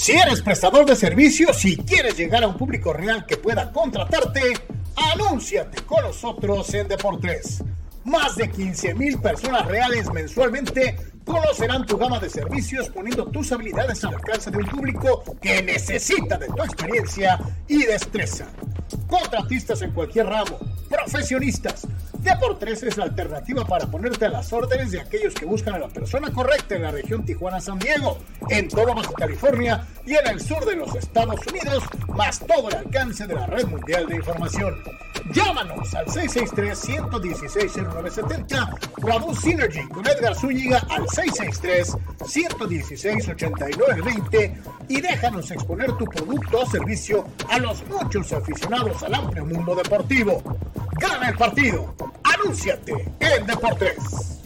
Si eres prestador de servicios y quieres llegar a un público real que pueda contratarte, anúnciate con nosotros en Deportes. Más de 15 mil personas reales mensualmente conocerán tu gama de servicios poniendo tus habilidades al alcance de un público que necesita de tu experiencia y destreza. Contratistas en cualquier ramo, profesionistas, Deportes es la alternativa para ponerte a las órdenes de aquellos que buscan a la persona correcta en la región Tijuana-San Diego, en todo Baja California y en el sur de los Estados Unidos, más todo el alcance de la red mundial de información. Llámanos al 663-116-0970 o a Synergy con Edgar Zúñiga al 663-116-8920 y déjanos exponer tu producto o servicio a los muchos aficionados al amplio mundo deportivo. Gana el partido. Anúnciate en Deportes.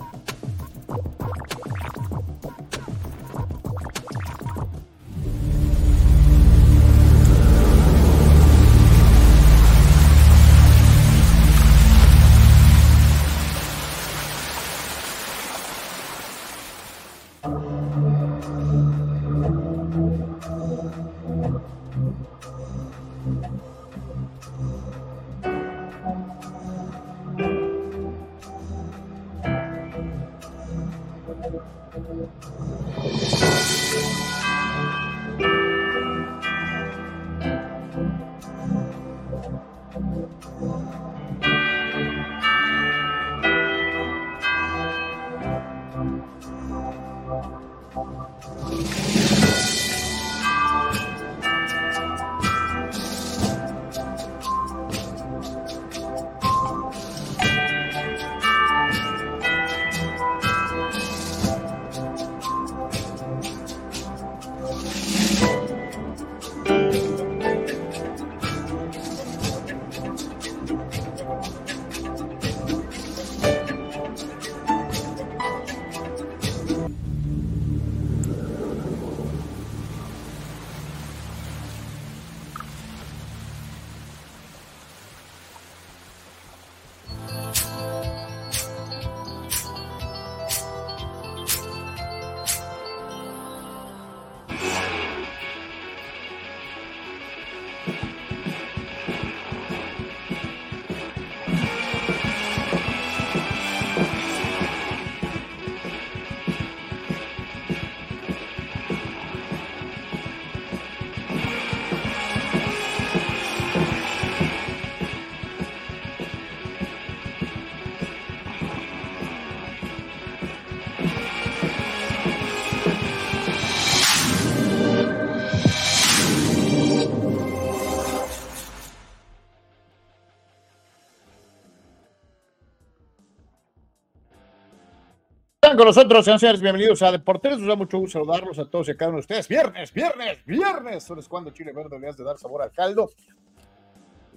Con nosotros, señores, bienvenidos a Deportes. Nos da mucho gusto saludarlos a todos y a cada uno de ustedes. Viernes, viernes, viernes. Son es cuando Chile Verde le has de dar sabor al caldo.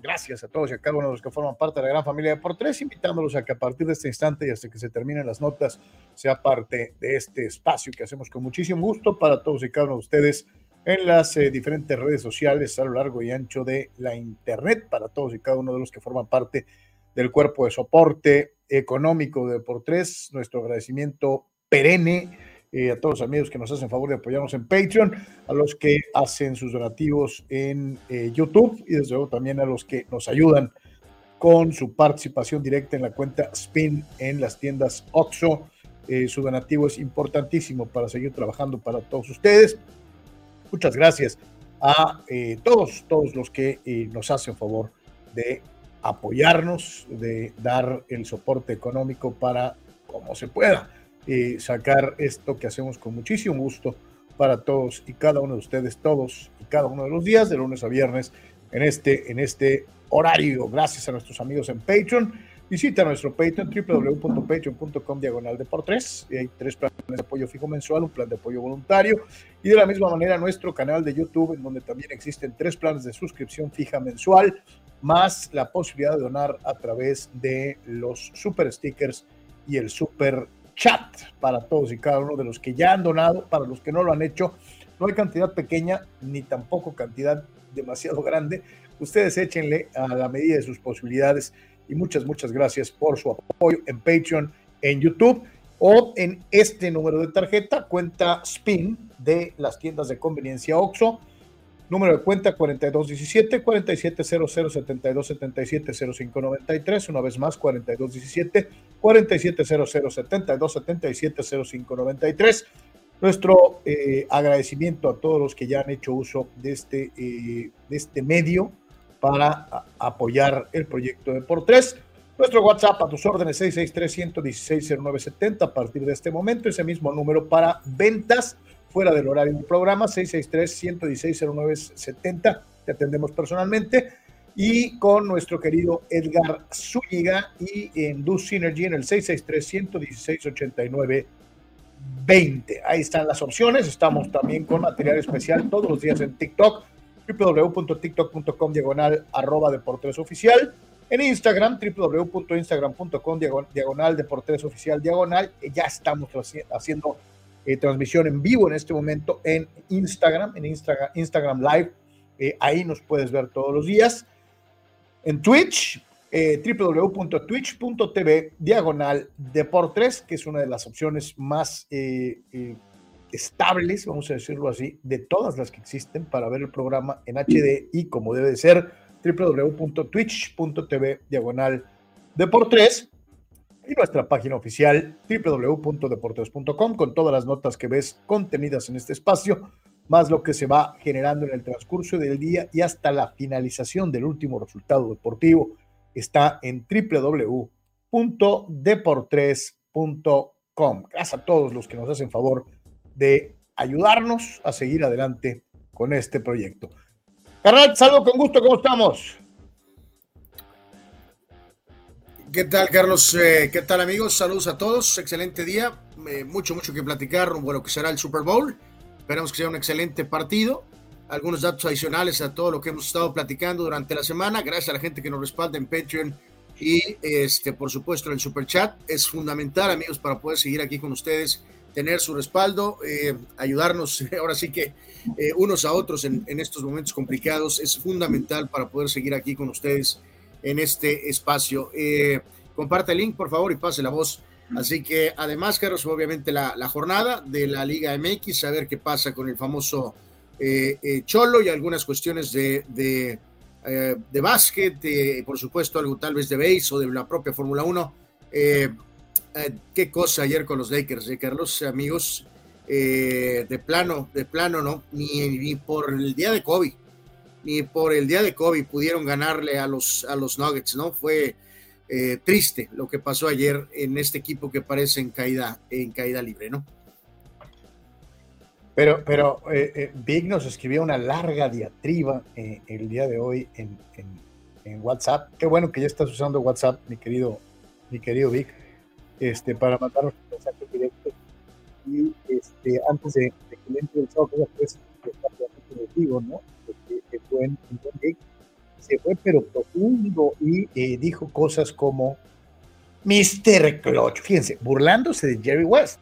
Gracias a todos y a cada uno de los que forman parte de la gran familia de Deportes, invitándolos a que a partir de este instante y hasta que se terminen las notas, sea parte de este espacio que hacemos con muchísimo gusto para todos y cada uno de ustedes en las eh, diferentes redes sociales a lo largo y ancho de la Internet, para todos y cada uno de los que forman parte del cuerpo de soporte económico de Deportes, nuestro agradecimiento perenne eh, a todos los amigos que nos hacen favor de apoyarnos en Patreon, a los que hacen sus donativos en eh, YouTube y desde luego también a los que nos ayudan con su participación directa en la cuenta Spin en las tiendas OXO. Eh, su donativo es importantísimo para seguir trabajando para todos ustedes. Muchas gracias a todos, todos los que nos hacen favor de apoyarnos, de dar el soporte económico para, como se pueda, eh, sacar esto que hacemos con muchísimo gusto para todos y cada uno de ustedes, todos y cada uno de los días, de lunes a viernes, en este, en este horario. Gracias a nuestros amigos en Patreon. Visita nuestro Patreon, www.patreon.com diagonal de por tres. Hay tres planes de apoyo fijo mensual, un plan de apoyo voluntario y de la misma manera nuestro canal de YouTube, en donde también existen tres planes de suscripción fija mensual, más la posibilidad de donar a través de los super stickers y el super chat para todos y cada uno de los que ya han donado, para los que no lo han hecho. No hay cantidad pequeña ni tampoco cantidad demasiado grande. Ustedes échenle a la medida de sus posibilidades y muchas, muchas gracias por su apoyo en Patreon, en YouTube o en este número de tarjeta, cuenta SPIN de las tiendas de conveniencia OXO, número de cuenta 4217 4700 7277 0593, una vez más 4217 4700 7277 0593. Nuestro eh, agradecimiento a todos los que ya han hecho uso de este, eh, de este medio para apoyar el proyecto de Por Tres. Nuestro WhatsApp a tus órdenes 663-116-0970 a partir de este momento, ese mismo número para ventas fuera del horario del programa, 663-116-0970, te atendemos personalmente, y con nuestro querido Edgar Zúñiga y en Do Synergy en el 663-116-89. 20. Ahí están las opciones. Estamos también con material especial todos los días en TikTok, www.tiktok.com diagonal arroba deportes oficial. En Instagram, www.instagram.com diagonal deportes oficial diagonal. Ya estamos haciendo eh, transmisión en vivo en este momento en Instagram, en Instagram, Instagram Live. Eh, ahí nos puedes ver todos los días. En Twitch, eh, www.twitch.tv diagonal deportes, que es una de las opciones más eh, estables, vamos a decirlo así, de todas las que existen para ver el programa en HD y como debe de ser, www.twitch.tv diagonal deportes y nuestra página oficial www.deportes.com con todas las notas que ves contenidas en este espacio, más lo que se va generando en el transcurso del día y hasta la finalización del último resultado deportivo está en www.deportres.com. Gracias a todos los que nos hacen favor de ayudarnos a seguir adelante con este proyecto. Carnal, salud con gusto, ¿cómo estamos? ¿Qué tal, Carlos? Eh, ¿Qué tal, amigos? Saludos a todos. Excelente día. Eh, mucho, mucho que platicar rumbo a lo que será el Super Bowl. Esperamos que sea un excelente partido algunos datos adicionales a todo lo que hemos estado platicando durante la semana. Gracias a la gente que nos respalda en Patreon y, este, por supuesto, en el Super Chat. Es fundamental, amigos, para poder seguir aquí con ustedes, tener su respaldo, eh, ayudarnos ahora sí que unos a otros en, estos momentos complicados. Es fundamental para poder seguir aquí con ustedes en este espacio. Eh, comparte el link, por favor, y pase la voz. Así que, además, Carlos, obviamente la, jornada de la Liga MX, a ver qué pasa con el famoso eh, eh, Cholo y algunas cuestiones de, de, de básquet, por supuesto algo tal vez de base o de la propia Fórmula 1. qué cosa ayer con los Lakers, Carlos, amigos, de plano, de plano, ¿no? Ni, ni, por el día de Kobe, ni por el día de Kobe pudieron ganarle a los, a los Nuggets, ¿no? Fue triste lo que pasó ayer en este equipo que parece en caída, en caída libre, ¿no? Pero, pero eh, eh, Vic nos escribió una larga diatriba eh, el día de hoy en, en, WhatsApp. Qué bueno que ya estás usando WhatsApp, mi querido, mi querido Vic, este, para mandarnos un mensaje directo. Y este, antes de, que le entre el sábado, pues, digo, ¿no? Que, fue en, se fue pero profundo y dijo cosas como Mr. Clutch, fíjense, burlándose de Jerry West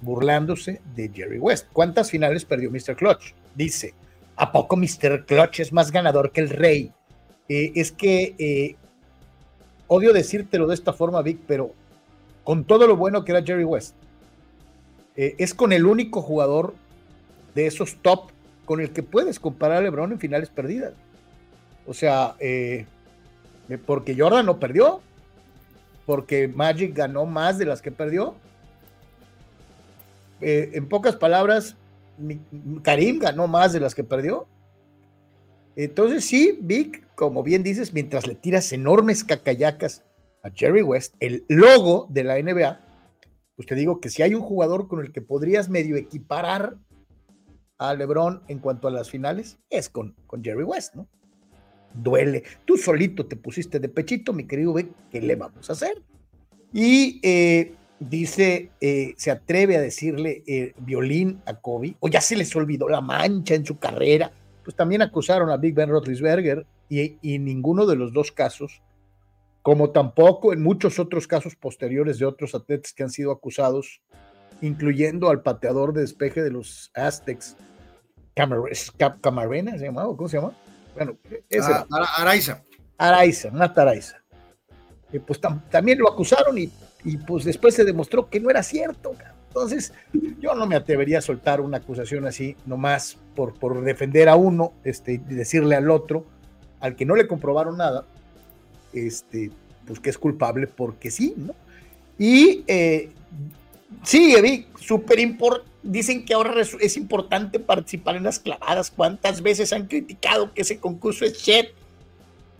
burlándose de Jerry West. ¿Cuántas finales perdió Mr. Clutch? Dice, ¿a poco Mr. Clutch es más ganador que el rey? Eh, es que eh, odio decírtelo de esta forma, Vic, pero con todo lo bueno que era Jerry West, eh, es con el único jugador de esos top con el que puedes comparar a LeBron en finales perdidas. O sea, porque Jordan no perdió, porque Magic ganó más de las que perdió, eh, en pocas palabras, Karim ganó más de las que perdió. Entonces sí, Vic, como bien dices, mientras le tiras enormes cacayacas a Jerry West, el logo de la NBA, pues te digo que si hay un jugador con el que podrías medio equiparar a LeBron en cuanto a las finales, es con, con Jerry West, ¿no? Duele. Tú solito te pusiste de pechito, mi querido Vic, ¿qué le vamos a hacer? Y eh, dice, eh, se atreve a decirle eh, violín a Kobe, o ya se les olvidó la mancha en su carrera, pues también acusaron a Big Ben Roethlisberger y, y ninguno de los dos casos, como tampoco en muchos otros casos posteriores de otros atletas que han sido acusados, incluyendo al pateador de despeje de los Aztecs, Camarena, ¿se llamaba? ¿Cómo se llama? Bueno, ese ah, Araiza. Araiza, Nata Araiza. pues también lo acusaron y y pues después se demostró que no era cierto. Entonces, yo no me atrevería a soltar una acusación así, nomás por, por defender a uno, este, y decirle al otro, al que no le comprobaron nada, este, pues que es culpable porque sí, ¿no? Y eh, sí, vi, súper importante. Dicen que ahora es importante participar en las clavadas. ¿Cuántas veces han criticado que ese concurso es shed?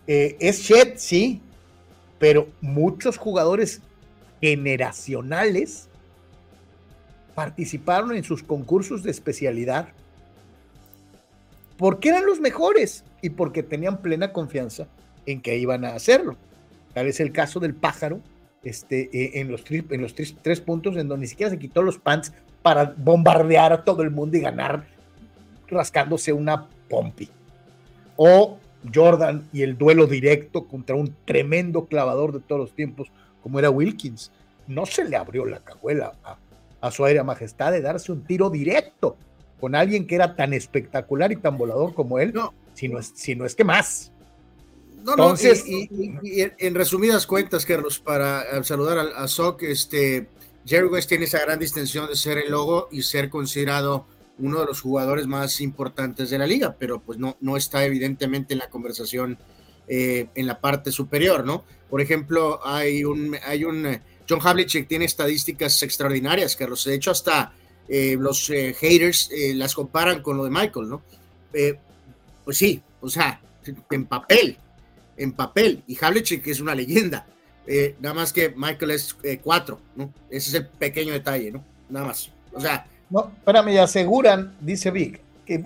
Eh, es shed, sí, pero muchos jugadores generacionales participaron en sus concursos de especialidad porque eran los mejores y porque tenían plena confianza en que iban a hacerlo. Tal es el caso del pájaro, este, eh, en los, en los tres, tres, puntos en donde ni siquiera se quitó los pants para bombardear a todo el mundo y ganar rascándose una pompi. O Jordan y el duelo directo contra un tremendo clavador de todos los tiempos como era Wilkins. No se le abrió la cajuela a, su aérea majestad de darse un tiro directo con alguien que era tan espectacular y tan volador como él, no. si, no es, si no es que más. No, Entonces, y, en resumidas cuentas, Carlos, para eh, saludar a, a Sock, este, Jerry West tiene esa gran distinción de ser el logo y ser considerado uno de los jugadores más importantes de la liga, pero pues no, no está evidentemente en la conversación eh, en la parte superior, ¿no? Por ejemplo, hay un, hay un eh, John Havlicek tiene estadísticas extraordinarias, Carlos. De hecho, hasta los haters las comparan con lo de Michael, ¿no? pues sí, o sea, en papel, en papel. Y Havlicek es una leyenda. Eh, nada más que Michael es eh, cuatro, ¿no? Ese es el pequeño detalle, ¿no? Nada más. O sea. No, pero me aseguran, dice Vic, que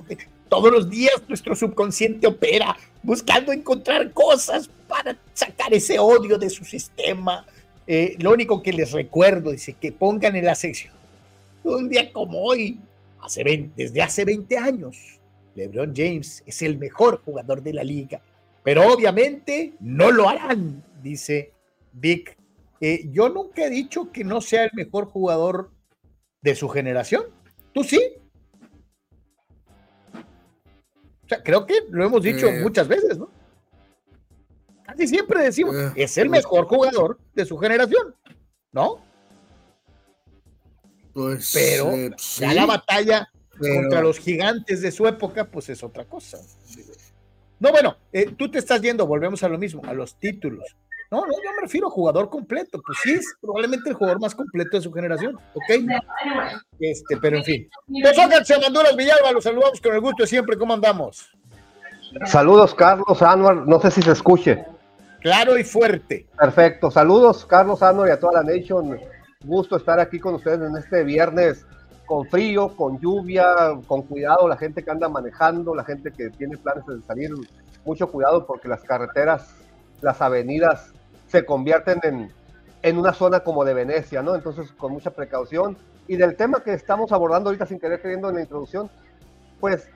todos los días nuestro subconsciente opera buscando encontrar cosas para sacar ese odio de su sistema. Eh, lo único que les recuerdo, dice, que pongan en la sección, un día como hoy, hace desde hace 20 años, LeBron James es el mejor jugador de la liga pero obviamente no lo harán, dice Vic. Eh, yo nunca he dicho que no sea el mejor jugador de su generación. ¿Tú sí? O sea, creo que lo hemos dicho eh. muchas veces, ¿no? Casi siempre decimos, eh, es el mejor jugador de su generación, ¿no? Pues, pero ya la batalla contra los gigantes de su época, pues es otra cosa. No, bueno, eh, tú te estás yendo, volvemos a lo mismo, a los títulos. No, no, yo me refiero a jugador completo. Pues sí, es probablemente el jugador más completo de su generación, ¿ok? Este, pero en fin. Nosotros, Honduras Villalba, los saludamos con el gusto de siempre. ¿Cómo andamos? Saludos, Carlos Anuar. No sé si se escuche. Claro y fuerte. Perfecto. Saludos, Carlos Anuar y a toda la Nation. Gusto estar aquí con ustedes en este viernes con frío, con lluvia, con cuidado, la gente que anda manejando, la gente que tiene planes de salir, mucho cuidado porque las carreteras, las avenidas se convierten en, en una zona como de Venecia, ¿no? Entonces, con mucha precaución. Y del tema que estamos abordando ahorita sin querer queriendo en la introducción, pues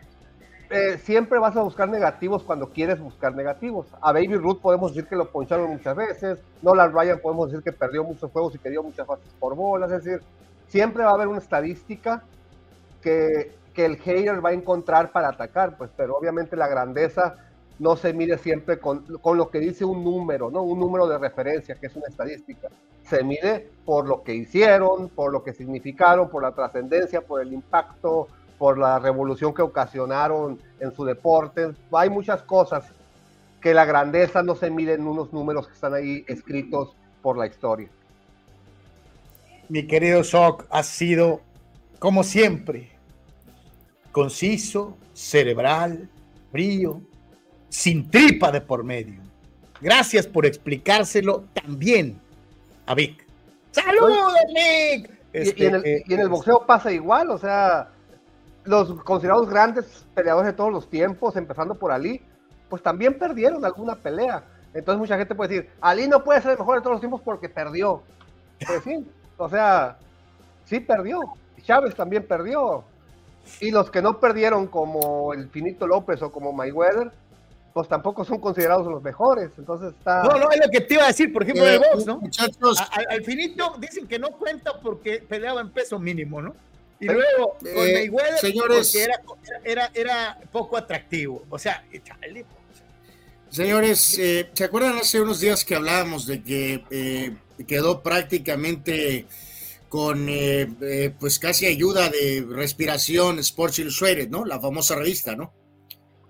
eh, siempre vas a buscar negativos cuando quieres buscar negativos. A Baby Ruth podemos decir que lo poncharon muchas veces, Nolan Ryan podemos decir que perdió muchos juegos y que muchas fases por bolas, es decir, siempre va a haber una estadística que, el hater va a encontrar para atacar, pues, pero obviamente la grandeza no se mide siempre con, lo que dice un número, ¿no? Un número de referencia, que es una estadística. Se mide por lo que hicieron, por lo que significaron, por la trascendencia, por el impacto, por la revolución que ocasionaron en su deporte. Hay muchas cosas que la grandeza no se mide en unos números que están ahí escritos por la historia mi querido Sok, ha sido, como siempre, conciso, cerebral, frío, sin tripa de por medio. Gracias por explicárselo también a Vic. ¡Saludos, Vic! Este, y, en el, y, en el, boxeo pasa igual, o sea, los considerados grandes peleadores de todos los tiempos, empezando por Ali, pues también perdieron alguna pelea. Entonces mucha gente puede decir, Ali no puede ser el mejor de todos los tiempos porque perdió. Pues sí, o sea, sí perdió. Chávez también perdió. Y los que no perdieron, como el Finito López o como Mayweather, pues tampoco son considerados los mejores. Entonces está. No, no, es lo que te iba a decir, por ejemplo, de box, ¿no? Muchachos. al Finito dicen que no cuenta porque peleaba en peso mínimo, ¿no? Y luego con eh, Mayweather señores, porque era, era, poco atractivo. O sea, chale, Señores, eh, ¿se acuerdan hace unos días que hablábamos de que eh, quedó prácticamente con eh, eh, pues casi ayuda de respiración Sports Illustrated, ¿no? La famosa revista, ¿no?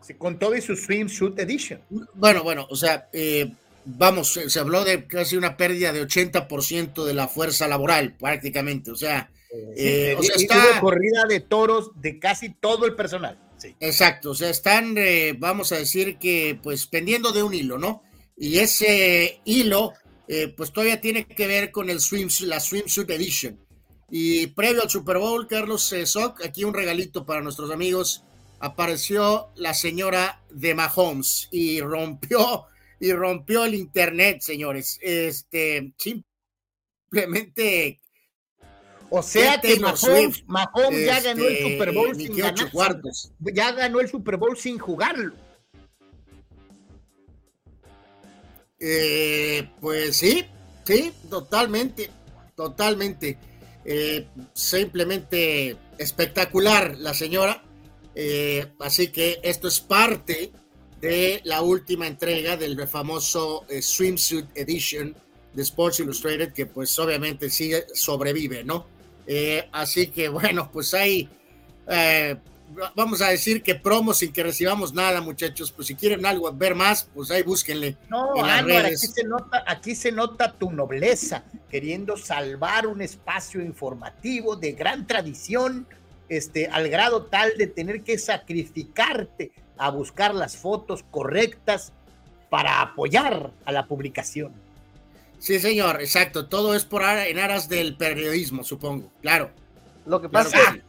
Sí, con todo y su swimsuit edition. Bueno, bueno, o sea, eh, vamos, se habló de casi una pérdida de 80% de la fuerza laboral, prácticamente, o sea, o sea está corrida de toros de casi todo el personal. Sí. Exacto, o sea, están, vamos a decir que, pues, pendiendo de un hilo, ¿no? Y ese hilo eh, pues todavía tiene que ver con el swimsuit, la swimsuit edition. Y previo al Super Bowl, Carlos eh, Sock, aquí un regalito para nuestros amigos. Apareció la señora de Mahomes y rompió y rompió el internet, señores. Este simplemente. O sea que Mahomes, ya ganó el este, Super Bowl sin ganar, Ya ganó el Super Bowl sin jugarlo. Eh, pues sí, sí, totalmente, totalmente. Eh, simplemente espectacular la señora. Eh, así que esto es parte de la última entrega del famoso Swimsuit Edition de Sports Illustrated, que pues obviamente sigue, sobrevive, ¿no? así que bueno, pues hay vamos a decir que promo sin que recibamos nada, muchachos. Pues si quieren algo, ver más, pues ahí búsquenle. No, aquí se, nota, aquí se nota tu nobleza, queriendo salvar un espacio informativo de gran tradición, este, al grado tal de tener que sacrificarte a buscar las fotos correctas para apoyar a la publicación. Sí, señor, exacto. Todo es por en aras del periodismo, supongo. Claro. Lo que pasa es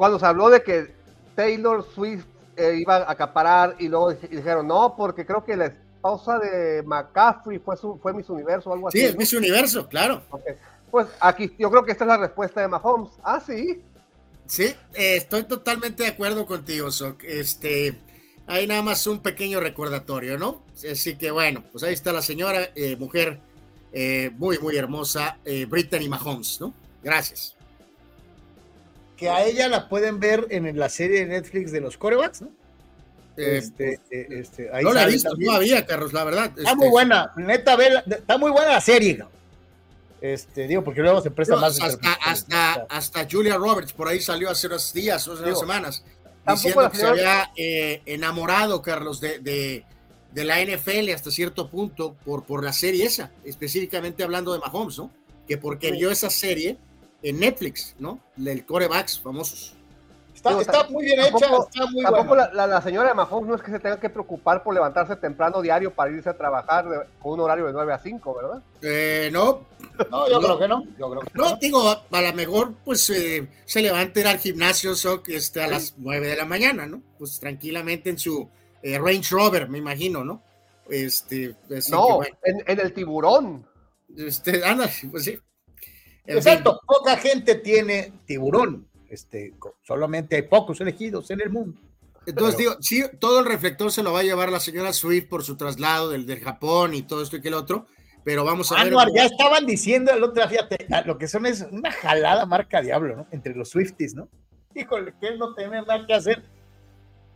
cuando se habló de que Taylor Swift eh, iba a acaparar y luego dijeron, no, porque creo que la esposa de McCaffrey fue, su, fue Miss Universo o algo así. Sí, es Miss Universo, claro. Pues aquí yo creo que esta es la respuesta de Mahomes. Ah, sí. Sí, eh, estoy totalmente de acuerdo contigo, Sok. Este, hay nada más un pequeño recordatorio, ¿no? Así que bueno, pues ahí está la señora, eh, mujer muy, muy hermosa, Brittany Mahomes, ¿no? Gracias que a ella la pueden ver en la serie de Netflix de los corebacks, ¿no? Eh, este, eh, este, no la he visto todavía, Carlos, la verdad. Está muy este, buena, neta, está muy buena la serie, ¿no? Este, digo, porque luego se presta más. Hasta, hasta, hasta, Julia Roberts por ahí salió hace unos días, hace unas semanas, diciendo que se había eh, enamorado, Carlos, de, de, de, la NFL hasta cierto punto por, por la serie esa, específicamente hablando de Mahomes, ¿no? Que porque vio esa serie en Netflix, ¿no? El corebacks famosos. Está, muy bien hecha, está muy Tampoco la, la, señora de Mahomes no es que se tenga que preocupar por levantarse temprano diario para irse a trabajar con un horario de 9 a 5, ¿verdad? Eh, no. No, yo creo que no. Yo creo que no, digo, a lo mejor pues eh, se levanta ir al gimnasio so, este, a las 9 de la mañana, ¿no? Pues tranquilamente en su eh, Range Rover, me imagino, ¿no? Este, no, en, en, el tiburón. Este, anda, pues sí. Exacto, poca gente tiene tiburón. Este, solamente hay pocos elegidos en el mundo. Entonces digo, sí, todo el reflector se lo va a llevar la señora Swift por su traslado del, del Japón y todo esto y que el otro, pero vamos a ver. ya estaban diciendo el otro, fíjate, lo que son es una jalada marca diablo, ¿no? Entre los Swifties, ¿no? Híjole, que no tener nada que hacer.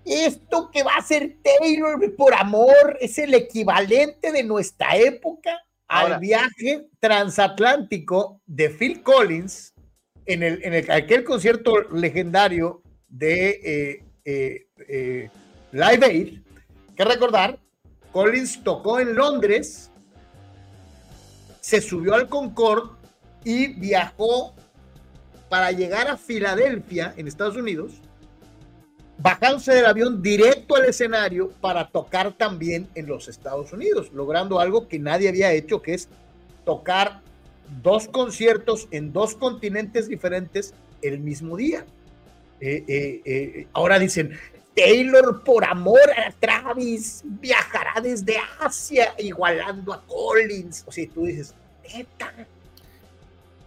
Esto que va a ser Taylor por amor es el equivalente de nuestra época al viaje transatlántico de Phil Collins en, el, en aquel concierto legendario de eh, eh, eh, Live Aid. Que recordar, Collins tocó en Londres, se subió al Concorde y viajó para llegar a Filadelfia, en Estados Unidos, bajándose del avión directo al escenario para tocar también en los Estados Unidos, logrando algo que nadie había hecho, que es tocar dos conciertos en dos continentes diferentes el mismo día. Eh, eh, eh, ahora dicen, Taylor por amor a Travis viajará desde Asia igualando a Collins. O sea, tú dices, neta.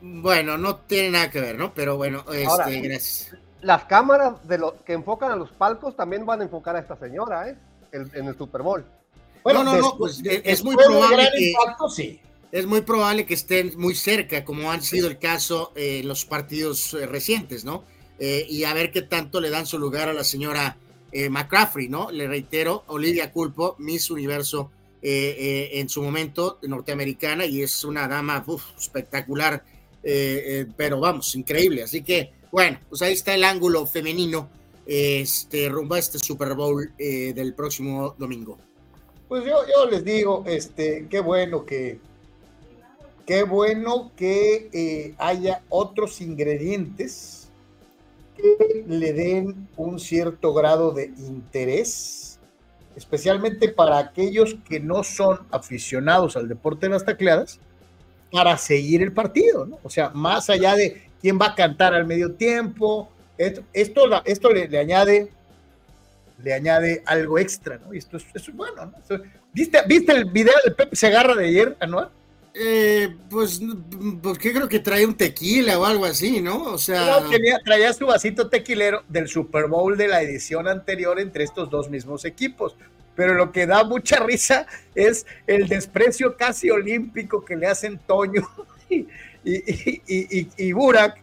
Bueno, no tiene nada que ver, ¿no? Pero bueno, este, gracias las cámaras de lo, que enfocan a los palcos también van a enfocar a esta señora, ¿eh? en el Super Bowl. Bueno, no, no, pues es, muy probable que, sí. es muy probable que estén muy cerca, como han sido el caso en los partidos eh, recientes, ¿no? Eh, y a ver qué tanto le dan su lugar a la señora eh, McCaffrey, ¿no? Le reitero, Olivia Culpo, Miss Universo eh, en su momento norteamericana y es una dama espectacular, pero vamos, increíble. Así que, bueno, pues ahí está el ángulo femenino este, rumbo a este Super Bowl del próximo domingo. Pues yo, yo les digo, este, qué bueno que, qué bueno que haya otros ingredientes que le den un cierto grado de interés, especialmente para aquellos que no son aficionados al deporte de las tacleadas, para seguir el partido, ¿no? O sea, más allá de quién va a cantar al medio tiempo, esto, esto, le, añade le añade algo extra, ¿no? Y esto es, bueno, ¿no? ¿Viste, ¿Viste el video de Pepe Segarra de ayer, Anual? Eh, pues, pues que creo que trae un tequila o algo así, ¿no? O sea. traía su vasito tequilero del Super Bowl de la edición anterior entre estos dos mismos equipos. Pero lo que da mucha risa es el desprecio casi olímpico que le hacen Toño y, y, y, Burak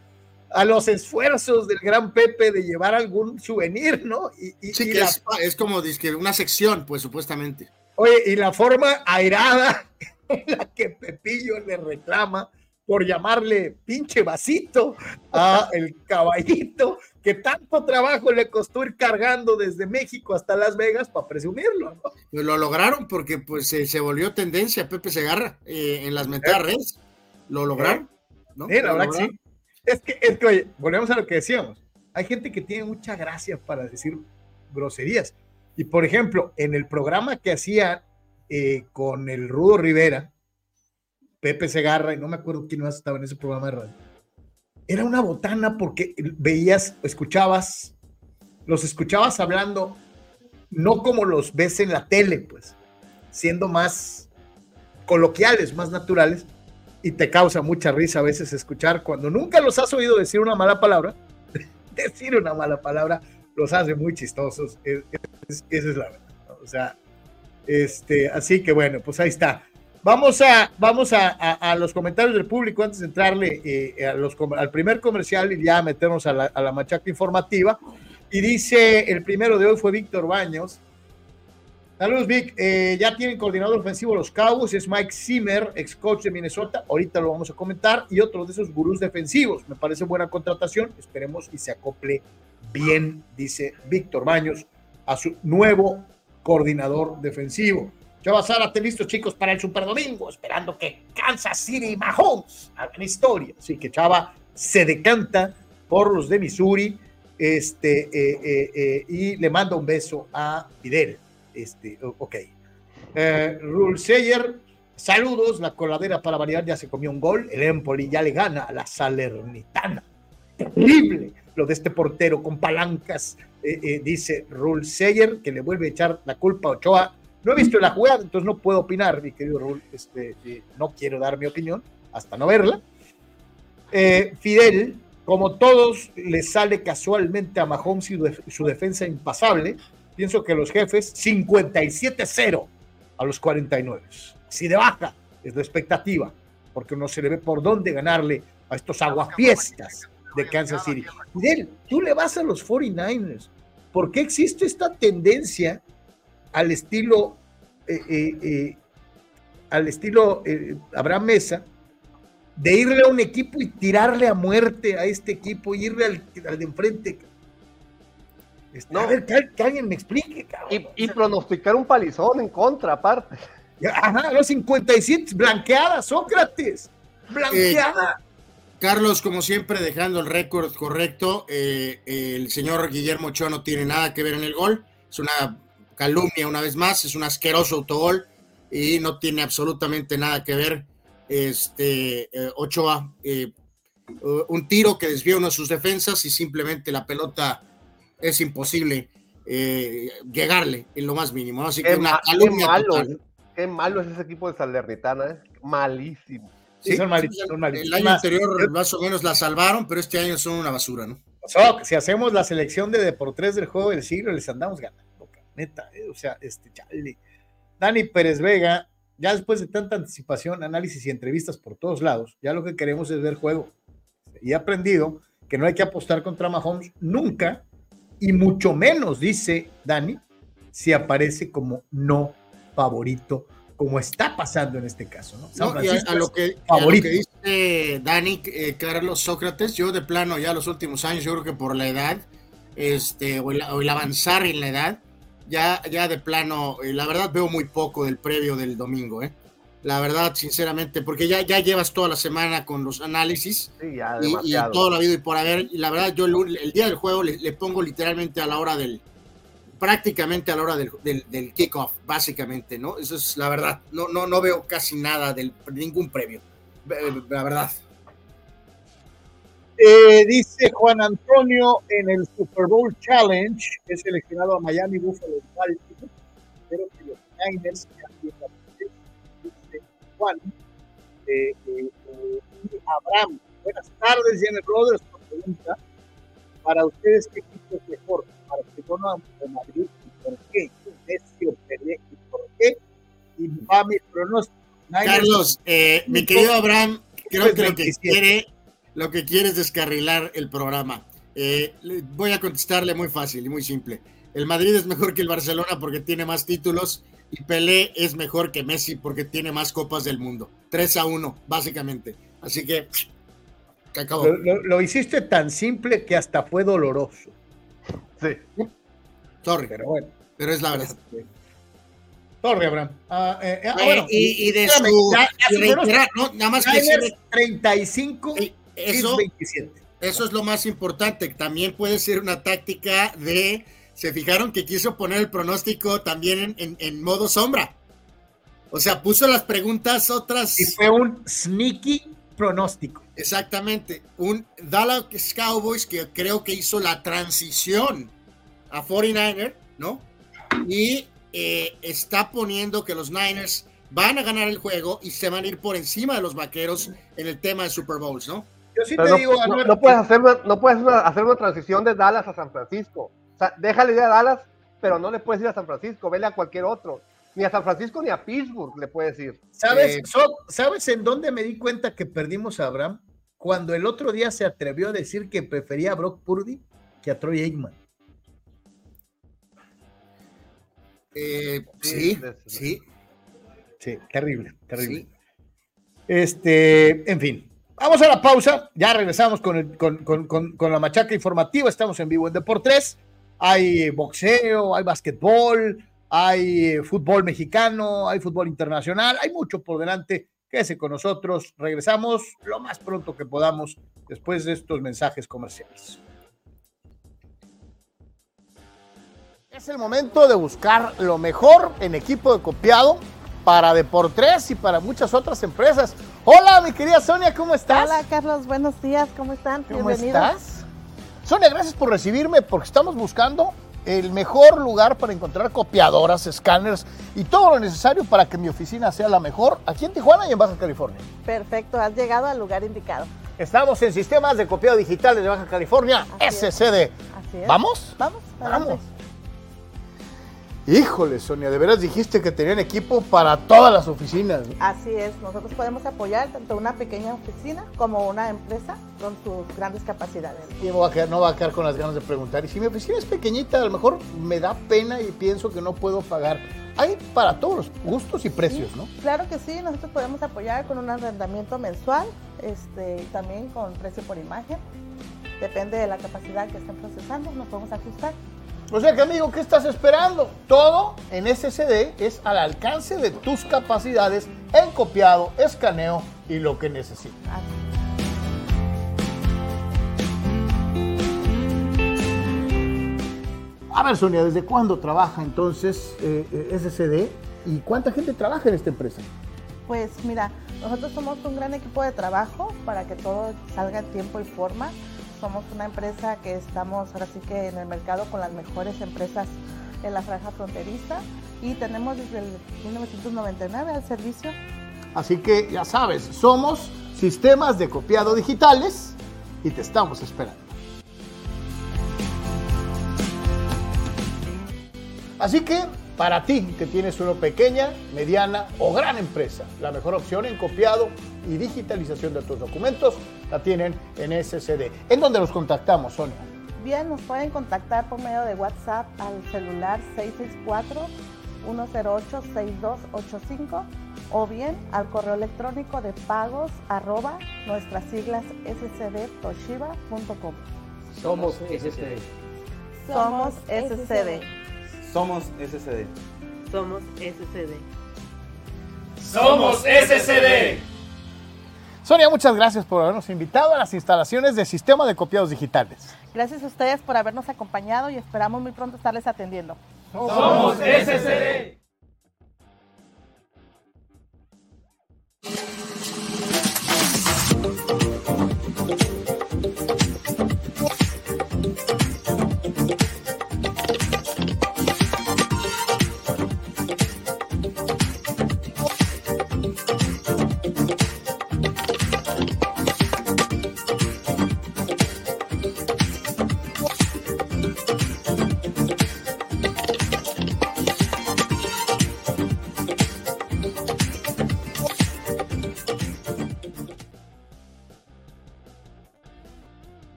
a los esfuerzos del gran Pepe de llevar algún souvenir, ¿no? Y, sí, que es, es, como una sección, pues supuestamente. Oye, y la forma airada la que Pepillo le reclama por llamarle pinche vasito a el caballito que tanto trabajo le costó ir cargando desde México hasta Las Vegas para presumirlo. Pues lo lograron porque pues se volvió tendencia Pepe Segarra eh, en las metares. Lo lograron. ¿No? la verdad que sí. Es que, es que, oye, volvemos a lo que decíamos. Hay gente que tiene mucha gracia para decir groserías. Y por ejemplo, en el programa que hacía eh, con el Rudo Rivera, Pepe Segarra, y no me acuerdo quién más estaba en ese programa de radio. Era una botana porque veías, escuchabas, los escuchabas hablando, no como los ves en la tele, pues, siendo más coloquiales, más naturales, y te causa mucha risa a veces escuchar cuando nunca los has oído decir una mala palabra, decir una mala palabra los hace muy chistosos, esa es la verdad. O sea, este, así que bueno, pues ahí está. Vamos a, vamos a, los comentarios del público antes de entrarle eh, a los, al primer comercial y ya meternos a la, machaca informativa. Y dice, el primero de hoy fue Víctor Baños. Saludos, Vic. Eh, ya tienen coordinador ofensivo los Cowboys, es Mike Zimmer, ex coach de Minnesota. Ahorita lo vamos a comentar. Y otro de esos gurús defensivos. Me parece buena contratación. Esperemos y se acople bien, dice Víctor Baños, a su nuevo coordinador defensivo. Chava Zárate, listos chicos para el Super Domingo, esperando que Kansas City y Mahomes hagan historia. Así que Chava se decanta por los de Missouri este, eh, eh, y le manda un beso a Fidel. Este, ok. Rule Sayer, saludos. La coladera para variar ya se comió un gol. El Empoli ya le gana a la Salernitana. Terrible lo de este portero con palancas eh, eh, dice Rule Seyer, que le vuelve a echar la culpa a Ochoa. No he visto la jugada, entonces no puedo opinar, mi querido Rule. Este, eh, no quiero dar mi opinión hasta no verla. Fidel, como todos, le sale casualmente a Mahomes y su defensa impasable. Pienso que los jefes 57-0 a los 49. Si de baja es la expectativa, porque no se le ve por dónde ganarle a estos aguafiestas de Kansas City. Fidel, tú le vas a los 49ers. ¿Por qué existe esta tendencia al estilo, eh, eh, eh, al estilo Abraham Mesa, de irle a un equipo y tirarle a muerte a este equipo, irle al, de enfrente? Este, no. A ver, que, alguien me explique, cabrón. Y, pronosticar un palizón en contra, aparte. Ajá, los 57, blanqueada, Sócrates, blanqueada. Carlos, como siempre, dejando el récord correcto, eh, el señor Guillermo Ochoa no tiene nada que ver en el gol, es una calumnia una vez más, es un asqueroso autogol y no tiene absolutamente nada que ver este eh, Ochoa, eh, un tiro que desvió uno de sus defensas y simplemente la pelota es imposible llegarle en lo más mínimo, así que una calumnia. Qué malo, es ese equipo de Salernitana, malísimo. Sí, son El año anterior más o menos la salvaron, pero este año son una basura, ¿no? si hacemos la selección de Deportes del juego del siglo, les andamos ganando, neta, eh, o sea, este chale. Dani Pérez Vega, ya después de tanta anticipación, análisis y entrevistas por todos lados, ya lo que queremos es ver juego. Y he aprendido que no hay que apostar contra Mahomes nunca, y mucho menos, dice Dani, si aparece como no favorito como está pasando en este caso. ¿no? a, lo que, dice Dani, eh, Carlos Sócrates, yo de plano ya los últimos años, yo creo que por la edad, este, o el, avanzar en la edad, ya, ya de plano, eh, la verdad veo muy poco del previo del domingo, ¿eh? La verdad, sinceramente, porque ya, ya llevas toda la semana con los análisis y, y, todo lo habido y por haber, y la verdad, yo el, día del juego le, pongo literalmente a la hora del, prácticamente a la hora del, del, kickoff, básicamente, ¿no? Eso es la verdad. No, no, no veo casi nada del ningún previo, la verdad. Eh, dice Juan Antonio en el Super Bowl Challenge, he seleccionado a Miami Buffalo. Espero que los Niners Juan. Eh, eh, Abraham, buenas tardes, Jenny Brothers. Pregunta: Para ustedes, ¿qué equipo es mejor? Para Barcelona o Madrid? ¿Y por qué? Messi o ¿Y por qué? Y va mi pronóstico. Carlos, mi querido Abraham, creo que lo que quiere lo que quiere es descarrilar el programa. Eh, voy a contestarle muy fácil y muy simple. El Madrid es mejor que el Barcelona porque tiene más títulos y Pelé es mejor que Messi porque tiene más copas del mundo. 3 a 1, básicamente. Así que, acabó. Lo, hiciste tan simple que hasta fue doloroso. Sí. Sorry. Pero bueno. Pero es la verdad. Este, sorry, Abraham. Ah, eh, ah, eh, y, de su. nada más que. 35 eso, eso es lo más importante. También puede ser una táctica de. Se fijaron que quiso poner el pronóstico también en, modo sombra. O sea, puso las preguntas otras. Y fue un sneaky pronóstico. Exactamente. Un Dallas Cowboys que creo que hizo la transición a 49er, ¿no? Y eh, está poniendo que los Niners van a ganar el juego y se van a ir por encima de los vaqueros en el tema de Super Bowls, ¿no? Yo sí te no, digo, no, puedes hacer una, no puedes hacer una transición de Dallas a San Francisco. O sea, déjale ir a Dallas, pero no le puedes ir a San Francisco, vele a cualquier otro. Ni a San Francisco ni a Pittsburgh le puedes ir. ¿Sabes, eh, ¿Sabes en dónde me di cuenta que perdimos a Abraham? Cuando el otro día se atrevió a decir que prefería a Brock Purdy que a Troy Aikman. Eh, sí, sí. Sí, terrible, terrible. Este, en fin, Vamos a la pausa, ya regresamos con, con, la machaca informativa, estamos en vivo en Deportes, hay boxeo, hay basquetbol, hay fútbol mexicano, hay fútbol internacional, hay mucho por delante, quédese con nosotros, regresamos lo más pronto que podamos después de estos mensajes comerciales. Es el momento de buscar lo mejor en equipo de copiado para Deportes y para muchas otras empresas. Hola, mi querida Sonia, ¿cómo estás? Hola, Carlos, buenos días, ¿cómo están? ¿Cómo estás? Sonia, gracias por recibirme porque estamos buscando el mejor lugar para encontrar copiadoras, escáneres y todo lo necesario para que mi oficina sea la mejor aquí en Tijuana y en Baja California. Perfecto, has llegado al lugar indicado. Estamos en Sistemas de Copiado Digital de Baja California, SCD. Así es. ¿Vamos? Vamos, vamos. Híjole, Sonia, de veras dijiste que tenían equipo para todas las oficinas. Así es, nosotros podemos apoyar tanto una pequeña oficina como una empresa con sus grandes capacidades. Y no va, a quedar, no va a quedar con las ganas de preguntar. Y si mi oficina es pequeñita, a lo mejor me da pena y pienso que no puedo pagar. Hay para todos los gustos y precios, ¿no? Claro que sí, nosotros podemos apoyar con un arrendamiento mensual, este, también con precio por imagen. Depende de la capacidad que estén procesando, nos podemos ajustar. O sea que amigo, ¿qué estás esperando? Todo en SSD es al alcance de tus capacidades en copiado, escaneo y lo que necesitas. A ver, Sonia, ¿desde cuándo trabaja entonces eh, eh SSD y cuánta gente trabaja en esta empresa? Pues mira, nosotros somos un gran equipo de trabajo para que todo salga en tiempo y forma somos una empresa que estamos ahora sí que en el mercado con las mejores empresas en la franja fronteriza y tenemos desde el 1999 al servicio. Así que ya sabes, somos sistemas de copiado digitales y te estamos esperando. Así que para ti que tienes una pequeña, mediana o gran empresa, la mejor opción en copiado y digitalización de tus documentos la tienen en SCD. ¿En dónde los contactamos, Sonia? Bien, nos pueden contactar por medio de WhatsApp al celular 108-6285 o bien al correo electrónico de pagos arroba nuestras siglas scdtoshiba.com. Somos SCD. Somos SCD. Somos SCD. Somos SCD. Somos SCD. Sonia, muchas gracias por habernos invitado a las instalaciones de Sistema de Copiados Digitales. Gracias a ustedes por habernos acompañado y esperamos muy pronto estarles atendiendo. Somos SCD.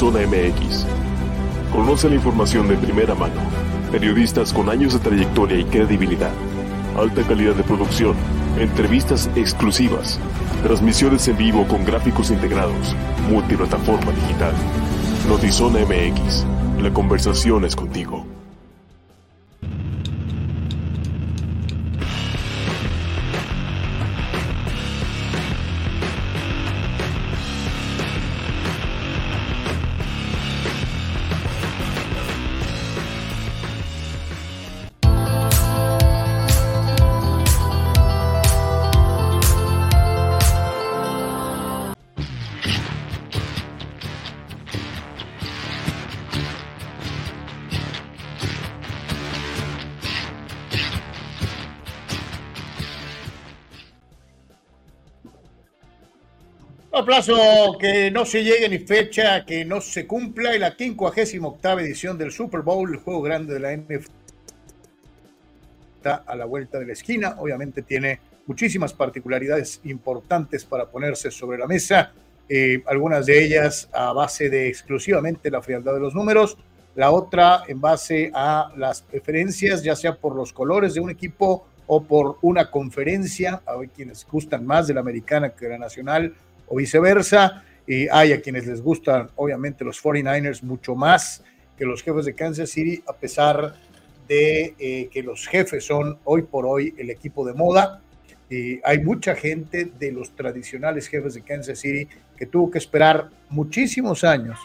Notizona MX. Conoce la información de primera mano. Periodistas con años de trayectoria y credibilidad. Alta calidad de producción. Entrevistas exclusivas. Transmisiones en vivo con gráficos integrados. Multiplataforma digital. Notizona MX. La conversación es contigo. Aplauso que no se llegue ni fecha que no se cumpla y la 58 edición del Super Bowl, el juego grande de la NFL, está a la vuelta de la esquina. Obviamente tiene muchísimas particularidades importantes para ponerse sobre la mesa, eh, algunas de ellas a base de exclusivamente la frialdad de los números, la otra en base a las preferencias, ya sea por los colores de un equipo o por una conferencia, hay quienes gustan más de la americana que de la nacional, o viceversa. Y hay a quienes les gustan, obviamente, los 49ers mucho más que los jefes de Kansas City, a pesar de eh, que los jefes son hoy por hoy el equipo de moda. Y hay mucha gente de los tradicionales jefes de Kansas City que tuvo que esperar muchísimos años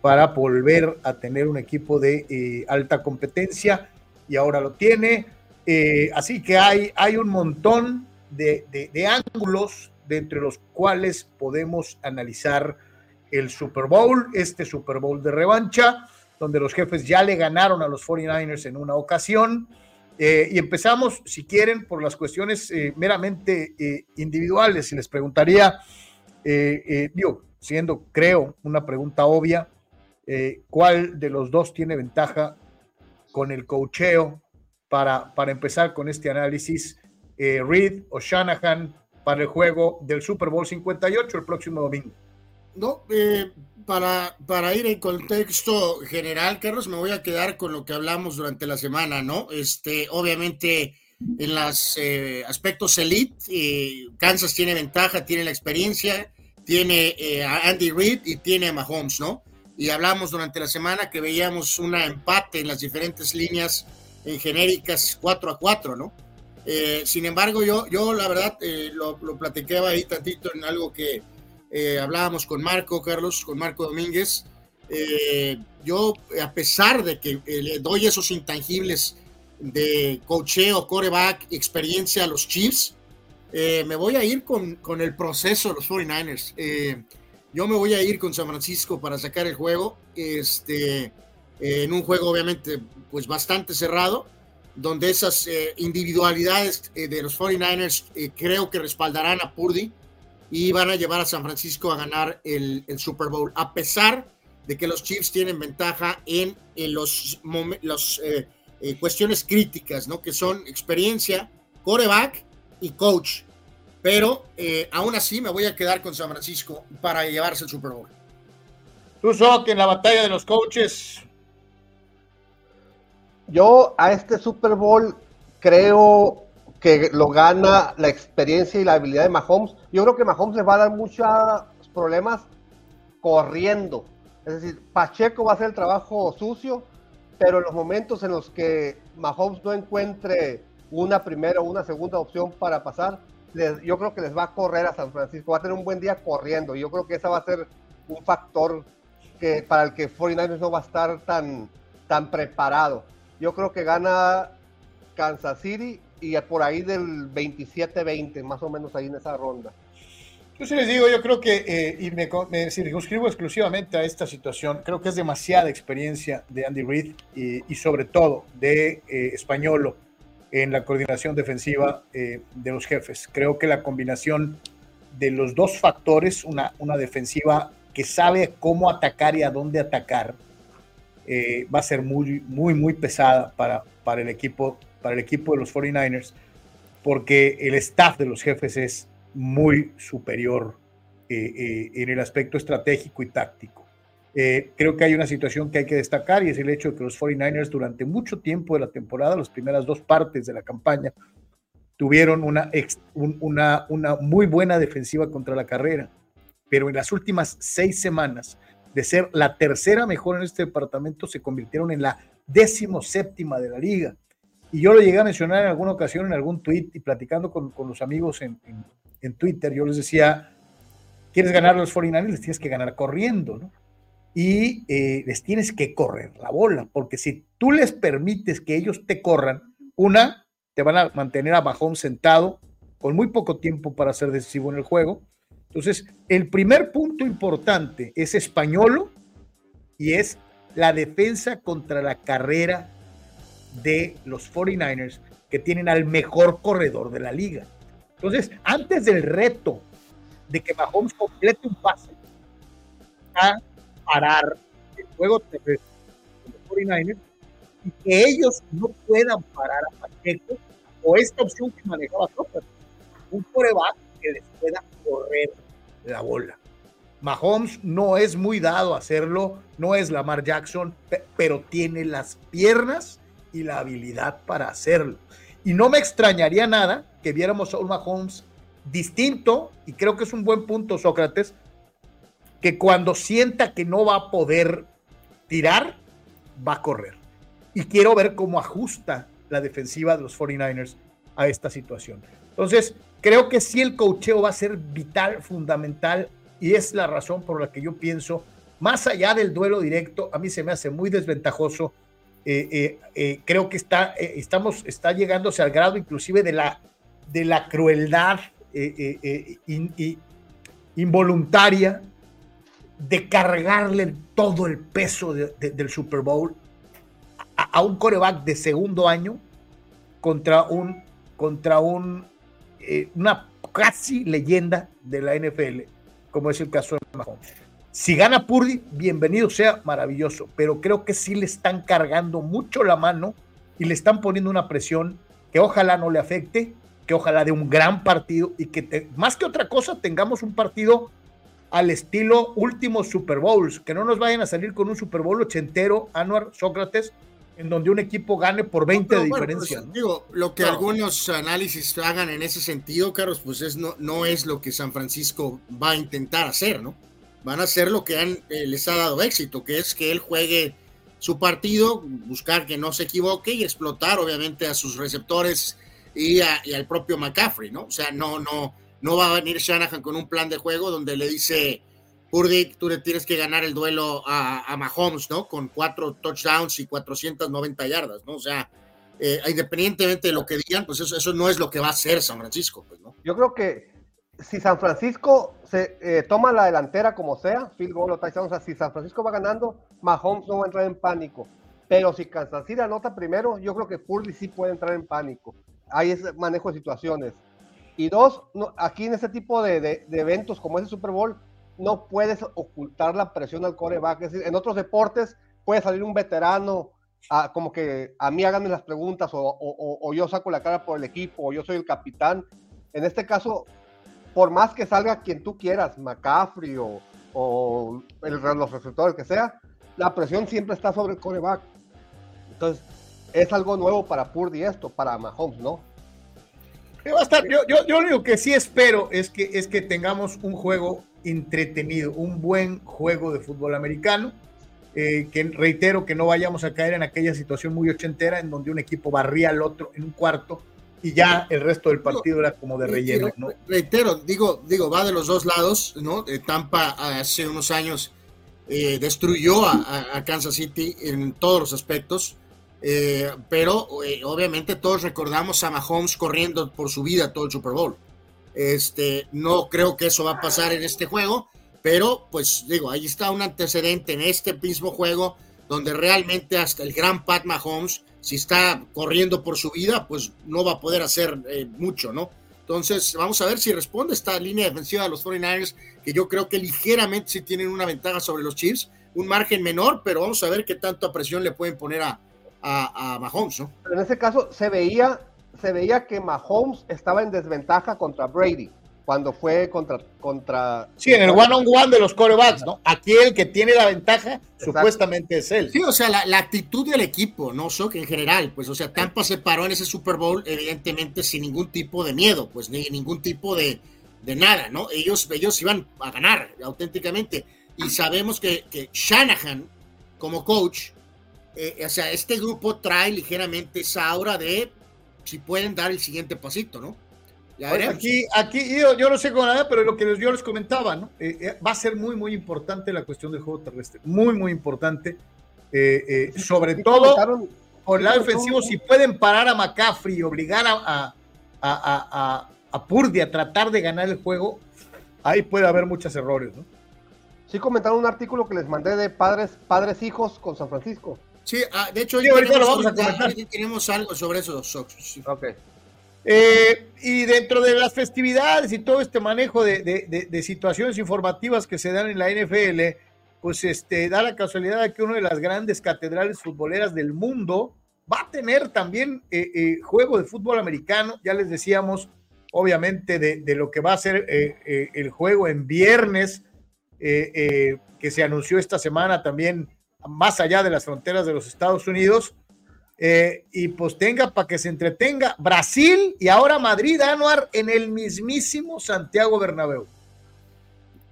para volver a tener un equipo de eh, alta competencia y ahora lo tiene. Eh, así que hay, hay un montón de, ángulos de entre los cuales podemos analizar el Super Bowl, este Super Bowl de revancha, donde los jefes ya le ganaron a los 49ers en una ocasión. Eh, y empezamos, si quieren, por las cuestiones eh, meramente eh, individuales. Y les preguntaría, digo, siendo, creo, una pregunta obvia, ¿cuál de los dos tiene ventaja con el cocheo para, para empezar con este análisis? Reed o Shanahan para el juego del Super Bowl 58 el próximo domingo. No, eh, para, para ir en contexto general, Carlos, me voy a quedar con lo que hablamos durante la semana, ¿no? Este, obviamente, en los eh, aspectos elite, eh, Kansas tiene ventaja, tiene la experiencia, tiene a Andy Reid y tiene a Mahomes, ¿no? Y hablamos durante la semana que veíamos un empate en las diferentes líneas en genéricas 4 a 4, ¿no? Eh, sin embargo, yo, yo la verdad eh, lo, lo platicaba ahí tantito en algo que eh, hablábamos con Marco, Carlos, con Marco Domínguez. yo, a pesar de que le doy esos intangibles de cocheo, coreback, experiencia a los Chiefs, me voy a ir con, con, el proceso de los 49ers. yo me voy a ir con San Francisco para sacar el juego, este, en un juego obviamente pues bastante cerrado donde esas eh, individualidades eh, de los 49ers eh, creo que respaldarán a Purdy y van a llevar a San Francisco a ganar el, Super Bowl, a pesar de que los Chiefs tienen ventaja en, en los, cuestiones críticas, ¿no? que son experiencia, coreback y coach. Pero aún así me voy a quedar con San Francisco para llevarse el Super Bowl. Tú, en la batalla de los coaches, Yo a este Super Bowl creo que lo gana la experiencia y la habilidad de Mahomes. Yo creo que Mahomes le va a dar muchos problemas corriendo. Es decir, Pacheco va a hacer el trabajo sucio, pero en los momentos en los que Mahomes no encuentre una primera o una segunda opción para pasar, yo creo que les va a correr a San Francisco, va a tener un buen día corriendo. Yo creo que ese va a ser un factor que para el que 49ers no va a estar tan, tan preparado. Yo creo que gana Kansas City y por ahí del 27-20, más o menos ahí en esa ronda. Yo sí les digo, yo creo que, eh, y me, me, circunscribo exclusivamente a esta situación, creo que es demasiada experiencia de Andy Reid y, sobre todo de eh, Españolo en la coordinación defensiva eh, de los jefes. Creo que la combinación de los dos factores, una, una defensiva que sabe cómo atacar y a dónde atacar, eh, va a ser muy, muy, muy pesada para, para, el equipo, para el equipo de los 49ers, porque el staff de los jefes es muy superior eh, eh, en el aspecto estratégico y táctico. Eh, creo que hay una situación que hay que destacar y es el hecho de que los 49ers durante mucho tiempo de la temporada, las primeras dos partes de la campaña, tuvieron una, una, una muy buena defensiva contra la carrera, pero en las últimas seis semanas, de ser la tercera mejor en este departamento, se convirtieron en la décimo séptima de la liga. Y yo lo llegué a mencionar en alguna ocasión en algún tweet y platicando con, con los amigos en, en Twitter, yo les decía, ¿quieres ganar los 49 Les tienes que ganar corriendo, ¿no? Y eh, les tienes que correr la bola, porque si tú les permites que ellos te corran, una, te van a mantener a bajón sentado con muy poco tiempo para ser decisivo en el juego. Entonces, el primer punto importante es españolo y es la defensa contra la carrera de los 49ers, que tienen al mejor corredor de la liga. Entonces, antes del reto de que Mahomes complete un pase a parar el juego terrestre de los 49ers y que ellos no puedan parar a Pacheco o esta opción que manejaba Sócrates, un coreback que les pueda correr la bola. Mahomes no es muy dado a hacerlo, no es Lamar Jackson, pero tiene las piernas y la habilidad para hacerlo. Y no me extrañaría nada que viéramos a un Mahomes distinto, y creo que es un buen punto, Sócrates, que cuando sienta que no va a poder tirar, va a correr. Y quiero ver cómo ajusta la defensiva de los 49ers a esta situación. Entonces, creo que sí el cocheo va a ser vital, fundamental, y es la razón por la que yo pienso, más allá del duelo directo, a mí se me hace muy desventajoso. Eh, eh, eh, creo que está, estamos, está llegándose al grado inclusive de la de la crueldad involuntaria de cargarle todo el peso del Super Bowl a, un coreback de segundo año contra un contra un una casi leyenda de la NFL, como es el caso de Mahomes. Si gana Purdy, bienvenido sea, maravilloso, pero creo que sí le están cargando mucho la mano y le están poniendo una presión que ojalá no le afecte, que ojalá de un gran partido y que más que otra cosa tengamos un partido al estilo último Super Bowls, que no nos vayan a salir con un Super Bowl ochentero, Anuar, Sócrates, en donde un equipo gane por 20 de diferencia. Pues, digo, lo que algunos análisis hagan en ese sentido, Carlos, pues es, no, no es lo que San Francisco va a intentar hacer, ¿no? Van a hacer lo que han, eh, les ha dado éxito, que es que él juegue su partido, buscar que no se equivoque y explotar, obviamente, a sus receptores y, al propio McCaffrey, ¿no? O sea, no, no, no va a venir Shanahan con un plan de juego donde le dice, Purdy, tú le tienes que ganar el duelo a, Mahomes, ¿no? Con cuatro touchdowns y 490 yardas, ¿no? O sea, eh, independientemente de lo que digan, pues eso, eso no es lo que va a hacer San Francisco, pues, ¿no? Yo creo que si San Francisco se eh, toma la delantera como sea, field goal o touchdown, o sea, si San Francisco va ganando, Mahomes no va a entrar en pánico. Pero si Kansas City anota primero, yo creo que Purdy sí puede entrar en pánico hay ese manejo de situaciones. Y dos, aquí en este tipo de, eventos como ese Super Bowl, no puedes ocultar la presión al coreback. Es decir, en otros deportes puede salir un veterano a, como que a mí háganme las preguntas o, yo saco la cara por el equipo o yo soy el capitán. En este caso, por más que salga quien tú quieras, McCaffrey o, o el, los receptores que sea, la presión siempre está sobre el coreback. Entonces, es algo nuevo para Purdy esto, para Mahomes, ¿no? Va a estar, yo, yo, yo lo único que sí espero es que, es que tengamos un juego entretenido, un buen juego de fútbol americano. Eh, que reitero que no vayamos a caer en aquella situación muy ochentera en donde un equipo barría al otro en un cuarto y ya el resto del partido era como de relleno, ¿no? Reitero, digo, digo, va de los dos lados, ¿no? Tampa hace unos años eh, destruyó a, Kansas City en todos los aspectos, eh, pero eh, obviamente todos recordamos a Mahomes corriendo por su vida todo el Super Bowl. Este, no creo que eso va a pasar en este juego, pero pues digo, ahí está un antecedente en este mismo juego donde realmente hasta el gran Pat Mahomes, si está corriendo por su vida, pues no va a poder hacer mucho, ¿no? Entonces, vamos a ver si responde esta línea defensiva de los 49ers, que yo creo que ligeramente sí tienen una ventaja sobre los Chiefs, un margen menor, pero vamos a ver qué tanta presión le pueden poner a, a, Mahomes, ¿no? en ese caso se veía, se veía que Mahomes estaba en desventaja contra Brady cuando fue contra... contra sí, en el one-on-one de los corebacks, ¿no? Aquí el que tiene la ventaja supuestamente es él. Sí, o sea, la, actitud del equipo, ¿no? So, que en general, pues, o sea, Tampa se paró en ese Super Bowl, evidentemente, sin ningún tipo de miedo, pues, ni ningún tipo de, de nada, ¿no? Ellos, ellos iban a ganar, auténticamente. Y sabemos que, que Shanahan, como coach, eh, o sea, este grupo trae ligeramente esa aura de si pueden dar el siguiente pasito, ¿no? aquí, aquí yo, yo, no sé cómo nada, pero lo que yo les comentaba, ¿no? Eh, eh, va a ser muy, muy importante la cuestión del juego terrestre. Muy, muy importante. Eh, sobre todo por el lado defensivo, si pueden parar a McCaffrey y obligar a, a, a, a, Purdy a tratar de ganar el juego, ahí puede haber muchos errores, ¿no? Sí, comentaron un artículo que les mandé de padres, padres hijos con San Francisco. Sí, ah, de hecho, ahorita lo vamos a comentar. Tenemos algo sobre eso. Sí. Ok. Eh, y dentro de las festividades y todo este manejo de, situaciones informativas que se dan en la NFL, pues este, da la casualidad de que una de las grandes catedrales futboleras del mundo va a tener también eh, eh, juego de fútbol americano. Ya les decíamos, obviamente, de, lo que va a ser el juego en viernes, que se anunció esta semana también más allá de las fronteras de los Estados Unidos. Eh, y pues tenga para que se entretenga Brasil y ahora Madrid, Anuar, en el mismísimo Santiago Bernabéu.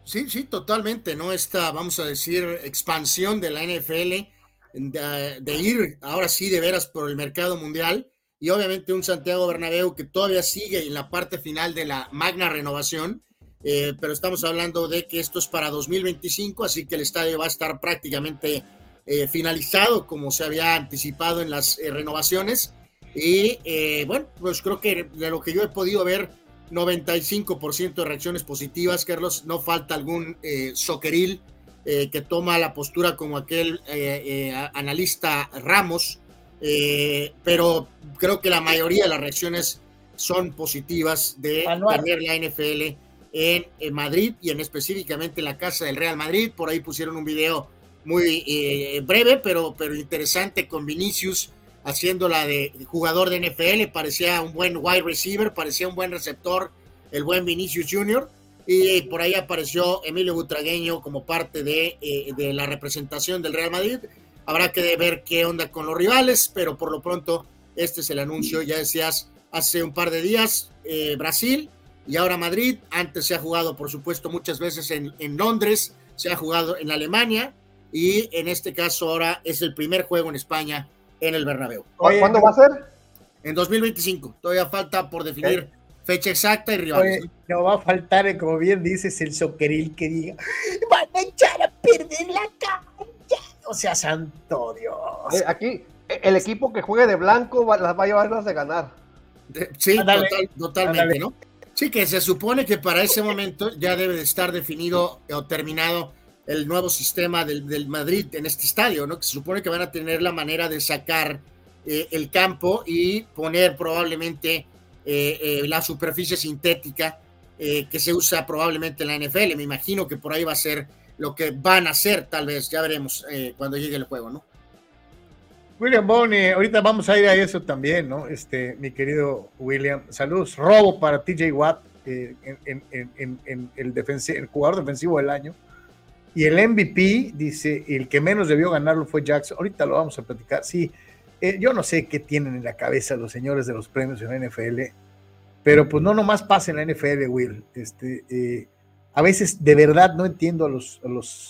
Sí, sí, totalmente, ¿no? Esta, vamos a decir, expansión de la NFL, de, ir ahora sí de veras por el mercado mundial y obviamente un Santiago Bernabéu que todavía sigue en la parte final de la magna renovación, eh, pero estamos hablando de que esto es para 2025, así que el estadio va a estar prácticamente eh, finalizado como se había anticipado en las eh, renovaciones. Y eh, bueno, pues creo que de lo que yo he podido ver, 95% de reacciones positivas, Carlos. No falta algún soqueril que toma la postura como aquel analista Ramos, pero creo que la mayoría de las reacciones son positivas de tener la NFL en, en, Madrid y en específicamente en la casa del Real Madrid. Por ahí pusieron un video muy eh, breve, pero, pero interesante con Vinicius haciéndola de jugador de NFL, parecía un buen wide receiver, parecía un buen receptor, el buen Vinicius Jr. Y por ahí apareció Emilio Butragueño como parte de, eh, de la representación del Real Madrid. Habrá que ver qué onda con los rivales, pero por lo pronto este es el anuncio, ya decías, hace un par de días eh, Brasil y ahora Madrid. Antes se ha jugado, por supuesto, muchas veces en, en Londres, se ha jugado en Alemania y en este caso ahora es el primer juego en España en el Bernabéu. ¿Cuándo va a ser? En 2025. Todavía falta por definir fecha exacta y rivales. no va a faltar, como bien dices, el soqueril que diga, van a echar a perder la cancha. O sea, santo Dios. aquí, el equipo que juegue de blanco las va a llevar las de ganar. sí, totalmente, ¿no? Sí, que se supone que para ese momento ya debe de estar definido o terminado el nuevo sistema del, Madrid en este estadio, ¿no? Que se supone que van a tener la manera de sacar eh, el campo y poner probablemente eh, eh, la superficie sintética que se usa probablemente en la NFL. Me imagino que por ahí va a ser lo que van a hacer, tal vez, ya veremos cuando llegue el juego, ¿no? William Bonney, ahorita vamos a ir a eso también, ¿no? Este, mi querido William, saludos, robo para TJ Watt, en, en, el jugador defensivo del año y el MVP, dice, el que menos debió ganarlo fue Jackson. Ahorita lo vamos a platicar. Sí, eh, yo no sé qué tienen en la cabeza los señores de los premios en la NFL, pero pues no nomás pasa en la NFL, Will. Este, eh, a veces de verdad no entiendo a los,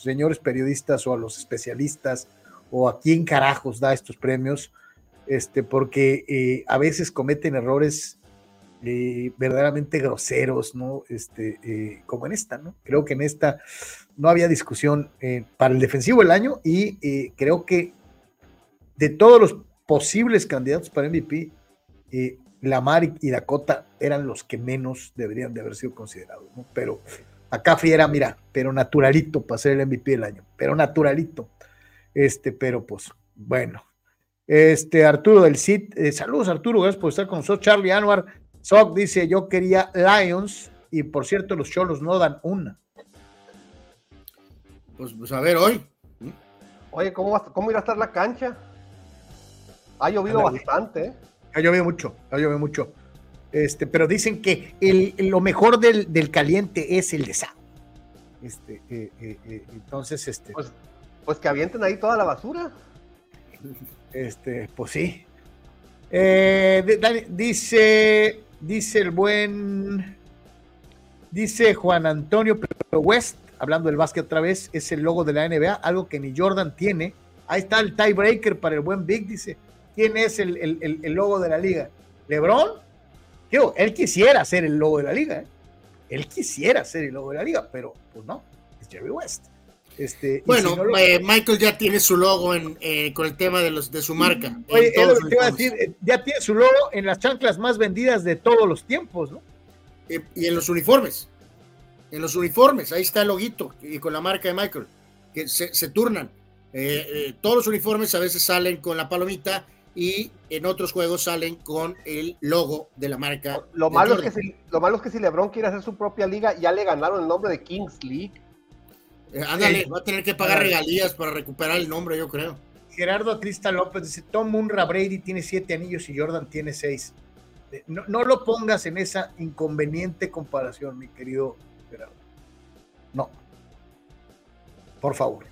señores periodistas o a los especialistas o a quién carajos da estos premios, este, porque eh, a veces cometen errores verdaderamente groseros, ¿no? Este, como en esta, ¿no? Creo que en esta no había discusión eh, para el defensivo del año y eh, creo que de todos los posibles candidatos para MVP, eh, Lamar y- Dakota eran los que menos deberían de haber sido considerados, ¿no? Pero acá era, mira, pero naturalito para ser el MVP del año, pero naturalito. Este, pero pues, bueno. Este, Arturo del CID, eh, saludos Arturo, gracias por estar con nosotros. Charlie Anwar, Sock dice, yo quería Lions, y por cierto, los Cholos no dan una. Pues, pues a ver, hoy. Oye, ¿cómo, va- ¿cómo irá a estar la cancha? Ha llovido bastante. ¿eh? Ha llovido mucho, ha llovido mucho. Este, pero dicen que el, lo mejor del, del caliente es el desagüe. Este, eh, eh, entonces, este, Pues, pues que avienten ahí toda la basura. este, pues sí. De- Dani- dice, dice el buen, dice Juan Antonio West, hablando del básquet otra vez, es el logo de la NBA, algo que ni Jordan tiene. Ahí está el tiebreaker para el buen Big, dice, ¿quién es el, el- el- logo de la liga? ¿LeBron? Yo, él quisiera ser el logo de la liga, ¿eh? Él quisiera ser el logo de la liga, pero pues no, es Jerry West. Este, Bueno, si no lo- eh, Michael ya tiene su logo en, eh, con el tema de, los, de su marca. Oye, te iba a decir, eh, ya tiene su logo en las chanclas más vendidas de todos los tiempos, ¿no? Y en los uniformes. En los uniformes, ahí está el loguito y con la marca de Michael, que se, se turnan. Eh, eh, todos los uniformes a veces salen con la palomita y en otros juegos salen con el logo de la marca. Lo malo, es que si, lo malo es que si LeBron quiere hacer su propia liga, ya le ganaron el nombre de Kings League. Eh, ándale, va a tener que pagar Ándale. regalías para recuperar el nombre, yo creo. Gerardo Atlista López dice, Tom Munra Brady tiene siete anillos y Jordan tiene seis. Eh, No, no lo pongas en esa inconveniente comparación, mi querido. No. Por favor.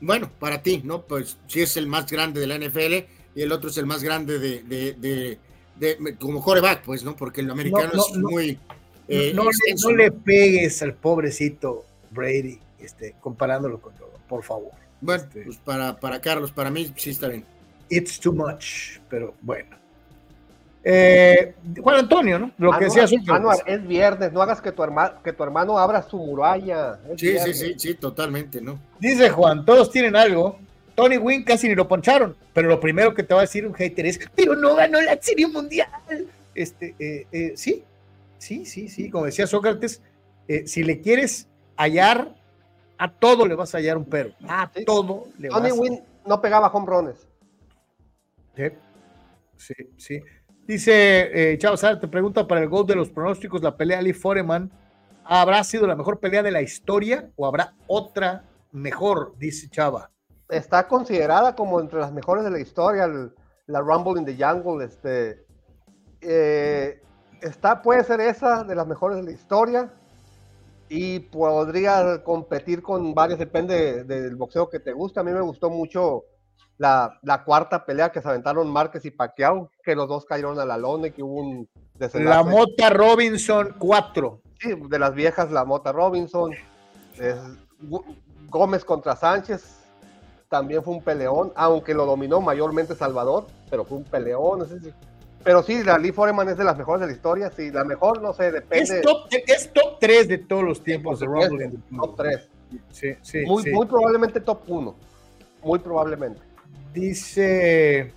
Bueno, para ti, ¿no? Pues sí es el más grande de la NFL y el otro es el más grande de, de, de- de- como coreback, pues, ¿no? Porque el americano no, es muy eh, no, le- extenso, no ¿no? le pegues al pobrecito Brady, este, comparándolo con Jordan, por favor. Bueno, Este, pues para, para Carlos, para mí sí está bien. it's too much, pero bueno. Eh, Juan Antonio, ¿no? Lo que Anuar, decía Zucker. Anuar, es viernes, no hagas que tu, herma- que tu hermano abra su muralla. Sí, sí, viernes. sí, sí, totalmente, ¿no? Dice Juan, todos tienen algo. Tony Wynn casi ni lo poncharon, pero lo primero que te va a decir un hater es, pero no ganó la Serie Mundial. Este, eh, eh, sí, sí, sí, sí, como decía Sócrates, eh, si le quieres hallar, a todo le vas a hallar un perro. A Sí. todo le Tony vas a Wynn no pegaba home runs. Sí, sí, sí. Dice eh, Chavo te pregunta para el gol de los pronósticos, la pelea Lee Foreman, ¿habrá sido la mejor pelea de la historia o habrá otra mejor? Dice Chava. Está considerada como entre las mejores de la historia, la Rumble in the Jungle. Este, eh, está, puede ser esa de las mejores de la historia y podría competir con varios, depende del boxeo que te guste. A mí me gustó mucho la, la cuarta pelea que se aventaron Márquez y Pacquiao, que los dos cayeron a la lona y que hubo un desenlace. La Mota Robinson 4. Sí, de las viejas, la Mota Robinson, es Gómez contra Sánchez, también fue un peleón, aunque lo dominó mayormente Salvador, pero fue un peleón. es decir, pero sí, la Lee Foreman es de las mejores de la historia, sí, la mejor, no sé, depende. Es top, es top 3 de todos los tiempos de Rumble. top Jungle. 3. Sí, sí, muy, sí. muy probablemente top 1. Muy probablemente. Dice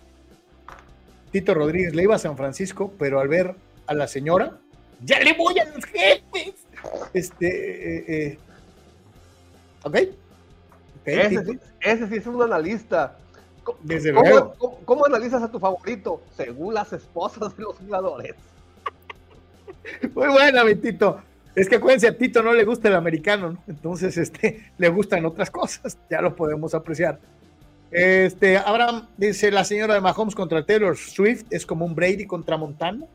Tito Rodríguez, le iba a San Francisco, pero al ver a la señora, ya le voy a los jefes. Este, eh, eh, ok. Ok, Ese, sí- ese sí es un analista. ¿Cómo, desde luego. cómo- cómo analizas a tu favorito? Según las esposas de los jugadores. Muy buena, mi Tito. Es que acuérdense, a Tito no le gusta el americano, ¿no? Entonces, este, le gustan otras cosas, ya lo podemos apreciar. Este, Abraham dice, la señora de Mahomes contra Taylor Swift es como un Brady contra Montana.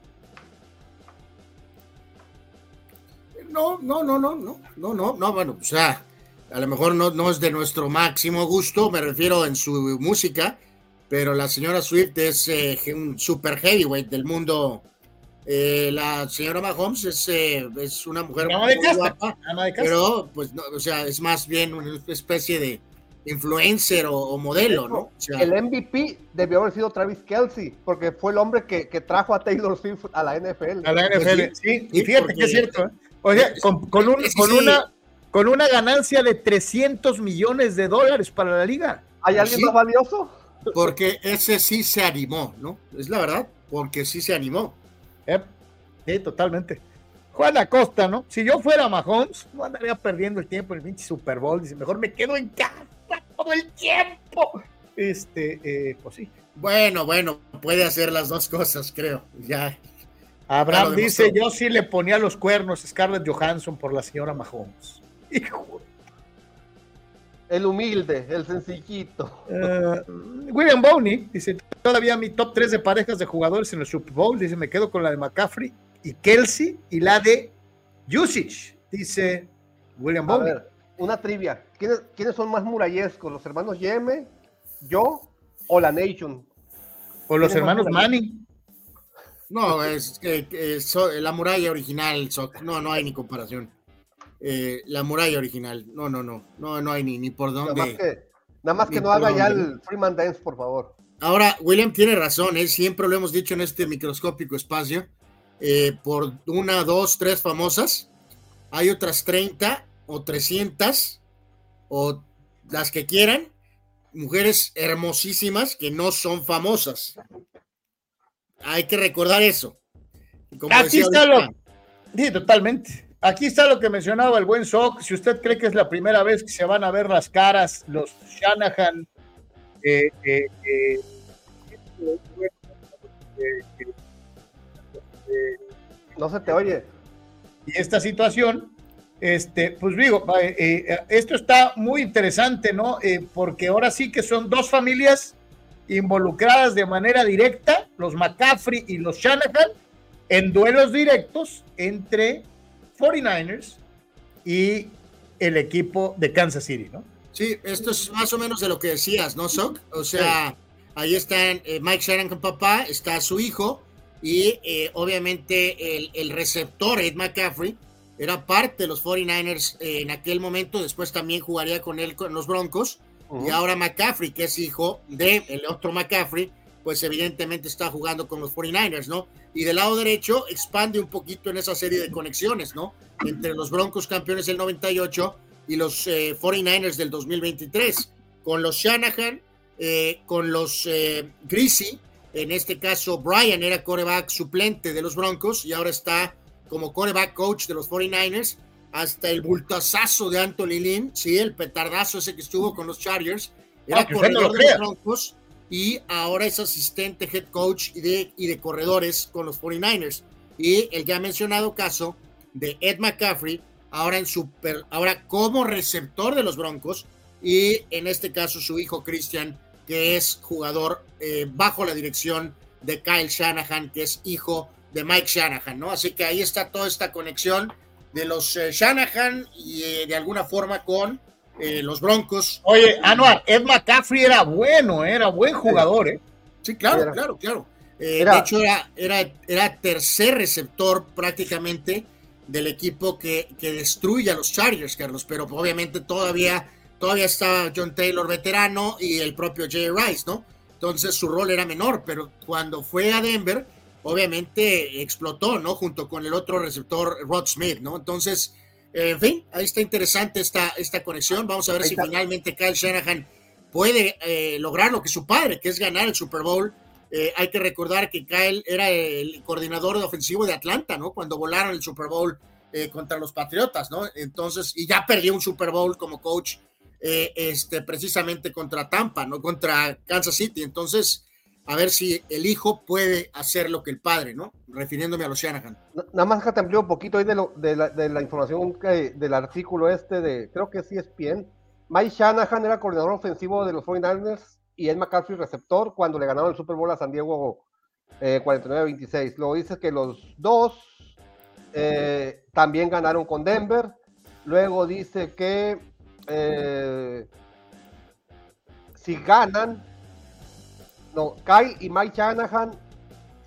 No, no, no, no, no, no, no, no, bueno, o sea, a lo mejor no, no es de nuestro máximo gusto, me refiero en su música, pero la señora Swift es eh, un super heavyweight del mundo. Eh, la señora Mahomes es, eh, es una mujer muy casa, guapa, ama de casa. pero pues no, o sea, es más bien una especie de influencer o, o modelo, ¿no? O sea, El MVP debió haber sido Travis Kelsey, porque fue el hombre que, que trajo a Taylor Swift a la NFL. A la NFL, Pues sí, sí, y fíjate porque- que es cierto. ¿eh? O sea, con, con un- con sí. una, con una ganancia de 300 millones de dólares para la liga. ¿Hay alguien Sí. más valioso? porque ese sí se animó, ¿no? Es la verdad, porque sí se animó. Eh, Sí, totalmente. Juan Acosta, ¿no? Si yo fuera Mahomes, no andaría perdiendo el tiempo en el pinche Super Bowl. Dice, mejor me quedo en casa todo el tiempo. Este, eh, pues sí. Bueno, bueno, puede hacer las dos cosas, creo. Ya. Abraham Ya dice, yo sí le ponía los cuernos a Scarlett Johansson por la señora Mahomes. Hijo. El humilde, el sencillito. Eh, William Bowney dice, todavía mi top 3 de parejas de jugadores en el Super Bowl. Dice, me quedo con la de McCaffrey y Kelsey y la de Usage. Dice William A Bowney. ver, una trivia. ¿Quiénes, quiénes son más murallescos? ¿Los hermanos Yeme, yo o la Nation? O los ¿Quién es más hermanos? Manning. No, es que que so- la muralla original, so- no, no hay ni comparación. Eh, la muralla original, no, no, no, no, no hay ni, ni por Nada más dónde. que, nada más que no haga ya dónde. el Freeman Dance, por favor. Ahora, William tiene razón, ¿eh? siempre lo hemos dicho en este microscópico espacio. eh, por una, dos, tres famosas, hay otras 30 o 300 o las que quieran, mujeres hermosísimas que no son famosas. Hay que recordar eso. Como Aquí está lo. Sí, totalmente. Aquí está lo que mencionaba el buen Sock. Si usted cree que es la primera vez que se van a ver las caras, los Shanahan, eh, eh, eh, eh, eh, No se te oye. y esta situación, este, pues digo, eh, eh, esto está muy interesante, ¿no? Eh, porque ahora sí que son dos familias involucradas de manera directa, los McCaffrey y los Shanahan, en duelos directos entre 49ers y el equipo de Kansas City, ¿no? Sí, esto es más o menos de lo que decías, ¿no, Sok? O sea, ahí están Mike Shanahan, papá, está su hijo y obviamente el, el receptor, Ed McCaffrey, era parte de los 49ers eh, en aquel momento, después también jugaría con él con los Broncos, y ahora McCaffrey, que es hijo de el otro McCaffrey, pues evidentemente está jugando con los 49ers, ¿no? Y del lado derecho expande un poquito en esa serie de conexiones, ¿no? Entre los Broncos campeones del 98 y los eh, 49ers del 2023, con los Shanahan, eh, con los eh, Greasy, en este caso Brian era coreback suplente de los Broncos y ahora está como coreback coach de los 49ers, hasta el bultazazo de Anthony Lynn, sí, el petardazo ese que estuvo con los Chargers, era Ah, corredor de los. Broncos y ahora es asistente head coach y de, y de corredores con los 49ers. Y el ya mencionado caso de Ed McCaffrey, ahora, en super, ahora como receptor de los Broncos y en este caso su hijo Christian, que es jugador eh, bajo la dirección de Kyle Shanahan, que es hijo de Mike Shanahan, ¿no? Así que ahí está toda esta conexión de los eh, Shanahan y eh, de alguna forma con eh, los Broncos. Oye, Anuar, Ed McCaffrey era bueno, era buen jugador, ¿eh? Sí, claro, Era- claro, claro. Eh, Era- De hecho, era, era, era tercer receptor prácticamente del equipo que, que destruye a los Chargers, Carlos, pero obviamente todavía, todavía está John Taylor veterano y el propio Jay Rice, ¿no? Entonces su rol era menor, pero cuando fue a Denver, obviamente explotó, ¿no? Junto con el otro receptor, Rod Smith, ¿no? Entonces, eh, en fin, ahí está interesante esta, esta conexión. Vamos a ver si finalmente Kyle Shanahan puede eh, lograr lo que su padre, que es ganar el Super Bowl. Eh, hay que recordar que Kyle era el coordinador de ofensivo de Atlanta, ¿no? Cuando volaron el Super Bowl eh, contra los Patriotas, ¿no? Entonces, y ya perdió un Super Bowl como coach, eh, este, precisamente contra Tampa, ¿no? Contra Kansas City. Entonces, a ver si el hijo puede hacer lo que el padre, ¿no? Refiriéndome a los Shanahan. Na- Nada más que te amplío un poquito ahí de, lo- de, la, información que, del artículo este de, creo que sí es bien. Mike Shanahan era coordinador ofensivo de los 49ers y Ed McCaffrey receptor cuando le ganaron el Super Bowl a San Diego eh, 49-26. Luego dice que los dos eh, también ganaron con Denver. Luego dice que eh, si ganan, No, Kyle y Mike Shanahan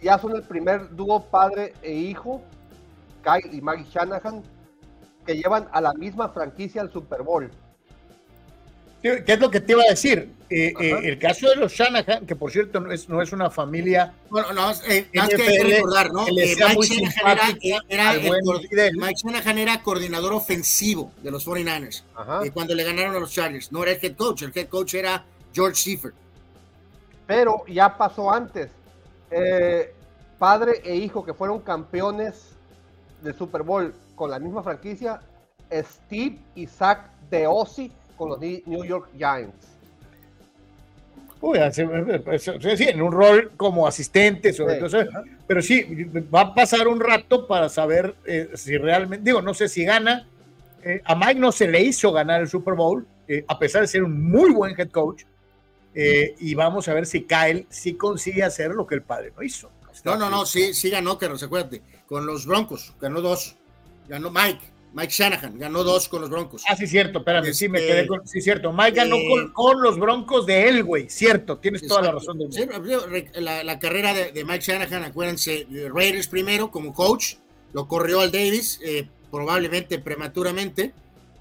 ya son el primer dúo padre e hijo, Kyle y Mike Shanahan, que llevan a la misma franquicia al Super Bowl. ¿Qué es lo que te iba a decir? Eh, eh, el caso de los Shanahan, que por cierto no es, no es una familia. Bueno, no, eh, más que recordar, ¿no? Mike, Shanahan era, era Mike, Shanahan era, coordinador ofensivo de los 49ers cuando le ganaron a los Chargers. No era el head coach, el head coach era George Seifert. Pero ya pasó antes. padre e hijo que fueron campeones del Super Bowl con la misma franquicia, Steve y Zach de Ozzy con los New York Giants. Uy, en un rol como asistente, sobre todo, pero sí, va a pasar un rato para saber eh, si realmente, digo, no sé si gana. Eh, a Mike no se le hizo ganar el Super Bowl, eh, a pesar de ser un muy buen head coach, y vamos a ver si Kyle sí consigue hacer lo que el padre no hizo. No, no, no, sí, sí ganó, se acuerde, con los Broncos, ganó dos, ganó Mike. Mike Shanahan ganó dos con los Broncos. Ah, sí, cierto, espérame, sí, me quedé este, con. Sí, cierto. Mike ganó eh, con, los Broncos de él, güey. Cierto, tienes toda la razón. Sí, la, carrera de, Mike Shanahan, acuérdense, Raiders primero como coach, lo corrió al Davis, eh, probablemente prematuramente.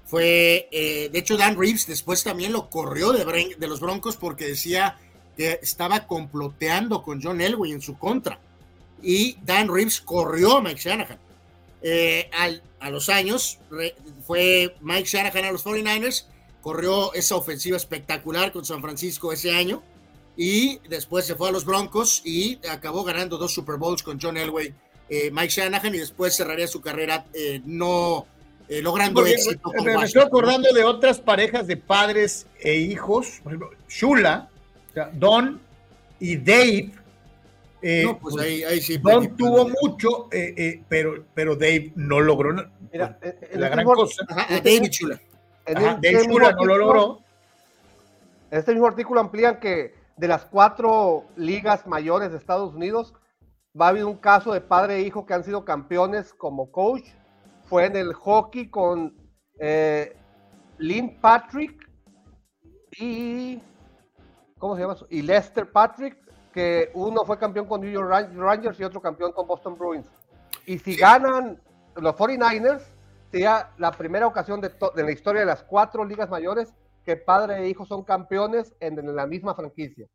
Fue, eh, de hecho, Dan Reeves después también lo corrió de, los Broncos porque decía que estaba comploteando con John Elway en su contra. Y Dan Reeves corrió a Mike Shanahan. al, a los años, fue Mike Shanahan a los 49ers, corrió esa ofensiva espectacular con San Francisco ese año y después se fue a los Broncos y acabó ganando dos Super Bowls con John Elway, eh, Mike Shanahan y después cerraría su carrera eh, no eh, logrando éxito. me, estoy acordando de otras parejas de padres e hijos, por ejemplo, Shula, Don y Dave eh, no, pues, ahí, ahí sí. Don tuvo mucho, eh, eh, pero, pero Dave no logró Mira, la gran cosa. David Chula. Dave Chula no lo logró. En este mismo artículo amplían que de las cuatro ligas mayores de Estados Unidos, va a haber un caso de padre e hijo que han sido campeones como coach. Fue en el hockey con Lynn Patrick y. ¿Cómo se llama? Y Lester Patrick que uno fue campeón con New York Rangers y otro campeón con Boston Bruins. Y si ganan los 49ers, sería la primera ocasión de, la historia de las cuatro ligas mayores que padre e hijo son campeones en, la misma franquicia.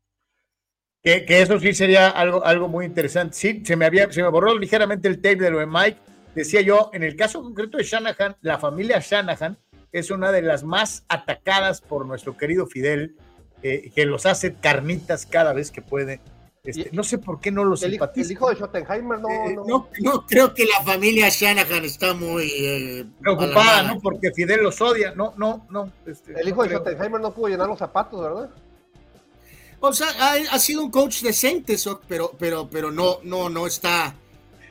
Que, eso sí sería algo, algo muy interesante. Sí, se me, había, se me borró ligeramente el tape de lo de Mike. Decía yo, en el caso concreto de Shanahan, la familia Shanahan es una de las más atacadas por nuestro querido Fidel, eh, que los hace carnitas cada vez que puede este, no sé por qué no lo simpatiza. El hijo de Schottenheimer eh, no, no, creo que la familia Shanahan está muy eh, preocupada, ¿no? Porque Fidel los odia. No, no, no. Este, el hijo de Schottenheimer no pudo llenar los zapatos, ¿verdad? O sea, ha, sido un coach decente, pero, pero, pero no, no, no está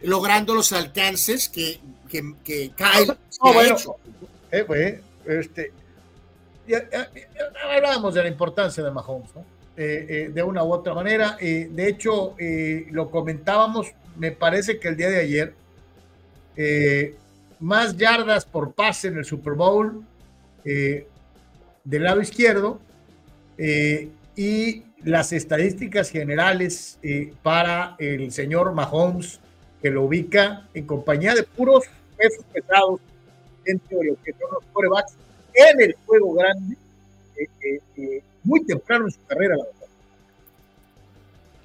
logrando los alcances que, que, que Kyle ha hecho. Eh, pues, este, hablábamos de la importancia de Mahomes, ¿no? Eh, eh, de una u otra manera. Eh, de hecho, lo comentábamos, me parece que el día de ayer, más yardas por pase en el Super Bowl del lado izquierdo y las estadísticas generales para el señor Mahomes, que lo ubica en compañía de puros pesos pesados dentro de lo que son los corebacks en el juego grande muy temprano en su carrera, la verdad.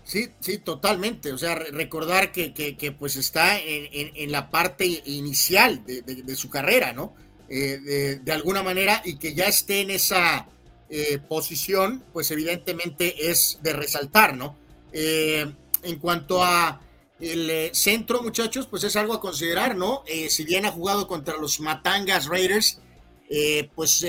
Sí, sí, totalmente. O sea, recordar que, que, pues está en, en, la parte inicial de, de, su carrera, ¿no? Eh, de, alguna manera, y que ya esté en esa eh, posición, pues evidentemente es de resaltar, ¿no? Eh, en cuanto a el centro, muchachos, pues es algo a considerar, ¿no? si bien ha jugado contra los Matangas Raiders, pues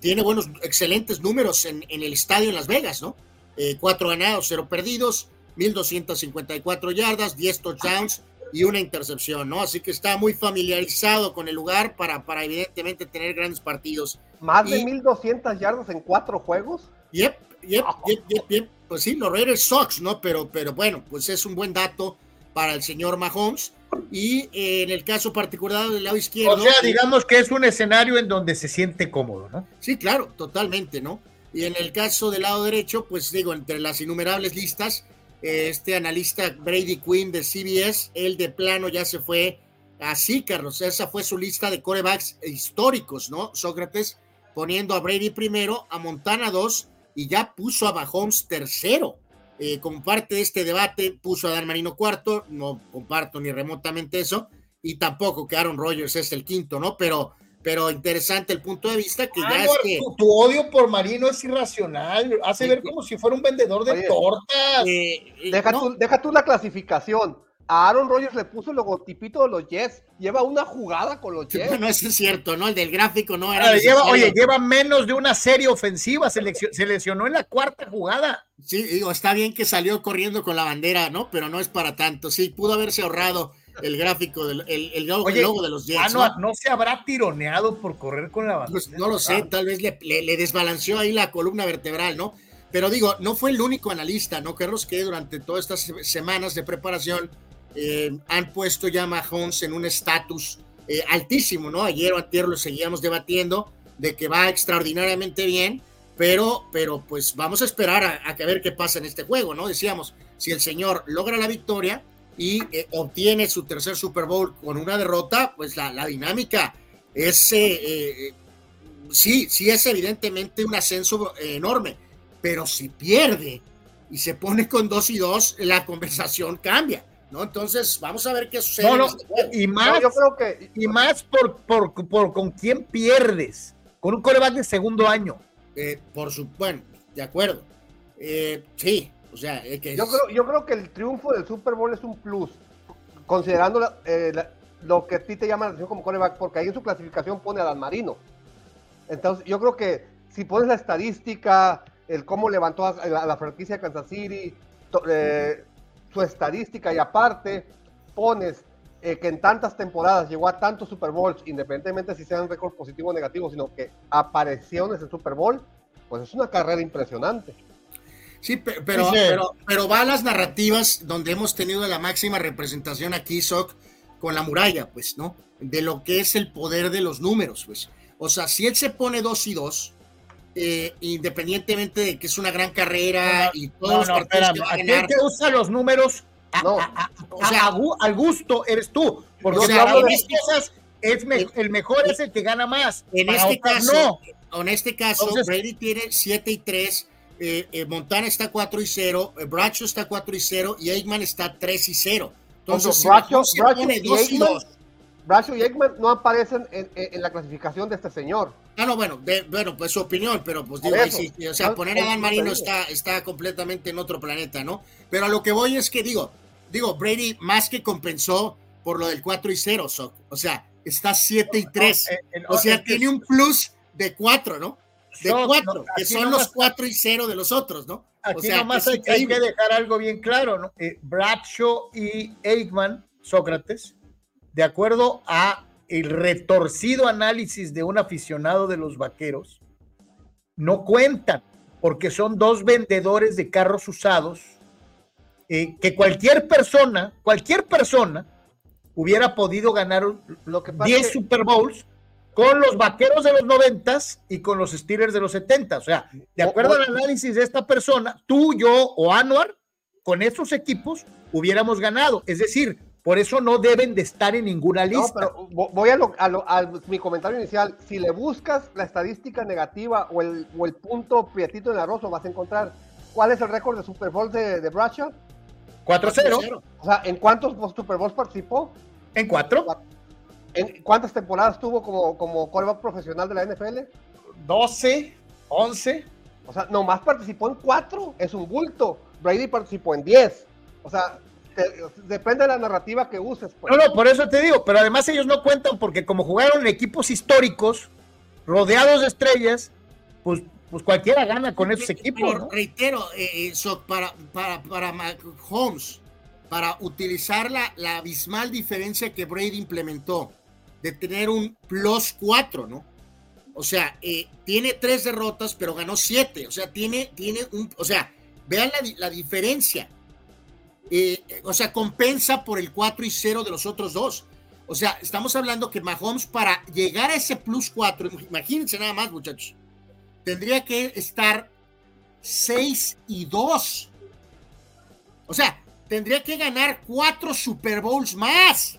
tiene buenos, excelentes números en, el estadio en Las Vegas, ¿no? Eh, cuatro ganados, cero perdidos, 1.254 yardas, 10 touchdowns y una intercepción, ¿no? Así que está muy familiarizado con el lugar para, para evidentemente tener grandes partidos. ¿Más de 1.200 yardas en cuatro juegos? Yep, yep, yep, yep, yep. Pues sí, los Raiders Sox, ¿no? Pero, pero bueno, pues es un buen dato para el señor Mahomes. Y eh, en el caso particular del lado izquierdo. O sea, digamos que es un escenario en donde se siente cómodo, ¿no? Sí, claro, totalmente, ¿no? Y en el caso del lado derecho, pues digo, entre las innumerables listas, eh, este analista Brady Quinn de CBS, él de plano ya se fue así, Carlos. Esa fue su lista de corebacks históricos, ¿no? Sócrates poniendo a Brady primero, a Montana dos y ya puso a Mahomes tercero. Eh, como parte de este debate, puso a Dan Marino cuarto, no comparto ni remotamente eso, y tampoco que Aaron Rodgers es el quinto, ¿no? Pero pero interesante el punto de vista que ya es que... Tu, odio por Marino es irracional, hace ver como si fuera un vendedor de tortas. Eh, eh, deja, tú, deja tú la clasificación. A Aaron Rodgers le puso el logotipito de los Jets. Lleva una jugada con los Jets. No, eso es cierto, ¿no? El del gráfico no era. oye, lleva menos de una serie ofensiva. Se, se, lesionó en la cuarta jugada. Sí, digo, está bien que salió corriendo con la bandera, ¿no? Pero no es para tanto. Sí, pudo haberse ahorrado el gráfico, del, el, logo, de los Jets. Ah, no, ¿no? se habrá tironeado por correr con la bandera? Pues no lo sé, tal vez le, le, desbalanceó ahí la columna vertebral, ¿no? Pero digo, no fue el único analista, ¿no? Carlos, que durante todas estas semanas de preparación eh, han puesto ya a Mahomes en un estatus eh, altísimo, ¿no? Ayer o antier lo seguíamos debatiendo de que va extraordinariamente bien, pero, pero pues vamos a esperar a, a, ver qué pasa en este juego, ¿no? Decíamos, si el señor logra la victoria, y eh, obtiene su tercer Super Bowl con una derrota, pues la, dinámica es, eh, sí, sí es evidentemente un ascenso enorme, pero si pierde y se pone con dos y dos, la conversación cambia. ¿No? Entonces, vamos a ver qué sucede. Este y más, yo creo que, y más por, por, por, con quién pierdes, con un coreback de segundo año. por su, bueno, de acuerdo. sí, sea, yo, creo, yo creo que el triunfo del Super Bowl es un plus, considerando eh, lo que a ti te llama la atención como coreback, porque ahí en su clasificación pone a Dan Marino. Entonces, yo creo que si pones la estadística, el cómo levantó a la, franquicia de Kansas City, eh, su estadística y aparte pones eh, que en tantas temporadas llegó a tantos Super Bowls, independientemente si sean récord positivo o negativo, sino que apareció en ese Super Bowl, pues es una carrera impresionante. Sí, pero, pero, pero, va a las narrativas donde hemos tenido la máxima representación aquí, Soc, con la muralla, pues, ¿no? De lo que es el poder de los números, pues. O sea, si él se pone dos y dos, eh, independientemente de que es una gran carrera y todos los partidos que va a ganar. usa los números o sea, al gusto eres tú. Porque en este, cosas es el mejor es el que gana más. En este caso, no. en este caso, Brady tiene 7 y 3 eh, eh, Montana está 4 y 0, eh, Bracho está 4 y 0 y Eggman está 3 y 0. Entonces, Bracho, y, Eggman, no aparecen en, la clasificación de este señor. Ah, no, bueno, bueno, pues su opinión, pero pues digo, sí, o sea, poner a Dan Marino está, está completamente en otro planeta, ¿no? Pero a lo que voy es que digo, digo, Brady más que compensó por lo del 4 y 0, o sea, está 7 y 3, o sea, tiene un plus de 4, ¿no? de cuatro, que son los cuatro y cero de los otros, ¿no? Aquí nomás hay, que dejar algo bien claro, ¿no? Eh, Bradshaw y Eichmann, Sócrates, de acuerdo a el retorcido análisis de un aficionado de los vaqueros, no cuentan, porque son dos vendedores de carros usados, eh, que cualquier persona, cualquier persona, hubiera podido ganar 10 Super Bowls con los vaqueros de los noventas y con los Steelers de los 70. O sea, de acuerdo al análisis de esta persona, tú, yo o Anuar, con esos equipos hubiéramos ganado. Es decir, por eso no deben de estar en ninguna lista. No, pero voy a, mi comentario inicial. Si le buscas la estadística negativa o el, o el punto prietito en arroz, vas a encontrar. ¿Cuál es el récord de Super Bowl de, de Bradshaw? 4-0. O sea, ¿en cuántos Super Bowls participó? En cuatro. ¿Cuántas temporadas tuvo como, como profesional de la NFL? 12, 11. O sea, nomás participó en cuatro, es un bulto. Brady participó en 10. O sea, depende de la narrativa que uses. Pues. No, no, por eso te digo, pero además ellos no cuentan porque como jugaron en equipos históricos, rodeados de estrellas, pues, pues cualquiera gana con esos equipos. Reitero, eh, eh para, para, para Holmes, para utilizar la, la abismal diferencia que Brady implementó de tener un plus 4, ¿no? O sea, eh, tiene tres derrotas, pero ganó siete. O sea, tiene, tiene un. O sea, vean la, la diferencia. Eh, o sea, compensa por el 4 y 0 de los otros dos. O sea, estamos hablando que Mahomes, para llegar a ese plus 4, imagínense nada más, muchachos, tendría que estar 6 y 2. O sea, tendría que ganar cuatro Super Bowls más.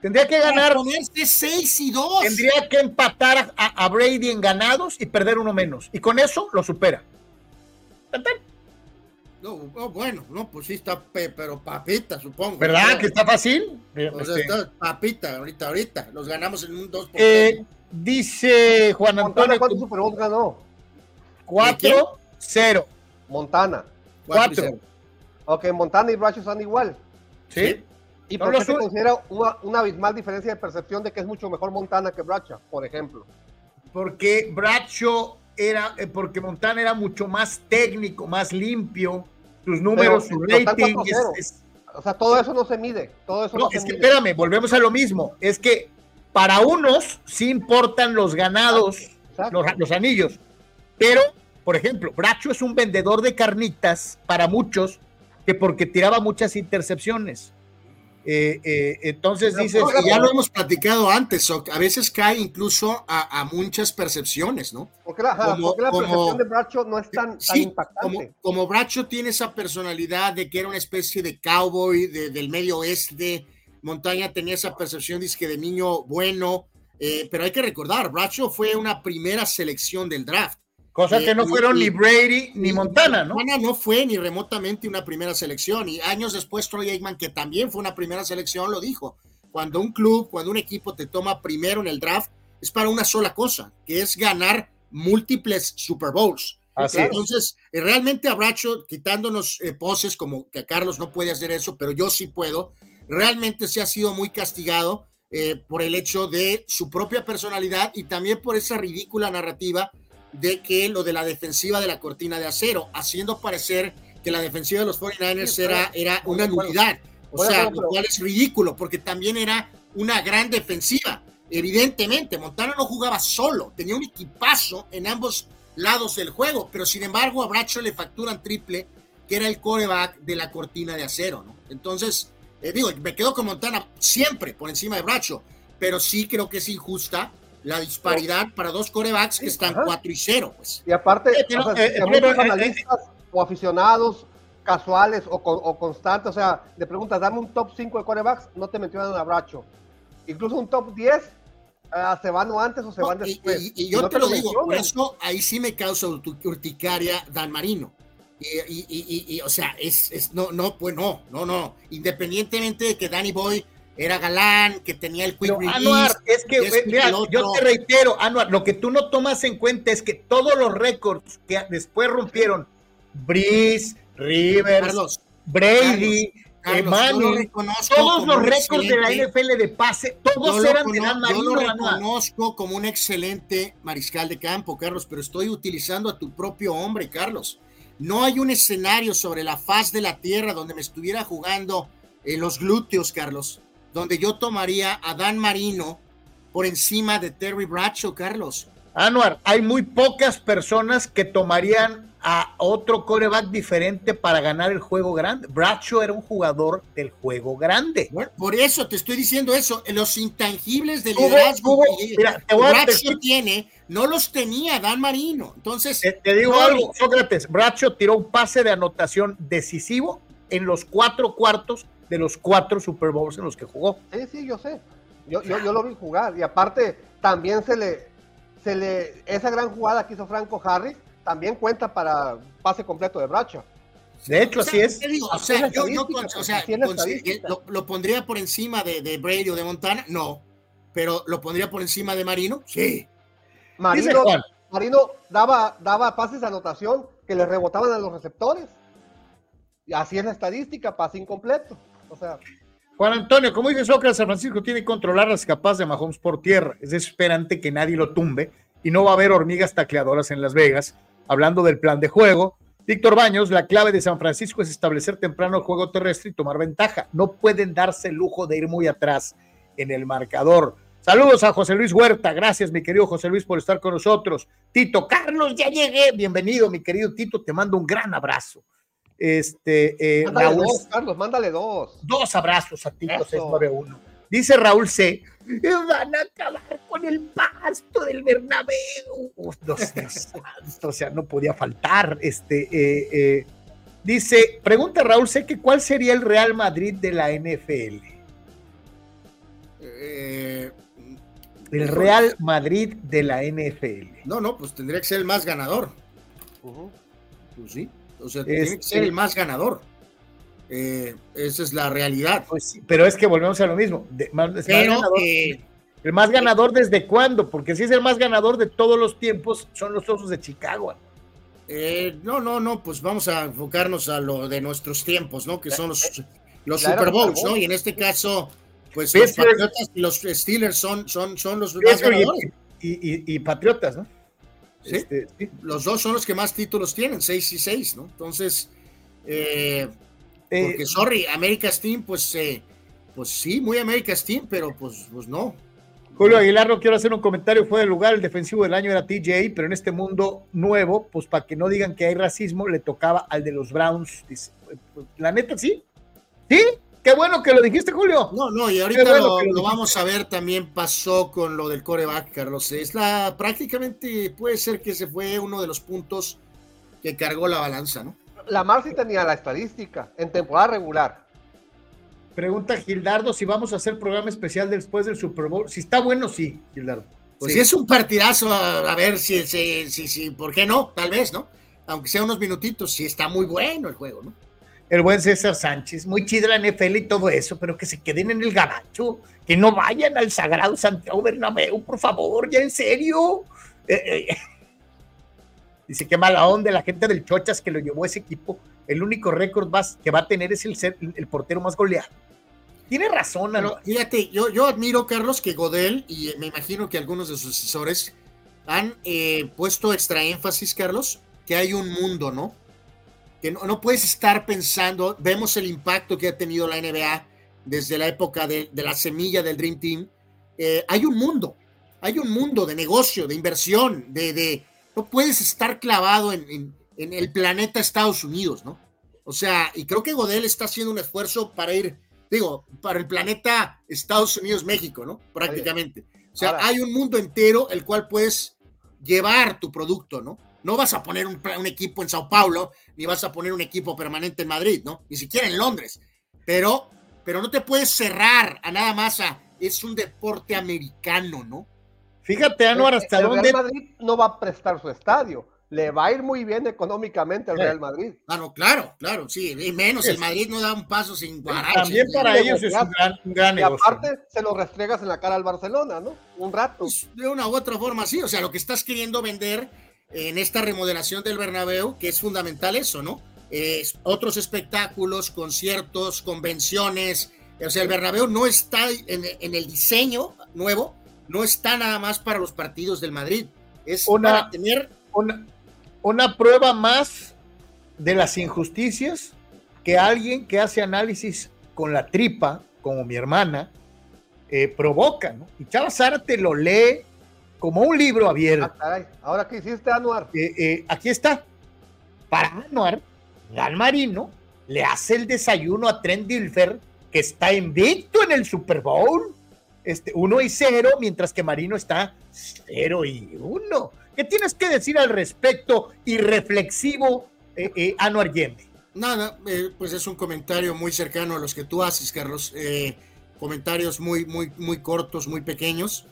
Tendría que ganar. Ponerse 6 y 2. Tendría que empatar a, a, Brady en ganados y perder uno menos. Y con eso lo supera. No, oh, bueno, no, pues sí está, pero papita, supongo. ¿Verdad que está fácil? O sea, está papita, ahorita, ahorita. Los ganamos en un 2 por eh, Dice Juan Antonio. ¿Cuántos Super Bowls ganó? 4-0. Montana. 4. Ok, Montana y Bracho están igual. Sí. ¿Y por qué se considera una, una, abismal diferencia de percepción de que es mucho mejor Montana que Bracha, por ejemplo? Porque Bracho era, eh, porque Montana era mucho más técnico, más limpio, sus números, su rating. Es, es, o sea, todo eso no se mide. Todo eso no, no es se que mide. espérame, volvemos a lo mismo. Es que para unos sí importan los ganados, los, los, anillos, pero, por ejemplo, Bracho es un vendedor de carnitas para muchos que porque tiraba muchas intercepciones. Eh, eh, entonces dices. No, ya lo hemos platicado antes, a veces cae incluso a, a muchas percepciones, ¿no? Porque la, como, porque la como, percepción de Bracho no es tan, sí, tan impactante. Como, como, Bracho tiene esa personalidad de que era una especie de cowboy de, del medio oeste, Montaña tenía esa percepción de niño bueno, eh, pero hay que recordar, Bracho fue una primera selección del draft. Cosa que no fueron y, ni Brady ni Montana, ¿no? Montana no fue ni remotamente una primera selección. Y años después, Troy Aikman, que también fue una primera selección, lo dijo. Cuando un club, cuando un equipo te toma primero en el draft, es para una sola cosa, que es ganar múltiples Super Bowls. Así Entonces, es. realmente a Bracho, quitándonos eh, poses como que Carlos no puede hacer eso, pero yo sí puedo, realmente se ha sido muy castigado eh, por el hecho de su propia personalidad y también por esa ridícula narrativa de que lo de la defensiva de la cortina de acero, haciendo parecer que la defensiva de los 49ers sí, era, era una nulidad. O sea, lo cual es ridículo, porque también era una gran defensiva. Evidentemente, Montana no jugaba solo, tenía un equipazo en ambos lados del juego, pero sin embargo a Bracho le facturan triple, que era el coreback de la cortina de acero, ¿no? Entonces, eh, digo, me quedo con Montana siempre por encima de Bracho, pero sí creo que es injusta la disparidad para dos corebacks que están 4 y 0. Pues. Y aparte, eh, pero, o sea, eh, muchos eh, analistas o aficionados casuales o, o, constantes, o sea, le preguntas, dame un top 5 de corebacks, no te mencionan a Bracho. Incluso un top 10, uh, se van o antes o se van no, después. Y, y, y yo no te, te, lo digo, por eso ahí sí me causa urticaria Dan Marino. Y, y, y, o sea, es, es, no, no, pues no, no, no. Independientemente de que Danny Boy era galán, que tenía el quick release, Anuar, es que, es mira, yo te reitero, Anuar, lo que tú no tomas en cuenta es que todos los récords que después rompieron, Breeze, Rivers, Carlos, Brady, Carlos, Manning, todos los récords de la NFL de pase, todos eran de Marino. Yo lo reconozco como un excelente mariscal de campo, Carlos, pero estoy utilizando a tu propio hombre, Carlos. No hay un escenario sobre la faz de la tierra donde me estuviera jugando eh, los glúteos, Carlos, donde yo tomaría a Dan Marino por encima de Terry Bradshaw, Carlos. Anuar, hay muy pocas personas que tomarían a otro coreback diferente para ganar el juego grande. Bradshaw era un jugador del juego grande. Bueno, por eso te estoy diciendo eso. Los intangibles del liderazgo que mira, Bradshaw tiene, no los tenía Dan Marino. Entonces, te, te digo no, algo, Sócrates, Bradshaw tiró un pase de anotación decisivo en los cuatro cuartos de los cuatro Super Bowls en los que jugó. Sí, sí, yo sé. Yo, yo, yo lo vi jugar. Y aparte, también se le, se le, esa gran jugada que hizo Franco Harris, también cuenta para pase completo de Bracho. De hecho, o sea, así es. Digo, o sea, yo, yo o sea, lo, lo, pondría por encima de, de, Brady o de Montana, no. Pero lo pondría por encima de Marino, sí. Marino, Marino daba, daba pases de anotación que le rebotaban a los receptores. Y así es la estadística, pase incompleto. O sea, Juan Antonio, como dice Sócrates, San Francisco tiene que controlar las capas de Mahomes por tierra. Es desesperante que nadie lo tumbe y no va a haber hormigas tacleadoras en Las Vegas. Hablando del plan de juego, Víctor Baños, la clave de San Francisco es establecer temprano el juego terrestre y tomar ventaja. No pueden darse el lujo de ir muy atrás en el marcador. Saludos a José Luis Huerta. Gracias, mi querido José Luis, por estar con nosotros. Tito, Carlos, ya llegué. Bienvenido, mi querido Tito. Te mando un gran abrazo. Este, eh, mándale Raúl, dos, Carlos, mándale dos. Dos abrazos a Tito 691. Dice Raúl C. Van a acabar con el pasto del Bernabéu. o sea, no podía faltar. Este, eh, eh, dice, pregunta Raúl C. que cuál sería el Real Madrid de la NFL. Eh, el Real Madrid de la NFL. No, no, pues tendría que ser el más ganador. Pues sí. O sea, tiene que ser el más ganador. Eh, esa es la realidad. Pues pero es que volvemos a lo mismo. el más ganador desde cuándo? Porque si es el más ganador de todos los tiempos, son los Osos de Chicago. Eh, no, no, no, pues vamos a enfocarnos a lo de nuestros tiempos, ¿no? Que son los, los Super Bowls, ¿no? Y en este caso, pues los Patriotas y los Steelers son, son, son los más ganadores. Y, Patriotas, ¿no? Este, ¿Sí? Los dos son los que más títulos tienen, seis y seis, ¿no? Entonces, eh, porque, sorry, America's Team, pues, eh, pues sí, muy America's Team, pero pues, pues no. Julio Aguilar, no quiero hacer un comentario fue del lugar, el defensivo del año era TJ, pero en este mundo nuevo, pues para que no digan que hay racismo, le tocaba al de los Browns. Dice, pues, la neta, sí. ¿Sí? Qué bueno que lo dijiste, Julio. No, no, y ahorita lo, vamos a ver también pasó con lo del coreback, Carlos. Es la, prácticamente puede ser que se fue uno de los puntos que cargó la balanza, ¿no? la Marcy tenía la estadística en temporada regular. Pregunta Gildardo si vamos a hacer programa especial después del Super Bowl. Si está bueno, sí, Gildardo. Pues si es un partidazo, a, ver si, si, si, si, ¿por qué no? Tal vez, ¿no? Aunque sea unos minutitos, si está muy bueno el juego, ¿no? El buen César Sánchez, muy chido la NFL y todo eso, pero que se queden en el gabacho, que no vayan al Sagrado Santiago Bernabéu, por favor, ya en serio. Eh, eh, Dice, qué mala onda la gente del Chochas que lo llevó ese equipo. El único récord que va a tener es el, ser, el portero más goleado. Tiene razón, ¿no? fíjate, yo, yo admiro, Carlos, que Godel, y me imagino que algunos de sus asesores han eh, puesto extra énfasis, Carlos, que hay un mundo, ¿no? Que no, puedes estar pensando, vemos el impacto que ha tenido la NBA desde la época de, la semilla del Dream Team. Eh, hay un mundo, hay un mundo de negocio, de inversión, de, de, no puedes estar clavado en, el planeta Estados Unidos, ¿no? O sea, y creo que Godel está haciendo un esfuerzo para ir, digo, para el planeta Estados Unidos-México, ¿no? Prácticamente. O sea, hay un mundo entero el cual puedes llevar tu producto, ¿no? No vas a poner un, equipo en Sao Paulo, ni vas a poner un equipo permanente en Madrid, ¿no? Ni siquiera en Londres. Pero, pero no te puedes cerrar a nada más a, es un deporte americano, ¿no? Fíjate, Anuar, hasta el dónde. Real Madrid no va a prestar su estadio. Le va a ir muy bien económicamente al Real Madrid. Claro, claro, claro, sí. Y menos, el Madrid no da un paso sin guarache. También para ellos es un gran, negocio. Y aparte, se lo restregas en la cara al Barcelona, ¿no? Un rato. Pues, de una u otra forma, sí. O sea, lo que estás queriendo vender en esta remodelación del Bernabéu, que es fundamental eso, ¿no? Es otros espectáculos, conciertos, convenciones. O sea, el Bernabéu no está en, en el diseño nuevo, no está nada más para los partidos del Madrid, es una, para tener una, una prueba más de las injusticias que alguien que hace análisis con la tripa, como mi hermana, eh, provoca, ¿no? Y Chava Zárate lo lee como un libro abierto. Ah, Ahora, ¿qué hiciste, Anuar? Eh, eh, aquí está. Para Anuar, Gal Marino le hace el desayuno a Trent Dilfer, que está invicto en el Super Bowl este, 1 y 0, mientras que Marino está 0 y 1. ¿Qué tienes que decir al respecto y reflexivo, eh, eh, Anuar Nada, eh, pues es un comentario muy cercano a los que tú haces, Carlos. Eh, comentarios muy, muy, muy cortos, muy pequeños.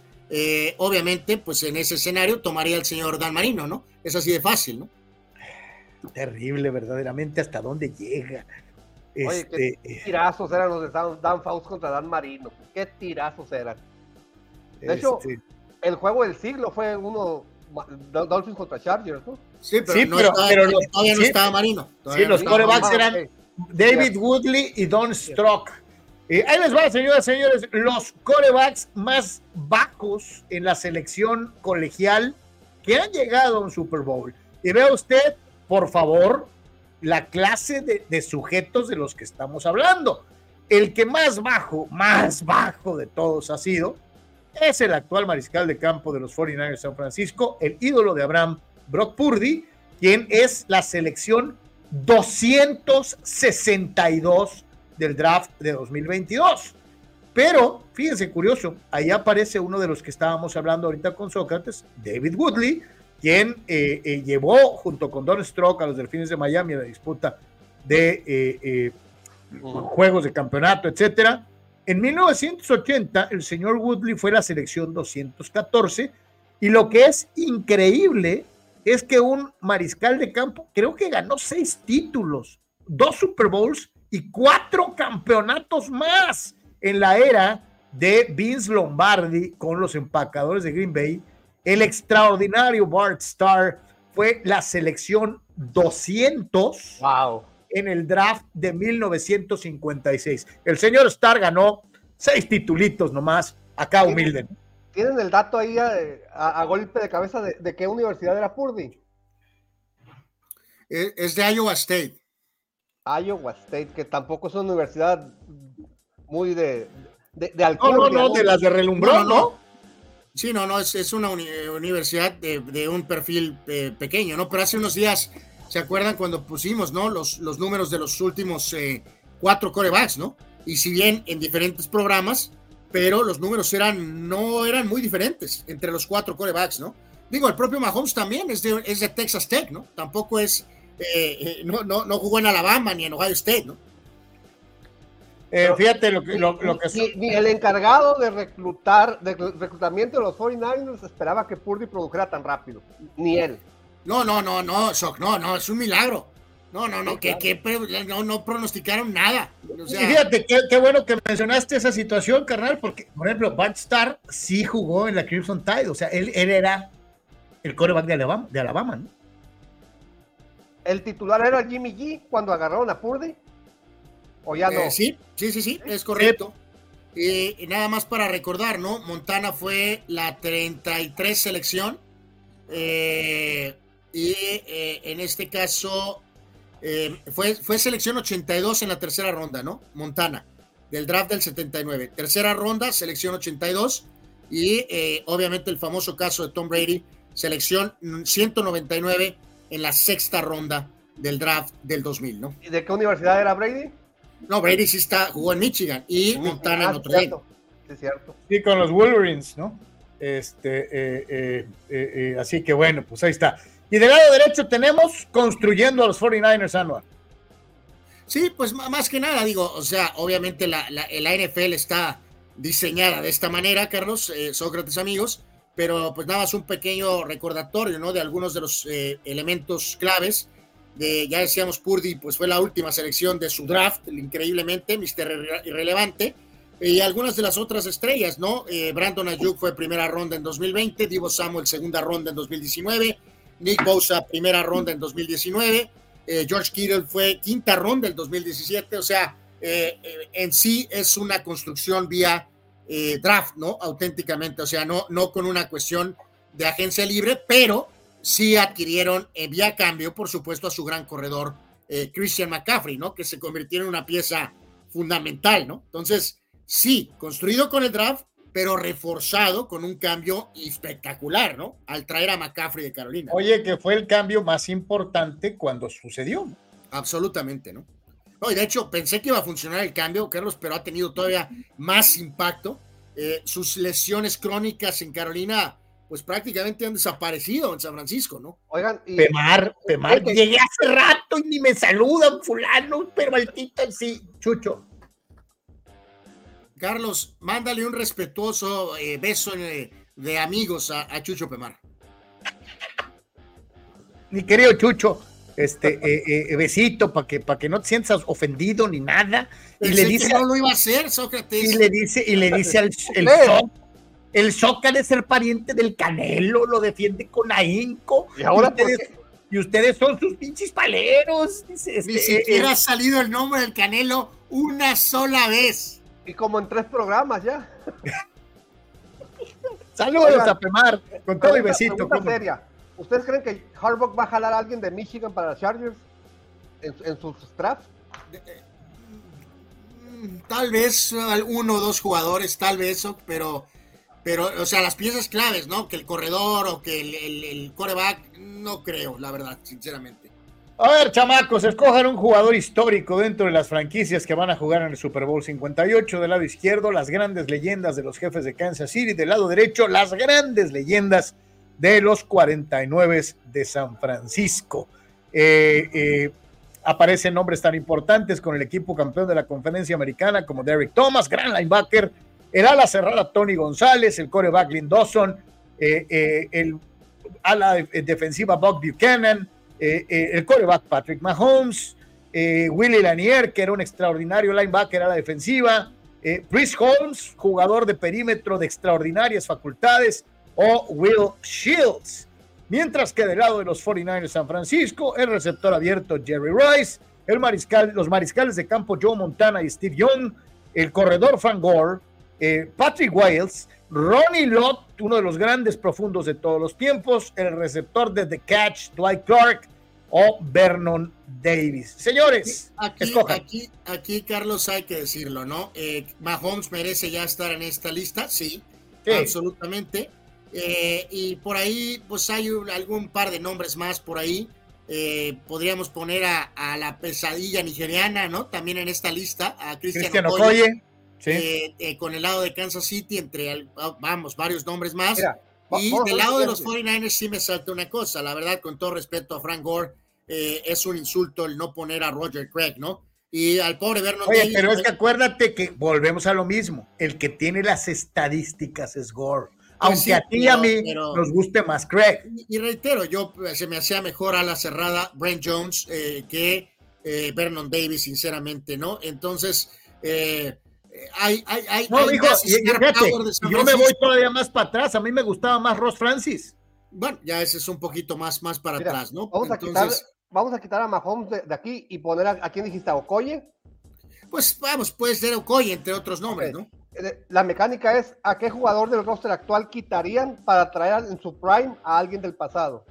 Obviamente, pues en ese escenario tomaría el señor Dan Marino, ¿no? Es así de fácil, ¿no? Terrible, verdaderamente, hasta dónde llega. Oye, qué este, tirazos eran los de Dan, Faust contra Dan Marino. Qué tirazos eran. De hecho, este, el juego del siglo fue uno Dolphins contra Chargers, ¿no? Sí, pero, todavía no estaba Marino. sí, los corebacks eran David Woodley y Don Strock. Eh, ahí les va, señoras y señores, los corebacks más bajos en la selección colegial que han llegado a un Super Bowl. Y vea usted, por favor, la clase de, sujetos de los que estamos hablando. El que más bajo, más bajo de todos ha sido, es el actual mariscal de campo de los 49ers de San Francisco, el ídolo de Abraham, Brock Purdy, quien es la selección 262 del draft de 2022. Pero, fíjense, curioso, ahí aparece uno de los que estábamos hablando ahorita con Sócrates, David Woodley, quien eh, eh, llevó junto con Don Stroke a los Delfines de Miami a la disputa de eh, juegos de campeonato, etcétera. En 1980, el señor Woodley fue la selección 214 y lo que es increíble es que un mariscal de campo creo que ganó seis títulos, dos Super Bowls y cuatro campeonatos más en la era de Vince Lombardi con los empacadores de Green Bay. El extraordinario Bart Starr fue la selección 200 wow. en el draft de 1956. El señor Starr ganó seis titulitos nomás, acá humilde. ¿Tienen el dato ahí a, golpe de cabeza de, qué universidad era Purdy? Es de Iowa State. Iowa State, que tampoco es una universidad muy de, de, de alcohol. No, no, no, de las de relumbrón, ¿no? Sí, no, no, es, una universidad de, un perfil eh, pequeño, ¿no? Pero hace unos días, ¿se acuerdan cuando pusimos, ¿no? Los, los números de los últimos eh, cuatro corebacks, ¿no? Y si bien en diferentes programas, pero los números eran, no eran muy diferentes entre los cuatro corebacks, ¿no? Digo, el propio Mahomes también es de, es de Texas Tech, ¿no? Tampoco es, eh, eh, no, no, no, jugó en Alabama ni en Ohio State, ¿no? Eh, fíjate lo que, lo, que ni, el encargado de reclutar, de reclutamiento de los 49ers esperaba que Purdy produjera tan rápido, ni él. No, no, no, no, no, no, es un milagro. No, no, no, que, que no, no, pronosticaron nada. y fíjate, qué, bueno que mencionaste esa situación, carnal, porque, por ejemplo, Bart Starr sí jugó en la Crimson Tide, o sea, él, él era el coreback de Alabama, de Alabama, ¿no? ¿El titular era Jimmy G cuando agarraron a Purdy? ¿O ya no? Eh, sí, sí, sí, sí, es correcto. y nada más para recordar, ¿no? Montana fue la 33 selección. Eh, y eh, en este caso eh, fue, fue selección 82 en la tercera ronda, ¿no? Montana, del draft del 79. Tercera ronda, selección 82. Y eh, obviamente el famoso caso de Tom Brady, selección 199 en la sexta ronda del draft del 2000, ¿no? ¿Y de qué universidad era Brady? No, Brady sí está, jugó en Michigan y Montana en Notre Dame. Sí, cierto. Sí, con los Wolverines, ¿no? Este, eh, así que bueno, pues ahí está. Y del lado derecho tenemos construyendo a los 49ers, Anuar. Sí, pues más que nada, digo, o sea, obviamente la, la, NFL está diseñada de esta manera, Carlos, eh, Sócrates amigos, pero pues nada más un pequeño recordatorio, ¿no? De algunos de los eh, elementos claves. De, ya decíamos, Purdy, pues fue la última selección de su draft, increíblemente, Mister Irrelevante. Y algunas de las otras estrellas, ¿no? Eh, Brandon Ayuk fue primera ronda en 2020, Divo Samuel segunda ronda en 2019, Nick Bosa, primera ronda en 2019. Eh, George Kittle fue quinta ronda en 2017. O sea, eh, eh, en sí es una construcción vía draft, ¿no? Auténticamente. O sea, no, no con una cuestión de agencia libre, pero sí adquirieron vía cambio, por supuesto, a su gran corredor Christian McCaffrey, ¿no? Que se convirtió en una pieza fundamental, ¿no? Entonces, sí, construido con el draft, pero reforzado con un cambio espectacular, ¿no? Al traer a McCaffrey de Carolina. Oye, que fue el cambio más importante cuando sucedió. Absolutamente, ¿no? No, y de hecho pensé que iba a funcionar el cambio, Carlos, pero ha tenido todavía más impacto. Eh, sus lesiones crónicas en Carolina, pues prácticamente han desaparecido en San Francisco, ¿no? Oigan, y... Pemar, Pemar, llegué hace rato y ni me saludan, fulano, pero maldito sí, Chucho. Carlos, mándale un respetuoso eh, beso eh, de amigos a, Chucho Pemar. Mi querido Chucho, este eh, besito para que, para que no te sientas ofendido ni nada. y le dice. no lo iba a hacer, Sócrates. Y le dice, y le dice al el, el Zócalo es el pariente del Canelo, lo defiende con ahínco. Y ahora ustedes, y ustedes son sus pinches paleros. Ni este, siquiera ha salido el nombre del Canelo una sola vez. Y como en tres programas ya. Saludos a Pemar, con todo y besito. ¿Ustedes creen que Harbaugh va a jalar a alguien de Michigan para los Chargers en, sus drafts? Mm, tal vez uno o dos jugadores, tal vez, pero, pero, o sea, las piezas claves, ¿no? Que el corredor o que el, el, coreback, no creo, la verdad, sinceramente. A ver, chamacos, escojan un jugador histórico dentro de las franquicias que van a jugar en el Super Bowl 58. Del lado izquierdo, las grandes leyendas de los jefes de Kansas City. Del lado derecho, las grandes leyendas de los 49 de San Francisco. Eh, eh, aparecen nombres tan importantes con el equipo campeón de la conferencia americana como Derek Thomas, gran linebacker, el ala cerrada Tony González, el coreback Lynn Dawson, eh, el ala defensiva Bob Buchanan, el coreback Patrick Mahomes, Willie Lanier, que era un extraordinario linebacker a la defensiva, Chris Holmes, jugador de perímetro de extraordinarias facultades, o Will Shields. Mientras que del lado de los 49ers de San Francisco, el receptor abierto Jerry Rice, el mariscal, los mariscales de campo Joe Montana y Steve Young, el corredor Frank Gore, Patrick Wiles, Ronnie Lott, uno de los grandes profundos de todos los tiempos, el receptor de The Catch, Dwight Clark o Vernon Davis. Señores, aquí, aquí, aquí, Carlos, hay que decirlo, ¿no? Eh, Mahomes merece ya estar en esta lista, sí, absolutamente. Eh, y por ahí, pues hay algún par de nombres más por ahí. Eh, podríamos poner a, la pesadilla nigeriana, ¿no? También en esta lista, a Cristian Okoye eh, eh, con el lado de Kansas City, entre, vamos, varios nombres más. y del lado de los 49ers sí me salta una cosa, la verdad, con todo respeto a Frank Gore, eh, es un insulto el no poner a Roger Craig, ¿no? Y al pobre Vernon Oye, pero es que acuérdate que volvemos a lo mismo, el que tiene las estadísticas es Gore. Aunque a ti y a mí nos guste más Craig. Y, reitero, yo se me hacía mejor a la cerrada Brent Jones que Vernon Davis, sinceramente, ¿no? Entonces, eh, hay, hay, no, hijo, yo me voy todavía más para atrás. A mí me gustaba más Ross Francis. Bueno, ya ese es un poquito más, más para atrás, ¿no? Vamos, a quitar, vamos a quitar a Mahomes de, aquí y poner a, quién dijiste, a Okoye. Pues vamos, puede ser Okoye, entre otros nombres, ¿no? La mecánica es a qué jugador del roster actual quitarían para traer en su prime a alguien del pasado.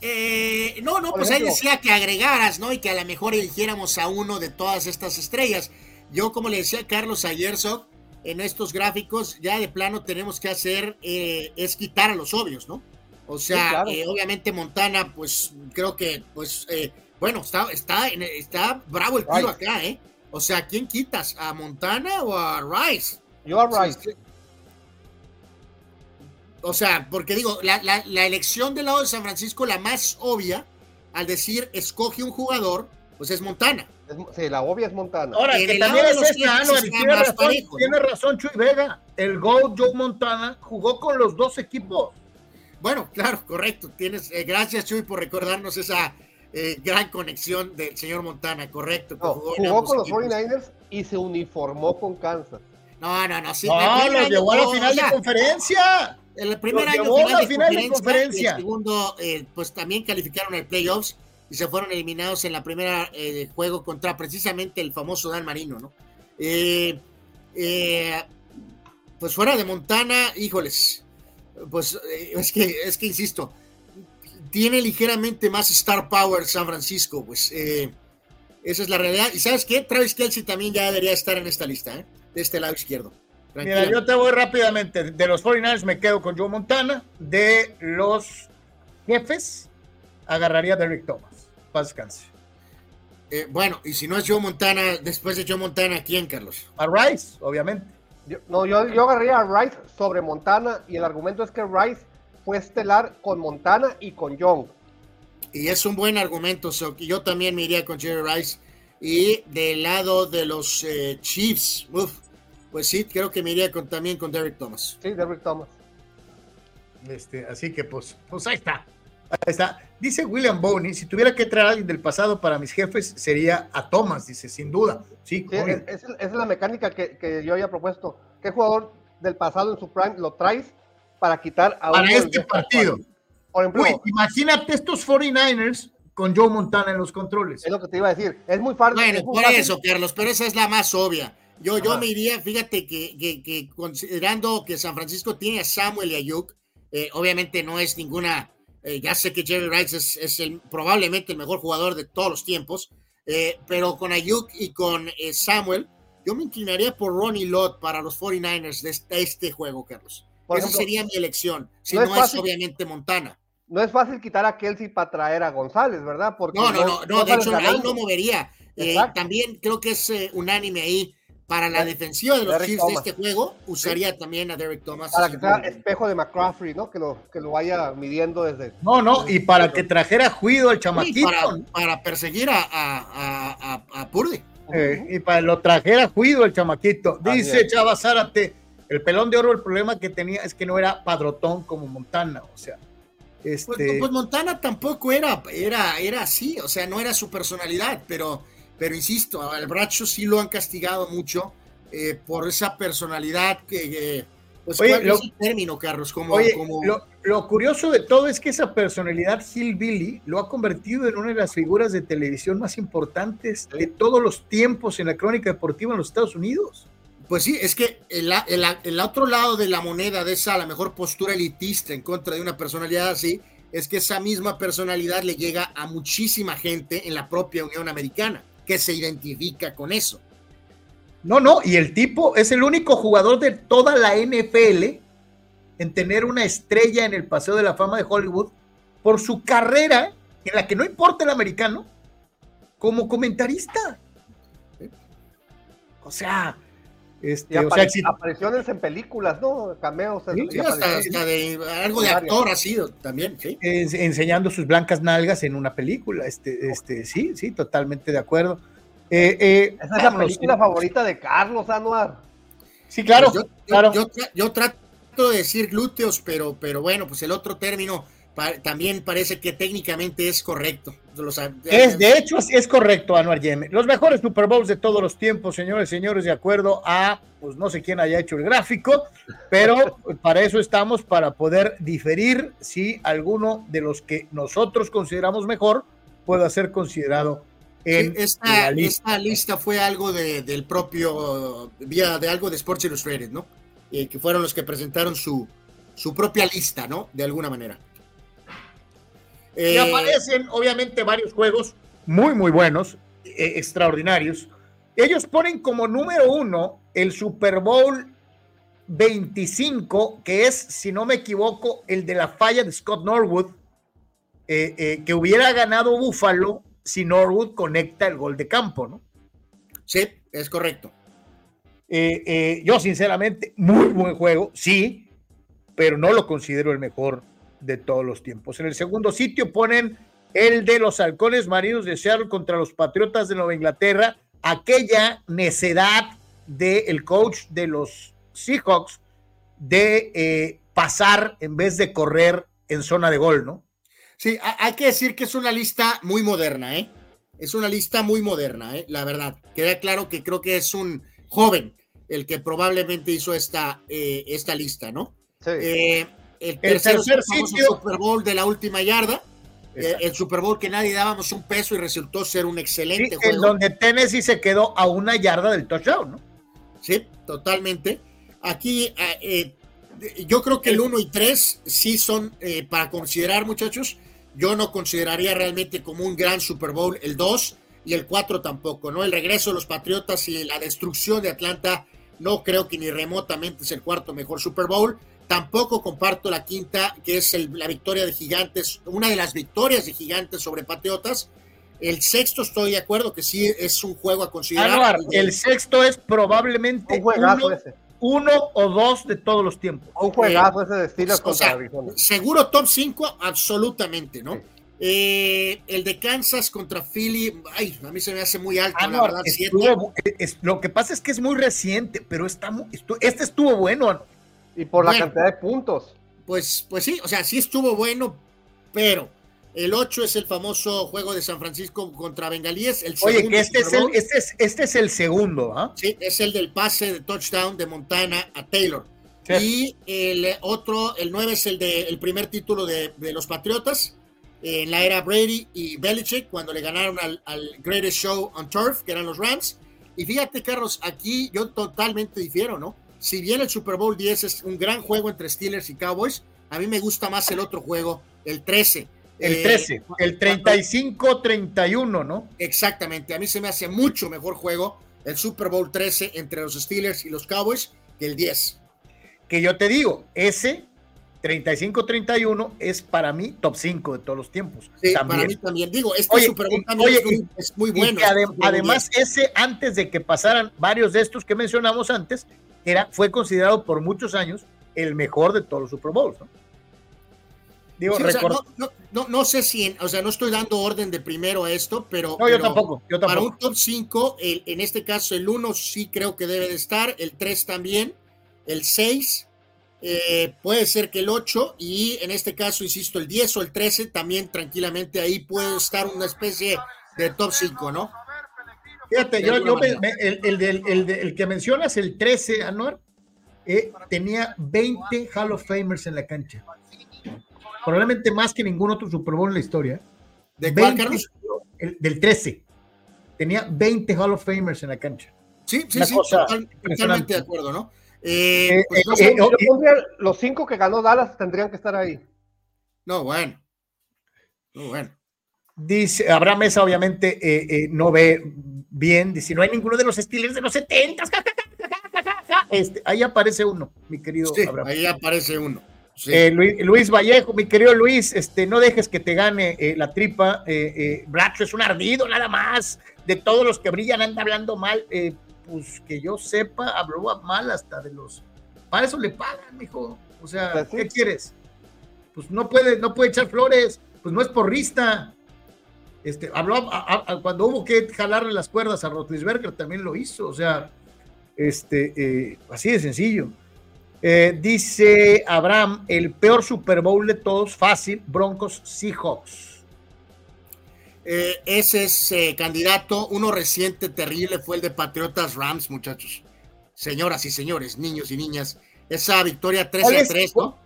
Eh, no, no, pues ahí decía que agregaras, ¿no? Y que a lo mejor eligiéramos a uno de todas estas estrellas. Yo, como le decía a Carlos ayer, en estos gráficos, ya de plano tenemos que hacer, eh, es quitar a los obvios, ¿no? O sea, eh, obviamente Montana, pues creo que, pues, eh, bueno, está, está, está bravo el tiro acá, ¿eh? O sea, ¿quién quitas? ¿A Montana o a Rice? Yo a Rice. O sea, porque digo, la, la, la elección del lado de San Francisco, la más obvia, al decir escoge un jugador, pues es Montana. sí, la obvia es Montana. Ahora, que también es esta, tiene razón, tiene razón Chuy Vega. El Go Joe Montana jugó con los dos equipos. Bueno, claro, correcto. Tienes, eh, gracias Chuy por recordarnos esa eh, gran conexión del señor Montana, correcto. jugó, con los 49ers y se uniformó con Kansas. No, no, no. Sí, no, los llevó a la final de conferencia. El primer año final, de, conferencia. el segundo, eh, pues también calificaron el playoffs y se fueron eliminados en la primera eh, juego contra precisamente el famoso Dan Marino, ¿no? Eh, eh, pues fuera de Montana, híjoles, pues es que, es que insisto, tiene ligeramente más star power San Francisco, pues esa es la realidad. Y sabes qué, Travis Kelsey también ya debería estar en esta lista, de este lado izquierdo. Mira, yo te voy rápidamente. De los 49ers me quedo con Joe Montana. De los jefes, agarraría a Derrick Thomas. Paz eh, bueno, y si no es Joe Montana, después de Joe Montana, ¿quién, Carlos? A Rice, obviamente. no, yo, yo agarraría a Rice sobre Montana y el argumento es que Rice fue estelar con Montana y con Young. Y es un buen argumento, so, yo también me iría con Jerry Rice. Y del lado de los eh, Chiefs, pues sí, creo que me iría con, también con Derrick Thomas. Sí, Derrick Thomas. Este, así que pues, pues ahí está. Ahí está. Dice William Boney, si tuviera que traer a alguien del pasado para mis jefes, sería a Thomas, dice, sin duda. Sí, es, es, la mecánica que, yo había propuesto. ¿Qué jugador del pasado en su prime lo traes para quitar a Para este partido. Por ejemplo, imagínate estos 49ers con Joe Montana en los controles. Es lo que te iba a decir. Es muy fácil. Bueno, por eso, Carlos, pero esa es la más obvia. Yo, yo me iría, fíjate que, que, considerando que San Francisco tiene a Samuel y a Yuk, eh, obviamente no es ninguna eh, ya sé que Jerry Rice es, el, probablemente el mejor jugador de todos los tiempos, eh, pero con Ayuk y con eh, Samuel, yo me inclinaría por Ronnie Lott para los 49ers de este, juego, Carlos. Esa sería mi elección, si no, es, obviamente Montana. no es fácil quitar a Kelsey para traer a González, ¿verdad? Porque no, no, no, no, de hecho ahí no movería. Eh, también creo que es eh, unánime ahí. Para la defensiva de los Chiefs de este juego, usaría también a Derek Thomas. Para que sea espejo de McCaffrey, ¿no? Que lo, que lo vaya midiendo desde. No, no, y para que trajera juido al chamaquito. para, perseguir a, a, a, Purdy. y para lo trajera juido el chamaquito. Dice Chava Zárate, el pelón de oro, el problema que tenía es que no era padrotón como Montana, o sea. Pues, este... Pues, Montana tampoco era, era, era así, o sea, no era su personalidad, pero, pero insisto, al Bracho sí lo han castigado mucho eh, por esa personalidad que, pues, oye, lo, es el término, Carlos? Como, Lo, curioso de todo es que esa personalidad Hillbilly lo ha convertido en una de las figuras de televisión más importantes de todos los tiempos en la crónica deportiva en los Estados Unidos. Pues sí, es que el, otro lado de la moneda, de esa la mejor postura elitista en contra de una personalidad así, es que esa misma personalidad le llega a muchísima gente en la propia Unión Americana, que se identifica con eso. No, no, y el tipo es el único jugador de toda la NFL en tener una estrella en el Paseo de la Fama de Hollywood por su carrera, en la que no importa el americano, como comentarista. O sea, este, apariciones en películas, ¿no? Cameos. Sí, hasta, de algo de actor ha sido también, sí. enseñando sus blancas nalgas en una película. Este, este, sí, sí, totalmente de acuerdo. Eh, eh, Esa es la película favorita de Carlos Anuar. Sí, claro. Pues yo, claro. Yo, trato de decir glúteos, pero, pero bueno, pues el otro término también parece que técnicamente es correcto. es, de hecho, es correcto, Anuar Yeme. Los mejores Super Bowls de todos los tiempos, señores, señores, de acuerdo a, pues no sé quién haya hecho el gráfico, pero para eso estamos, para poder diferir si alguno de los que nosotros consideramos mejor pueda ser considerado en esta, lista. esta lista fue algo de, del propio, vía de algo de Sports Illustrated, ¿no? Eh, que fueron los que presentaron su, su propia lista, ¿no? De alguna manera. Y eh, aparecen, obviamente, varios juegos muy, muy buenos, eh, extraordinarios. Ellos ponen como número uno el Super Bowl 25, que es, si no me equivoco, el de la falla de Scott Norwood, que hubiera ganado Buffalo si Norwood conecta el gol de campo, ¿no? Sí, es correcto. Eh, eh, yo, sinceramente, muy buen juego, sí, pero no lo considero el mejor de todos los tiempos. En el segundo sitio ponen el de los halcones marinos de Seattle contra los Patriotas de Nueva Inglaterra, aquella necedad del coach de los Seahawks de eh, pasar en vez de correr en zona de gol, ¿no? Sí, hay que decir que es una lista muy moderna, ¿eh? Es una lista muy moderna, ¿eh? La verdad. Queda claro que creo que es un joven el que probablemente hizo esta, eh, esta lista, ¿no? Sí. Eh, el tercer, Super Bowl de la última yarda. Eh, el Super Bowl que nadie dábamos un peso y resultó ser un excelente juego. En donde Tennessee se quedó a una yarda del touchdown, ¿no? Sí, totalmente. Aquí yo creo que el 1 y 3 sí son para considerar, muchachos. Yo no consideraría realmente como un gran Super Bowl el 2 y el 4 tampoco, ¿no? El regreso de los Patriotas y la destrucción de Atlanta no creo que ni remotamente es el cuarto mejor Super Bowl. Tampoco comparto la quinta, que es la victoria de Gigantes, una de las victorias de Gigantes sobre Patriotas. El sexto estoy de acuerdo que sí es un juego a considerar. el sexto es probablemente un juegazo ese uno o dos de todos los tiempos. Un juegazo ese de Steelers contra Seguro top 5, absolutamente, ¿no? Eh, el de Kansas contra Philly, ay, a mí se me hace muy alto, ah, la verdad. lo que pasa es que es muy reciente, pero está, este estuvo bueno. Y por la cantidad de puntos. Pues, pues sí, o sea, sí estuvo bueno, pero el 8 es el famoso juego de San Francisco contra Bengalíes. El Oye, que este es, el, este, es, este es el segundo, ¿ah? Sí, es el del pase de touchdown de Montana a Taylor. Y el otro, el 9 es el del el primer título de, los Patriotas en la era Brady y Belichick, cuando le ganaron al, al, Greatest Show on Turf, que eran los Rams. Y fíjate, Carlos, aquí yo totalmente difiero, ¿no? Si bien el Super Bowl 10 es un gran juego entre Steelers y Cowboys, a mí me gusta más el otro juego, el 13 el 13, eh, el 35-31, ¿no? Exactamente, a mí se me hace mucho mejor juego el Super Bowl 13 entre los Steelers y los Cowboys que el 10. Que yo te digo, ese 35-31 es para mí top 5 de todos los tiempos. Sí, también. para mí también. Digo, este Oye, Super Bowl también oye, es, muy, es muy bueno. adem- además, 10. ese, antes de que pasaran varios de estos que mencionamos antes, era, fue considerado por muchos años el mejor de todos los Super Bowls. ¿no? Digo, Sí, o sea, no, no, no, no sé si, en- o sea, no estoy dando orden de primero a esto, pero, No, yo pero tampoco, yo para tampoco. un top 5, el, en este caso el 1 sí creo que debe de estar, el 3 también, el 6, eh, puede ser que el 8 y en este caso, insisto, el 10 o el 13 también tranquilamente ahí puede estar una especie de top 5, ¿no? Fíjate, yo, yo me- manera. me- el, el del- el el que mencionas, el 13, Anuar, eh, tenía 20 Hall of Famers en la cancha. Probablemente más que ningún otro Super Bowl en la historia. ¿De cuál, 20, Carlos? el- del 13. Tenía 20 Hall of Famers en la cancha. Sí, sí, Una sí, cosa total- totalmente de acuerdo, ¿no? Eh, Eh, pues, no eh, sé, eh, Yo oh, los cinco que ganó Dallas tendrían que estar ahí. no, bueno. No, bueno. Dice, Abraham Mesa obviamente eh, eh, no ve bien, dice, no hay ninguno de los Steelers de los 70. ja, ja, ja, ja, ja, ja, ja". Este, ahí aparece uno, mi querido Sí, Abraham. ahí aparece uno. Sí. Eh, Luis, Luis Vallejo, mi querido Luis, este, no dejes que te gane eh, la tripa. Eh, eh, Bradshaw es un ardido, nada más. De todos los que brillan, anda hablando mal. Eh, pues que yo sepa, habló mal hasta de los. Para eso le pagan, mijo. O sea. ¿qué quieres? Pues no puede, no puede echar flores, pues no es porrista. Este, habló a- a- a- cuando hubo que jalarle las cuerdas a Rotlisberger, también lo hizo. O sea, este, eh, así de sencillo. Eh, dice Abraham, el peor Super Bowl de todos, fácil, Broncos Seahawks. Eh, ese es candidato. Uno reciente, terrible, fue el de Patriotas Rams, muchachos. Señoras y señores, niños y niñas. Esa victoria 13 ¿Cuál a es? 3, ¿no?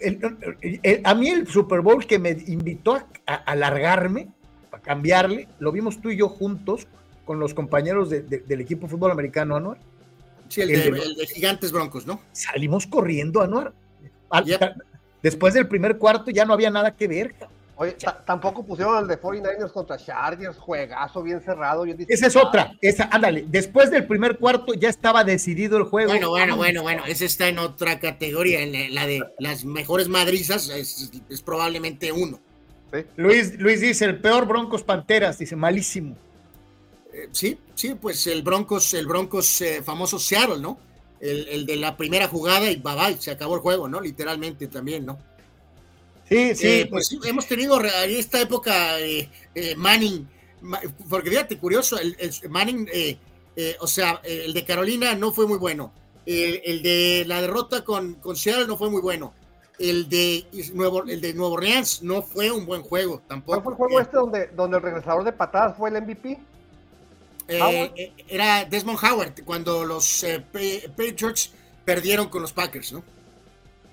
El- el- el- a mí el Super Bowl que me invitó a, alargarme, a cambiarle, lo vimos tú y yo juntos con los compañeros de- de- del equipo de fútbol americano, Anuar. Sí, el, de, Gigantes Broncos, ¿no? Salimos corriendo, Anuar. Al- Yep. ta- Después del primer cuarto ya no había nada que ver. cabrón. Oye, ta- tampoco pusieron al de 49ers contra Chargers, juegazo bien cerrado. bien Esa es otra, esa, ándale. Después del primer cuarto ya estaba decidido el juego. Bueno, bueno, bueno, bueno. Ese está en otra categoría. En la- la de las mejores madrizas es, es probablemente uno. Luis, Luis dice, el peor Broncos Panteras, dice, malísimo. Eh, sí, sí, pues el Broncos, el Broncos eh, famoso Seattle, ¿no? El, el de la primera jugada y bye bye, se acabó el juego, ¿no? Literalmente también, ¿no? Sí, sí, Eh, pues sí, hemos tenido en esta época eh, eh, Manning, ma- porque fíjate, curioso, el, el Manning, eh, eh, o sea, el de Carolina no fue muy bueno, el, el de la derrota con, con Seattle no fue muy bueno, el de Nuevo, el de Nuevo Orleans no fue un buen juego tampoco. ¿Cuál fue el juego este donde, donde el regresador de patadas fue el MVP? Era Desmond Howard cuando los eh, Pa- Patriots perdieron con los Packers, ¿no?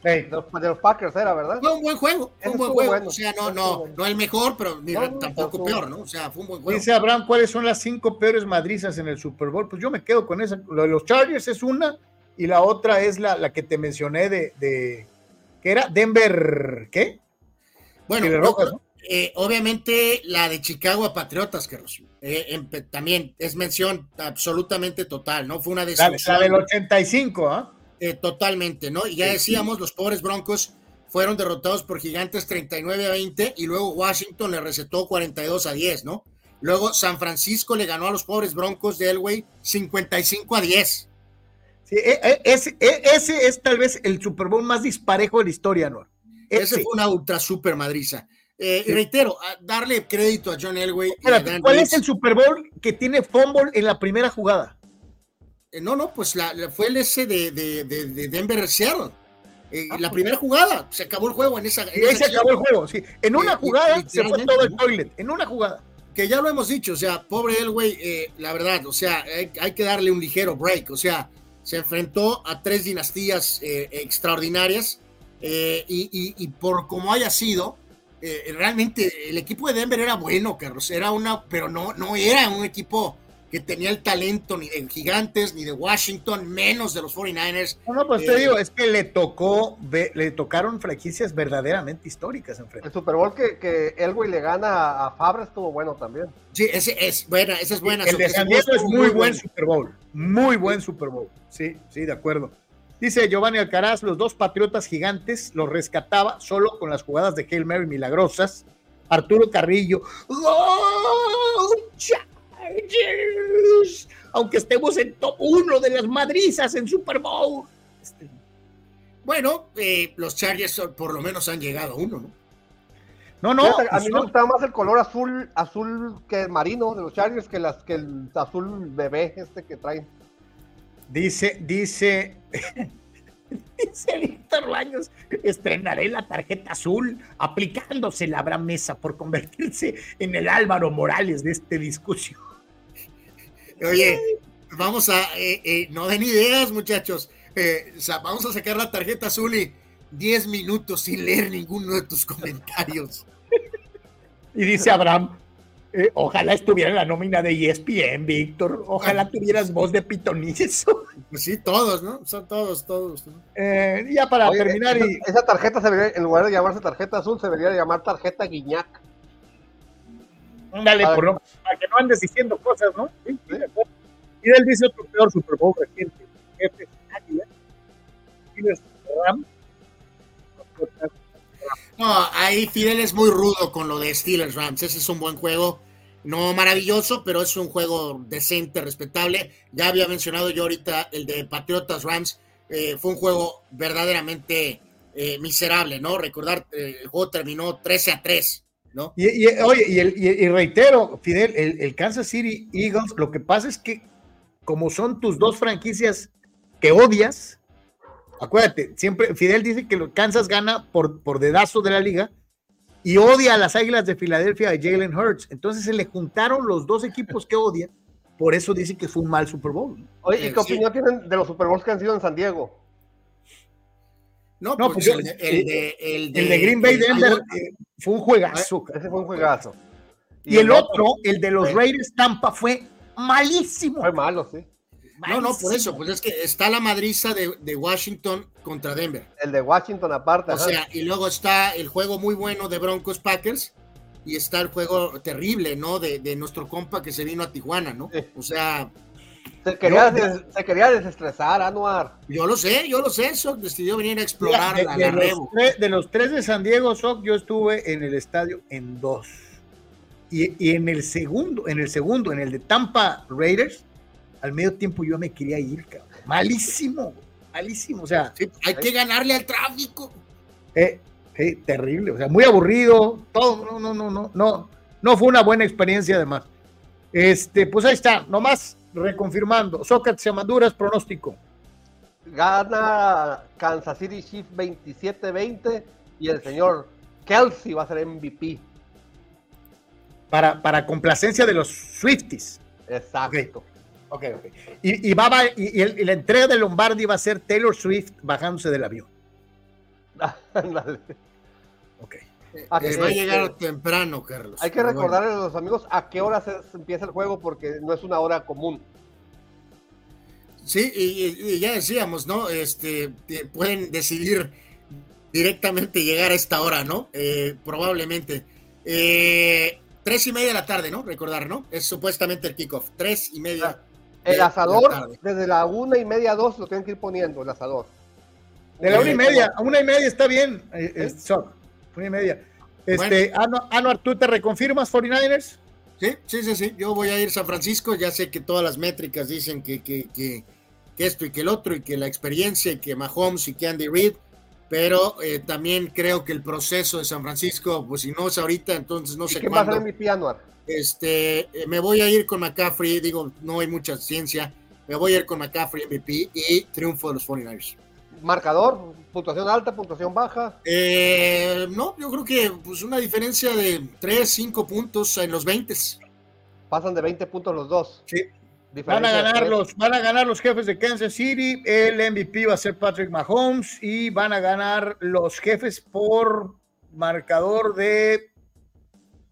De los, de los Packers era, ¿verdad? Fue un buen juego, fue un buen juego. bueno, o sea, no, no, no el mejor, pero ni No, no, tampoco peor. ¿no? O sea, fue un buen juego. Dice Abraham, ¿cuáles son las cinco peores madrizas en el Super Bowl? Pues yo me quedo con esa. Lo de los Chargers es una y la otra es la, la que te mencioné de, de que era Denver, ¿qué? Bueno, Rojas, eh, obviamente la de Chicago a Patriotas, Carlos. Eh, también es mención absolutamente total, ¿no? Fue una La, destrucción. la del 85, ¿ah? eh, totalmente, ¿no? Y ya decíamos, los pobres Broncos fueron derrotados por Gigantes 39 a 20 y luego Washington le recetó 42 a 10, ¿no? Luego San Francisco le ganó a los pobres Broncos de Elway 55 a 10. Sí, e- e- ese, e- ese es tal vez el Super Bowl más disparejo de la historia, ¿no? Ese fue una ultra super madriza. Eh, Sí. reitero, a darle crédito a John Elway. Espérate, ¿cuál Reeves. es el Super Bowl que tiene fumble en la primera jugada? Eh, no, no, pues la, la- fue el ese de, de, de, de Denver Seattle. Eh, la primera jugada, se acabó el juego en esa. en Y ahí esa se acabó el juego, sí. En una Eh, jugada se fue todo el toilet, en una jugada. que ya lo hemos dicho, o sea, pobre Elway, eh, la verdad, o sea, hay, hay que darle un ligero break, o sea, se enfrentó a tres dinastías extraordinarias y, y- y por como haya sido, realmente el equipo de Denver era bueno, Carlos, era una, pero no, no era un equipo que tenía el talento ni de Gigantes, ni de Washington, menos de los 49ers. No, no, pues Eh, te digo, es que le tocó, le tocaron franquicias verdaderamente históricas enfrente. El Super Bowl que, que Elway le gana a Fabra estuvo bueno también. Sí, ese es buena, esa es buena. El de San Diego es muy buen bueno. Super Bowl, muy buen Super Bowl. Sí, sí, de acuerdo. Dice Giovanni Alcaraz, los dos patriotas gigantes los rescataba solo con las jugadas de Hail Mary milagrosas. Arturo Carrillo, ¡Oh, Chargers! Aunque estemos en top uno de las madrizas en Super Bowl. Este, Bueno, eh, los Chargers por lo menos han llegado a uno, ¿no? No, no. Fíjate, a mí me gustaba más el color azul, azul que el marino de los Chargers que, las, que el azul bebé este que traen. Dice, dice, dice Víctor Baños, estrenaré la tarjeta azul aplicándose la Abraham Mesa por convertirse en el Álvaro Morales de este discusión. Oye, vamos a, eh, eh, no den ideas, muchachos. Eh, o sea, vamos a sacar la tarjeta azul y 10 minutos sin leer ninguno de tus comentarios. Y dice Abraham, eh, ojalá estuviera en la nómina de ESPN, Víctor, ojalá tuvieras voz de pitonizo. Pues sí, todos, ¿no? Son todos, todos. ¿no? Eh, ya para Oye, terminar, esa, y, esa tarjeta se debería, en lugar de llamarse tarjeta azul, se debería llamar tarjeta guiñac. Ándale, Para- por no- para que no andes diciendo cosas, ¿no? Sí, sí, acuerdo. Y él dice otro peor Super Bowl reciente. Jefes Águila. Steelers Ram. No, ahí Fidel es muy rudo con lo de Steelers Rams. Ese es un buen juego. No maravilloso, pero es un juego decente, respetable. Ya había mencionado yo ahorita el de Patriotas Rams. Eh, fue un juego verdaderamente eh, miserable, ¿no? Recordar, eh, el juego terminó 13 a 3, ¿no? Y, y- oye, y, el- y- y reitero, Fidel, el, el Kansas City Eagles, lo que pasa es que como son tus dos franquicias que odias, acuérdate, siempre Fidel dice que Kansas gana por, por dedazo de la liga y odia a las Águilas de Filadelfia de Jalen Hurts. Entonces se le juntaron los dos equipos que odia, por eso dice que fue un mal Super Bowl. Oye, ¿y qué sí. opinión tienen de los Super Bowls que han sido en San Diego? No, No, pues, el, de, el, de, el, de- El de Green Bay Denver eh, fue un juegazo. Ese fue un juegazo. Y el otro, el de los. Raiders Tampa, fue malísimo. Fue malo, sí. No, no, por eso, pues es que está la madriza de, de Washington contra Denver. El de Washington aparte. O ajá. sea, y luego está el juego muy bueno de Broncos Packers y está el juego terrible, ¿no? De, de nuestro compa que se vino a Tijuana, ¿no? Sí. O sea, se, quería yo- des- se quería desestresar, Anuar. yo lo sé, yo lo sé, eso decidió venir a explorar la, de, de la los Revo. tres, de los tres de San Diego, Soc, yo estuve en el estadio en dos. Y, y en el segundo, en el segundo, en el de Tampa Raiders, al medio tiempo yo me quería ir, cabrón. Malísimo, malísimo. O sea, Sí, hay que ganarle al tráfico. eh, eh, terrible, o sea, muy aburrido, todo, no, no, no, no, no, no fue una buena experiencia además. Este, pues ahí está, nomás reconfirmando. Sócrates Amaduras, pronóstico. Gana Kansas City Chiefs 27-20 y el señor Kelsey va a ser MVP. Para, para complacencia de los Swifties. Exacto. Ok, ok. Y, y va, va- y, y el- y la entrega de Lombardi va a ser Taylor Swift bajándose del avión. Ok. Ah, Les que- va a este, llegar temprano, Carlos. Hay que Pero bueno. recordarle a los amigos a qué hora se empieza el juego porque no es una hora común. Sí, y, ya decíamos, ¿no? Este, eh, pueden decidir directamente llegar a esta hora, ¿no? Eh, probablemente. Eh, tres y media de la tarde, ¿no? Recordar, ¿no? Es supuestamente el kickoff. Tres y media. de Ah, El la asador, tarde. desde la una y media, dos, lo tienen que ir poniendo, el asador. De la una y media, a una y media está bien, eh, eh, una y media. Este, Anu- Anuar, ¿tú te reconfirmas 49ers? Sí, sí, sí, sí. Yo voy a ir a San Francisco. Ya sé que todas las métricas dicen que, que, que, que esto y que el otro, y que la experiencia, y que Mahomes y que Andy Reid. Pero eh, también creo que el proceso de San Francisco, pues si no es ahorita, entonces no ¿Y sé quién va a cuándo. ser MVP, Anuar? Este, eh, me voy a ir con McCaffrey, digo, no hay mucha ciencia. Me voy a ir con McCaffrey MVP y triunfo de los 49ers. Marcador, puntuación alta, puntuación baja. Eh, no, yo creo que pues una diferencia de 3, 5 puntos en los 20. Pasan de 20 puntos los dos. Sí. Van a ganar los, van a ganar los jefes de Kansas City. El MVP va a ser Patrick Mahomes y van a ganar los jefes por marcador de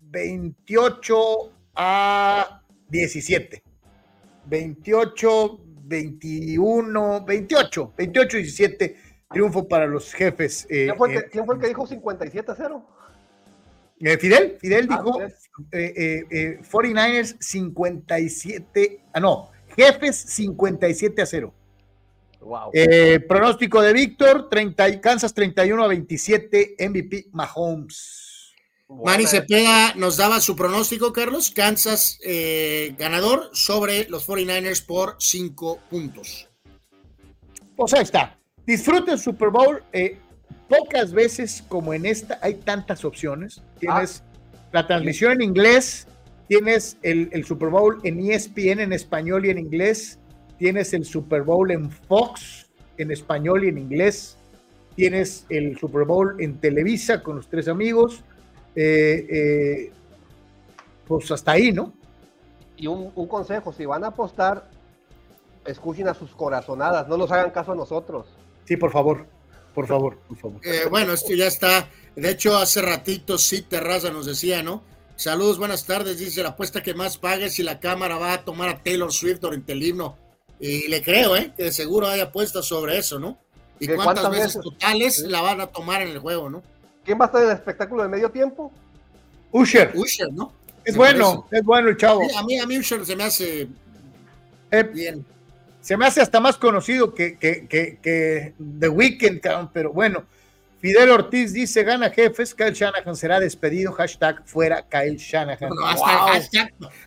28 a 17. 28, 21, 28, 28 17. Triunfo para los jefes. eh, ¿Quién fue, el eh, que, quién fue el que dijo 57 a 0? eh, Fidel, Fidel Ah, dijo Fidel. eh, eh, eh, 49ers 57, ah no, jefes 57 a 0. Wow. Eh, pronóstico de Víctor, Kansas 31 a 27, MVP Mahomes. Manny Cepeda nos daba su pronóstico, Carlos. Kansas eh, ganador sobre los 49ers por 5 puntos. Pues ahí está. Disfruten Super Bowl. Eh, pocas veces como en esta hay tantas opciones. Tienes ah. la transmisión en inglés, tienes el, el, Super Bowl en ESPN en español y en inglés, tienes el Super Bowl en Fox en español y en inglés, tienes el Super Bowl en Televisa con los tres amigos. Eh, eh, pues hasta ahí, ¿no? Y un, un, consejo, si van a apostar, escuchen a sus corazonadas, no nos hagan caso a nosotros. Sí, por favor, por favor, por favor. Eh, bueno, esto ya está. De hecho, hace ratito sí Terraza nos decía, ¿no? Saludos, buenas tardes. Dice la apuesta que más pague si la cámara va a tomar a Taylor Swift durante el himno. Y le creo, ¿eh? Que seguro hay apuestas sobre eso, ¿no? ¿Y cuántas, veces, totales la van a tomar en el juego, ¿no? ¿Quién va a estar en el espectáculo de medio tiempo? Usher. Usher, ¿no? Es bueno, es bueno el chavo. a, mí, a mí Usher se me hace eh, bien se me hace hasta más conocido que, que, que, The Weeknd, pero bueno. Fidel Ortiz dice, gana jefes, Kyle Shanahan será despedido, hashtag fuera Kyle Shanahan.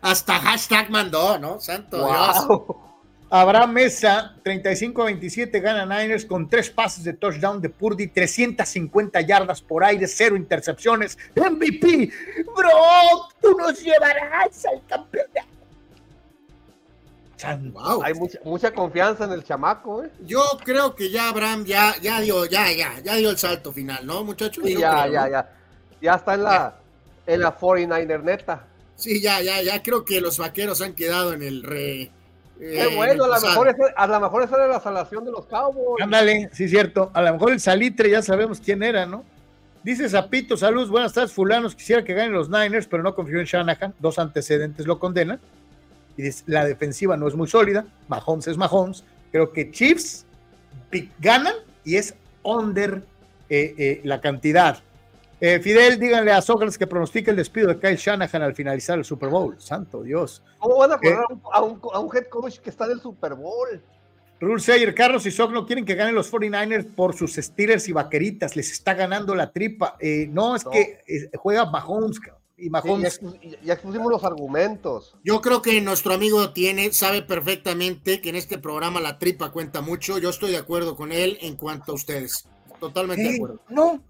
hasta, hashtag, mandó, ¿no? Santo Dios. Abraham Mesa, 35-27, gana Niners con tres pases de touchdown de Purdy, 350 yardas por aire, cero intercepciones. MVP, bro, tú nos llevarás al campeonato. Hay mucha, confianza en el chamaco, ¿eh? Yo creo que ya Abraham ya, ya dio, ya, ya, ya dio el salto final, ¿no, muchachos? ya, ya, ya. Ya está en la, en la 49er neta. Sí, ya, ya, ya creo que los vaqueros han quedado en el re. Eh, bueno, a lo, mejor es, a lo mejor esa era la salación de los Cowboys. Ándale, sí, cierto. A lo mejor el salitre ya sabemos quién era, ¿no? Dice Zapito, saludos, buenas tardes, fulanos. Quisiera que ganen los Niners, pero no confío en Shanahan. Dos antecedentes lo condenan y la defensiva no es muy sólida. Mahomes es Mahomes. Creo que Chiefs ganan y es under eh, eh, la cantidad. Eh, Fidel, díganle a Sócrates que pronostique el despido de Kyle Shanahan al finalizar el Super Bowl. Santo Dios. ¿Cómo van a poner a, un, head coach que está en el Super Bowl? Rule Sayer, Carlos y Soc no quieren que ganen los 49ers por sus Steelers y vaqueritas. Les está ganando la tripa. no, es que juega Mahomes, y ya, expusimos los argumentos. Yo creo que nuestro amigo tiene, sabe perfectamente que en este programa la tripa cuenta mucho. Yo estoy de acuerdo con él en cuanto a ustedes. Totalmente de acuerdo. No,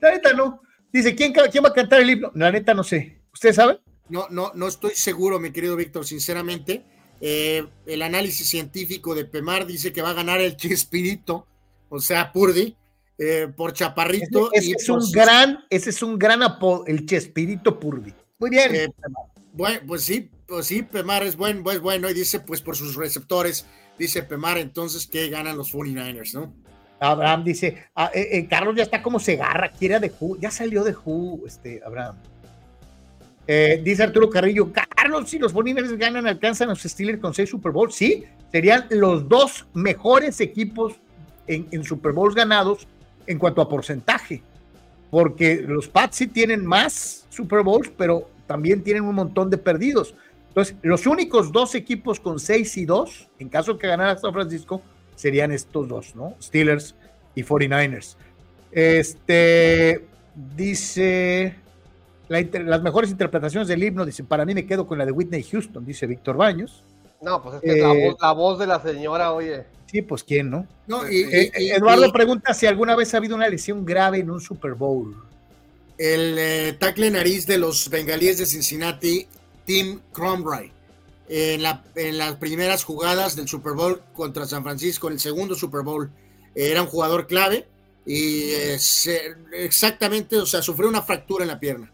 la neta no. Dice, ¿quién, ¿quién va a cantar el himno? La neta no sé. ¿Usted sabe? No, no, no estoy seguro, mi querido Víctor, sinceramente. Eh, el análisis científico de Pemar dice que va a ganar el Chespirito, o sea, Purdi eh, por Chaparrito. Ese, es un gran, ese es un gran apodo, el Chespirito Purdi. Muy bien. Eh, bueno, pues sí, pues sí, Pemar es buen, pues bueno, y dice, pues por sus receptores, dice Pemar, entonces que ganan los 49ers, ¿no? Abraham dice, ah, eh, Carlos ya está como se agarra, quiere de Who, ya salió de Who, este, Abraham. dice Arturo Carrillo, Carlos, si los 49ers ganan, alcanzan a los Steelers con seis Super Bowls, sí, serían los dos mejores equipos en, en Super Bowls ganados en cuanto a porcentaje, porque los Pats sí tienen más Super Bowls, pero también tienen un montón de perdidos. Entonces, los únicos dos equipos con 6 y 2, en caso que ganara San Francisco, serían estos dos, ¿no? Steelers y 49ers. Este dice las mejores interpretaciones del himno, dice, para mí me quedo con la de Whitney Houston, dice Víctor Baños. No, pues es que la, eh, voz, la, voz, de la señora, oye. Sí, pues quién, ¿no? Eh, Eduardo pregunta si alguna vez ha habido una lesión grave en un Super Bowl. El eh, tackle nariz de los bengalíes de Cincinnati, Tim Cromray, en, las primeras jugadas del Super Bowl contra San Francisco, en el segundo Super Bowl, era un jugador clave y exactamente, o sea, sufrió una fractura en la pierna.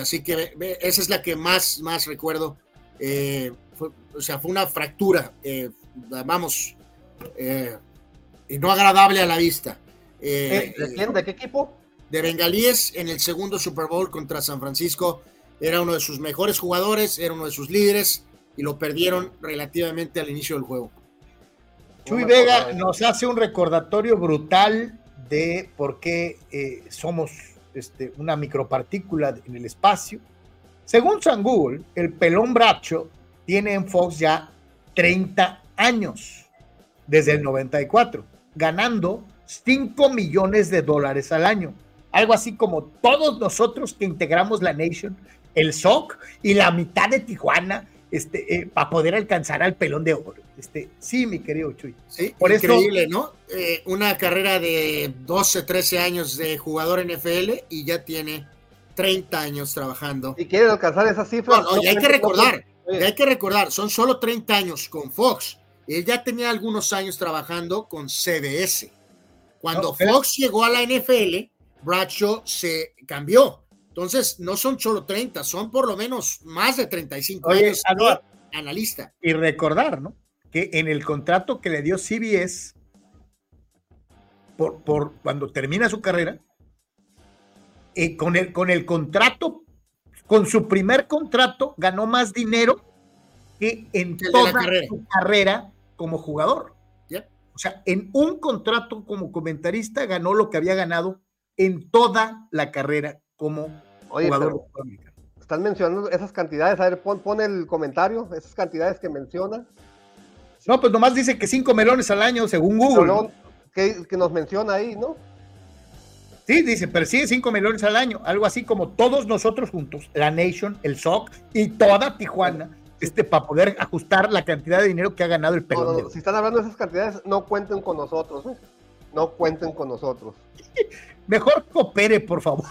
así que esa es la que más, más recuerdo. o sea, fue una fractura vamos, eh, y no agradable a la vista. Eh, ¿De qué equipo? De Bengalíes en el segundo Super Bowl contra San Francisco. Era uno de sus mejores jugadores, era uno de sus líderes y lo perdieron relativamente al inicio del juego. Chuy Vega nos hace un recordatorio brutal de por qué eh, somos este, una micropartícula en el espacio. Según San Google, el pelón bracho tiene en Fox ya 30 años. desde el 94, ganando 5 millones de dólares al año. Algo así como todos nosotros que integramos la Nation, el SOC y la mitad de Tijuana, este, eh, para poder alcanzar al pelón de oro. Este, sí, mi querido Chuy. Sí, Por increíble, ¿no? Eh, una carrera de 12, 13 años de jugador NFL y ya tiene 30 años trabajando. Y quiere alcanzar esa cifra. No, y hay que recordar, hay que recordar, son solo 30 años con Fox. Él ya tenía algunos años trabajando con CBS. Cuando Fox llegó a la NFL, Bradshaw se cambió. Entonces, no son solo 30, son por lo menos más de 35 años analista. Y recordar, ¿no? Que en el contrato que le dio CBS por, por cuando termina su carrera, eh, con, el, con el contrato, con su primer contrato, ganó más dinero que en toda su carrera como jugador. O sea, en un contrato como comentarista ganó lo que había ganado en toda la carrera como jugador. están mencionando esas cantidades. A ver, pon, el comentario, esas cantidades que menciona. No, pues nomás dice que cinco melones al año, según Google. que, nos menciona ahí, ¿no? Sí, dice, persigue cinco melones al año, algo así como todos nosotros juntos, la Nation, el SOC y toda Tijuana este, para poder ajustar la cantidad de dinero que ha ganado el pelón. si están hablando de esas cantidades, no cuenten con nosotros, ¿eh? no cuenten con nosotros. Mejor coopere, por favor.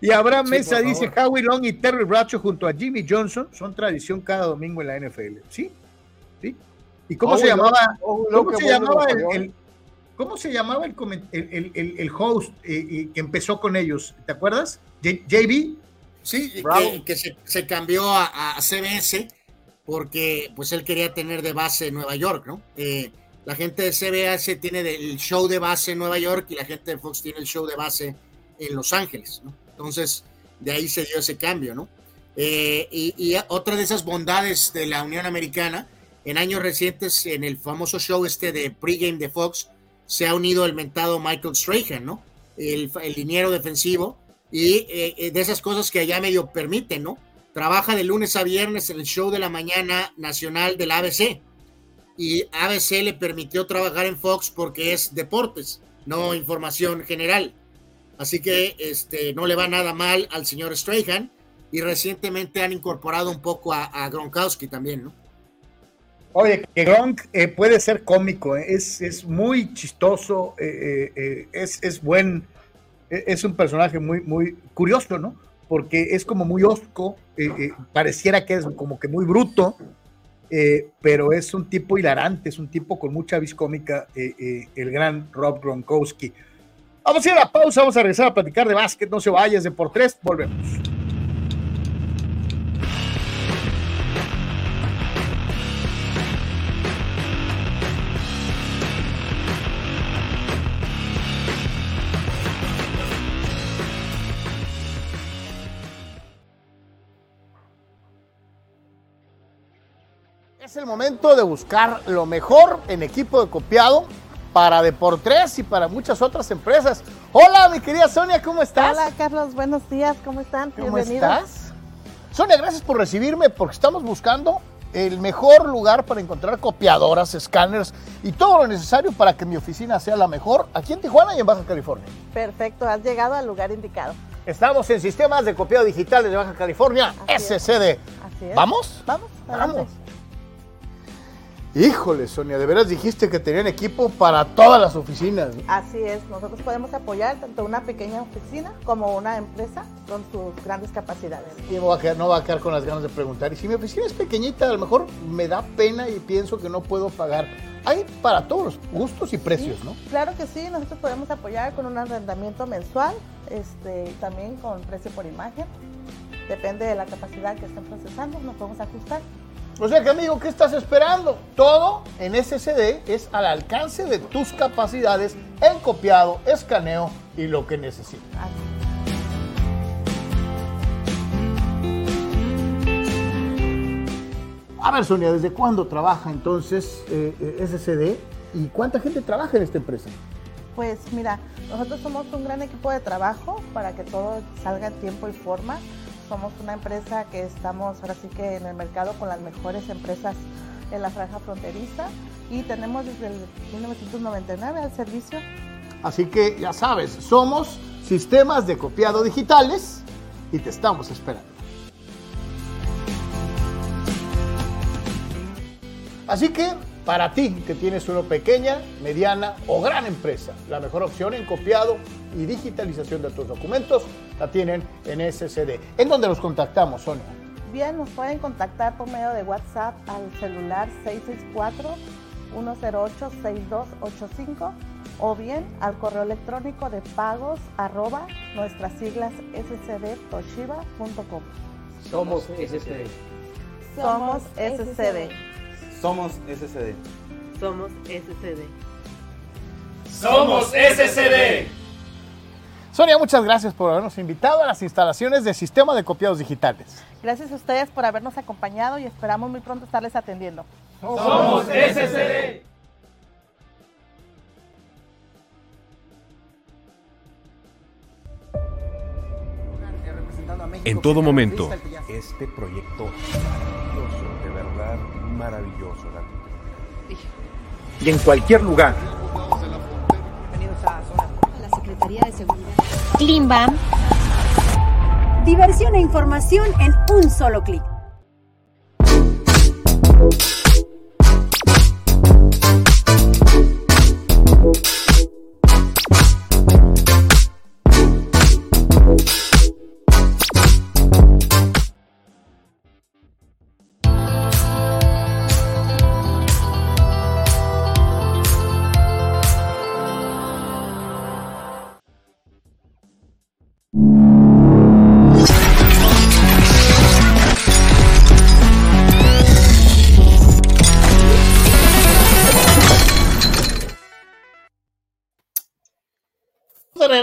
Y Abraham Mesa dice, Howie Long y Terry Bradshaw junto a Jimmy Johnson son tradición cada domingo en la NFL. ¿Sí? ¿Sí? ¿Y cómo se llamaba? ¿Cómo se llamaba el, ¿Cómo se llamaba el, el, host eh, eh, que empezó con ellos? ¿Te acuerdas? JB. Sí, que, se, cambió a, CBS porque pues él quería tener de base Nueva York, ¿no? Eh, la gente de CBS tiene el show de base en Nueva York y la gente de Fox tiene el show de base en Los Ángeles, ¿no? Entonces, de ahí se dio ese cambio, ¿no? Eh, y, otra de esas bondades de la Unión Americana, en años recientes, en el famoso show este de pregame de Fox, se ha unido el mentado Michael Strahan, ¿no? El, el liniero defensivo, y eh, eh, de esas cosas que allá medio permiten, ¿no? Trabaja de lunes a viernes en el show de la mañana nacional del ABC y ABC le permitió trabajar en Fox porque es deportes, no información general. Así que este, no le va nada mal al señor Strahan y recientemente han incorporado un poco a, Gronkowski también, ¿no? Oye, que Gronk eh, puede ser cómico, es, es, muy chistoso, es, es buen e, es un personaje muy, muy curioso, ¿no? Porque es como muy osco, eh, eh, pareciera que es como que muy bruto, eh, pero es un tipo hilarante, es un tipo con mucha vis cómica, el gran Rob Gronkowski. Vamos a ir a la pausa, vamos a regresar a platicar de básquet, no se vayas de por tres, volvemos. Es el momento de buscar lo mejor en equipo de copiado para Deportes y para muchas otras empresas. Hola, mi querida Sonia, ¿cómo estás? Hola, Carlos, buenos días, ¿cómo están? ¿Cómo estás? Sonia, gracias por recibirme porque estamos buscando el mejor lugar para encontrar copiadoras, escáneres y todo lo necesario para que mi oficina sea la mejor aquí en Tijuana y en Baja California. Perfecto, has llegado al lugar indicado. Estamos en Sistemas de Copiado Digital de Baja California, SCD. Así es. ¿Vamos? Vamos, vamos. Híjole, Sonia, de veras dijiste que tenían equipo para todas las oficinas. Así es, nosotros podemos apoyar tanto una pequeña oficina como una empresa con sus grandes capacidades. Y no va, a quedar, no va a quedar con las ganas de preguntar. Y si mi oficina es pequeñita, a lo mejor me da pena y pienso que no puedo pagar. Hay para todos los gustos y precios, ¿no? Claro que sí, nosotros podemos apoyar con un arrendamiento mensual, este, también con precio por imagen. Depende de la capacidad que estén procesando, nos podemos ajustar. O sea que amigo, ¿qué estás esperando? Todo en SSD es al alcance de tus capacidades en copiado, escaneo y lo que necesitas. A ver, Sonia, ¿desde cuándo trabaja entonces eh, eh SSD y cuánta gente trabaja en esta empresa? Pues mira, nosotros somos un gran equipo de trabajo para que todo salga en tiempo y forma somos una empresa que estamos ahora sí que en el mercado con las mejores empresas en la franja fronteriza y tenemos desde el 1999 al servicio. Así que ya sabes, somos sistemas de copiado digitales y te estamos esperando. Así que para ti que tienes una pequeña, mediana o gran empresa, la mejor opción en copiado y digitalización de tus documentos la tienen en SCD. ¿En dónde los contactamos, Sonia? Bien, nos pueden contactar por medio de WhatsApp al celular 664-108-6285 o bien al correo electrónico de pagos arroba nuestras siglas scdtoshiba.com. Somos SCD. Somos SCD. Somos SCD. Somos SCD. Somos SCD. Sonia, muchas gracias por habernos invitado a las instalaciones de Sistema de Copiados Digitales. Gracias a ustedes por habernos acompañado y esperamos muy pronto estarles atendiendo. Somos SCD. En todo momento. Este proyecto maravilloso, maravilloso. Y en cualquier lugar. La Secretaría de Seguridad. Klimbam. Diversión e información en un solo clic.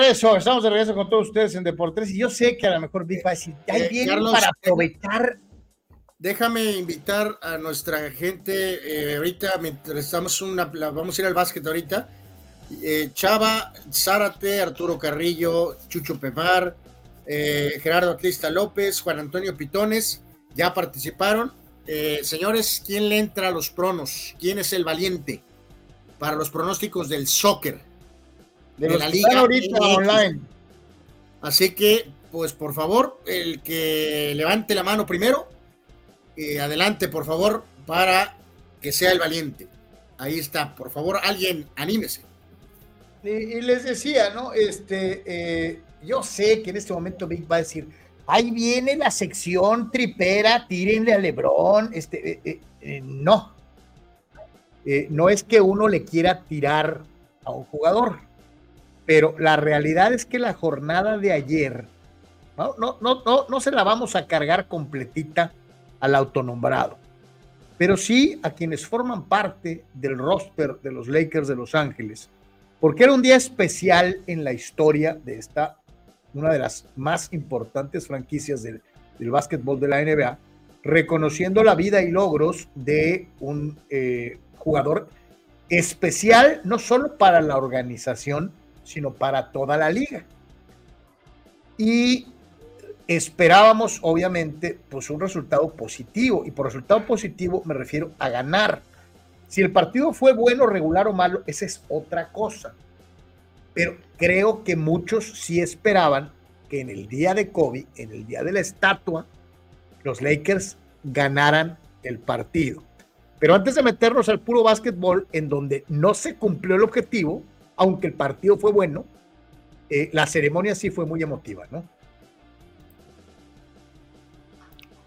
Regreso, estamos de regreso con todos ustedes en Deportes y yo sé que a lo mejor Big va a decir, ya Eh, viene Carlos, para eh, aprovechar. Déjame invitar a nuestra gente, eh, ahorita mientras estamos una, vamos a ir al básquet ahorita, eh, Chava, Zárate, Arturo Carrillo, Chucho Pemar, eh, Gerardo Atlista López, Juan Antonio Pitones, ya participaron. Señores, ¿quién le entra a los pronos? ¿Quién es el valiente para los pronósticos del soccer? De los que están ahorita MX? online. Así que, pues por favor, el que levante la mano primero, eh, adelante, por favor, para que sea el valiente. Ahí está, por favor, alguien anímese. Y, y les decía, ¿no? Este, eh, yo sé que en este momento Big va a decir, ahí viene la sección tripera, tírenle a Lebrón. Este, eh, eh, eh, no. Eh, no es que uno le quiera tirar a un jugador, pero la realidad es que la jornada de ayer, no, no, no, no, se la vamos a cargar completita al autonombrado, pero sí a quienes forman parte del roster de los Lakers de Los Ángeles, porque era un día especial en la historia de esta, una de las más importantes franquicias del, del básquetbol de la NBA, reconociendo la vida y logros de un eh, jugador especial, no solo para la organización, sino para toda la liga. Y esperábamos, obviamente, pues un resultado positivo. Y por resultado positivo me refiero a ganar. Si el partido fue bueno, regular o malo, esa es otra cosa. Pero creo que muchos sí esperaban que en el día de Kobe, en el día de la estatua, los Lakers ganaran el partido. Pero antes de meternos al puro básquetbol, en donde no se cumplió el objetivo, aunque el partido fue bueno, eh, la ceremonia sí fue muy emotiva, ¿no?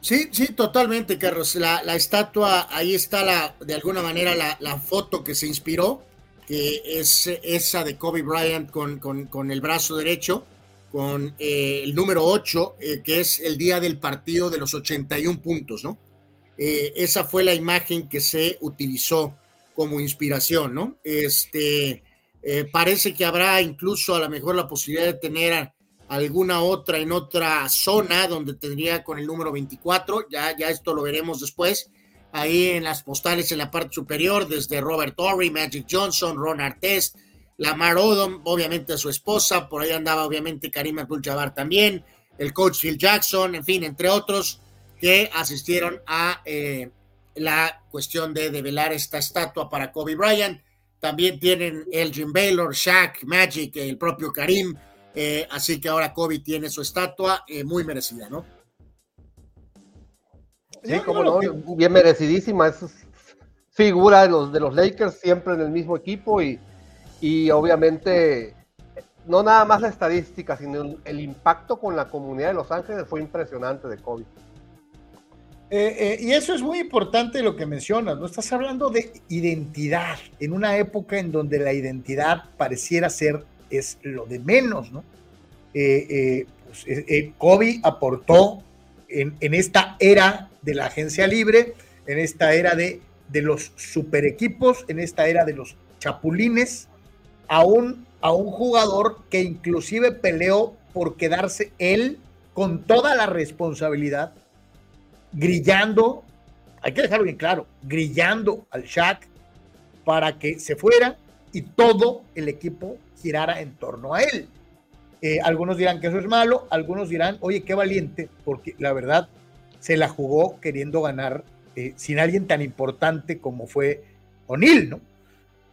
Sí, sí, totalmente, Carlos. La, estatua, ahí está la, de alguna manera la, foto que se inspiró, que es esa de Kobe Bryant con, con, el brazo derecho, con eh, el número 8, eh, que es el día del partido de los 81 puntos, ¿no? Esa fue la imagen que se utilizó como inspiración, ¿no? Este, eh, parece que habrá incluso a lo mejor la posibilidad de tener alguna otra en otra zona donde tendría con el número 24, ya, ya esto lo veremos después, ahí en las postales en la parte superior, desde Robert Torrey, Magic Johnson, Ron Artest, Lamar Odom, obviamente su esposa, por ahí andaba obviamente Karim Abdul-Jabbar también, el coach Phil Jackson, en fin, entre otros que asistieron a, eh, la cuestión de develar esta estatua para Kobe Bryant. También tienen Elgin Baylor, Shaq, Magic, el propio Karim. Eh, así que ahora Kobe tiene su estatua eh, muy merecida, ¿no? Sí, como no, bien merecidísima. Es figura de los, de los Lakers, siempre en el mismo equipo y, y obviamente no nada más la estadística, sino el, impacto con la comunidad de Los Ángeles fue impresionante de COVID. Eh, eh, y eso es muy importante lo que mencionas, ¿no? Estás hablando de identidad, en una época en donde la identidad pareciera ser es lo de menos, ¿no? Eh, pues, Kobe aportó en, en, esta era de la agencia libre, en esta era de, de los super equipos, en esta era de los chapulines, a un a un jugador que inclusive peleó por quedarse él con toda la responsabilidad, grillando, hay que dejarlo bien claro, grillando al Shaq para que se fuera y todo el equipo girara en torno a él. Eh, algunos dirán que eso es malo, algunos dirán, oye, qué valiente, porque la verdad se la jugó queriendo ganar eh, sin alguien tan importante como fue O'Neill, ¿no?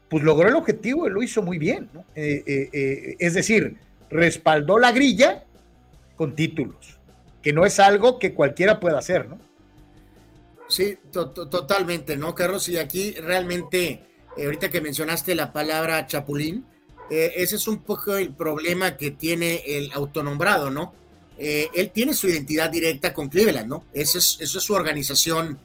pues logró el objetivo y lo hizo muy bien. Eh, eh, es decir, respaldó la grilla con títulos, que no es algo que cualquiera pueda hacer, ¿no? Sí, totalmente, ¿no, Carlos? Y aquí realmente, ahorita que mencionaste la palabra chapulín, ese es un poco el problema que tiene el autonombrado, ¿no? él tiene su identidad directa con Cleveland, ¿no? Esa es, es su organización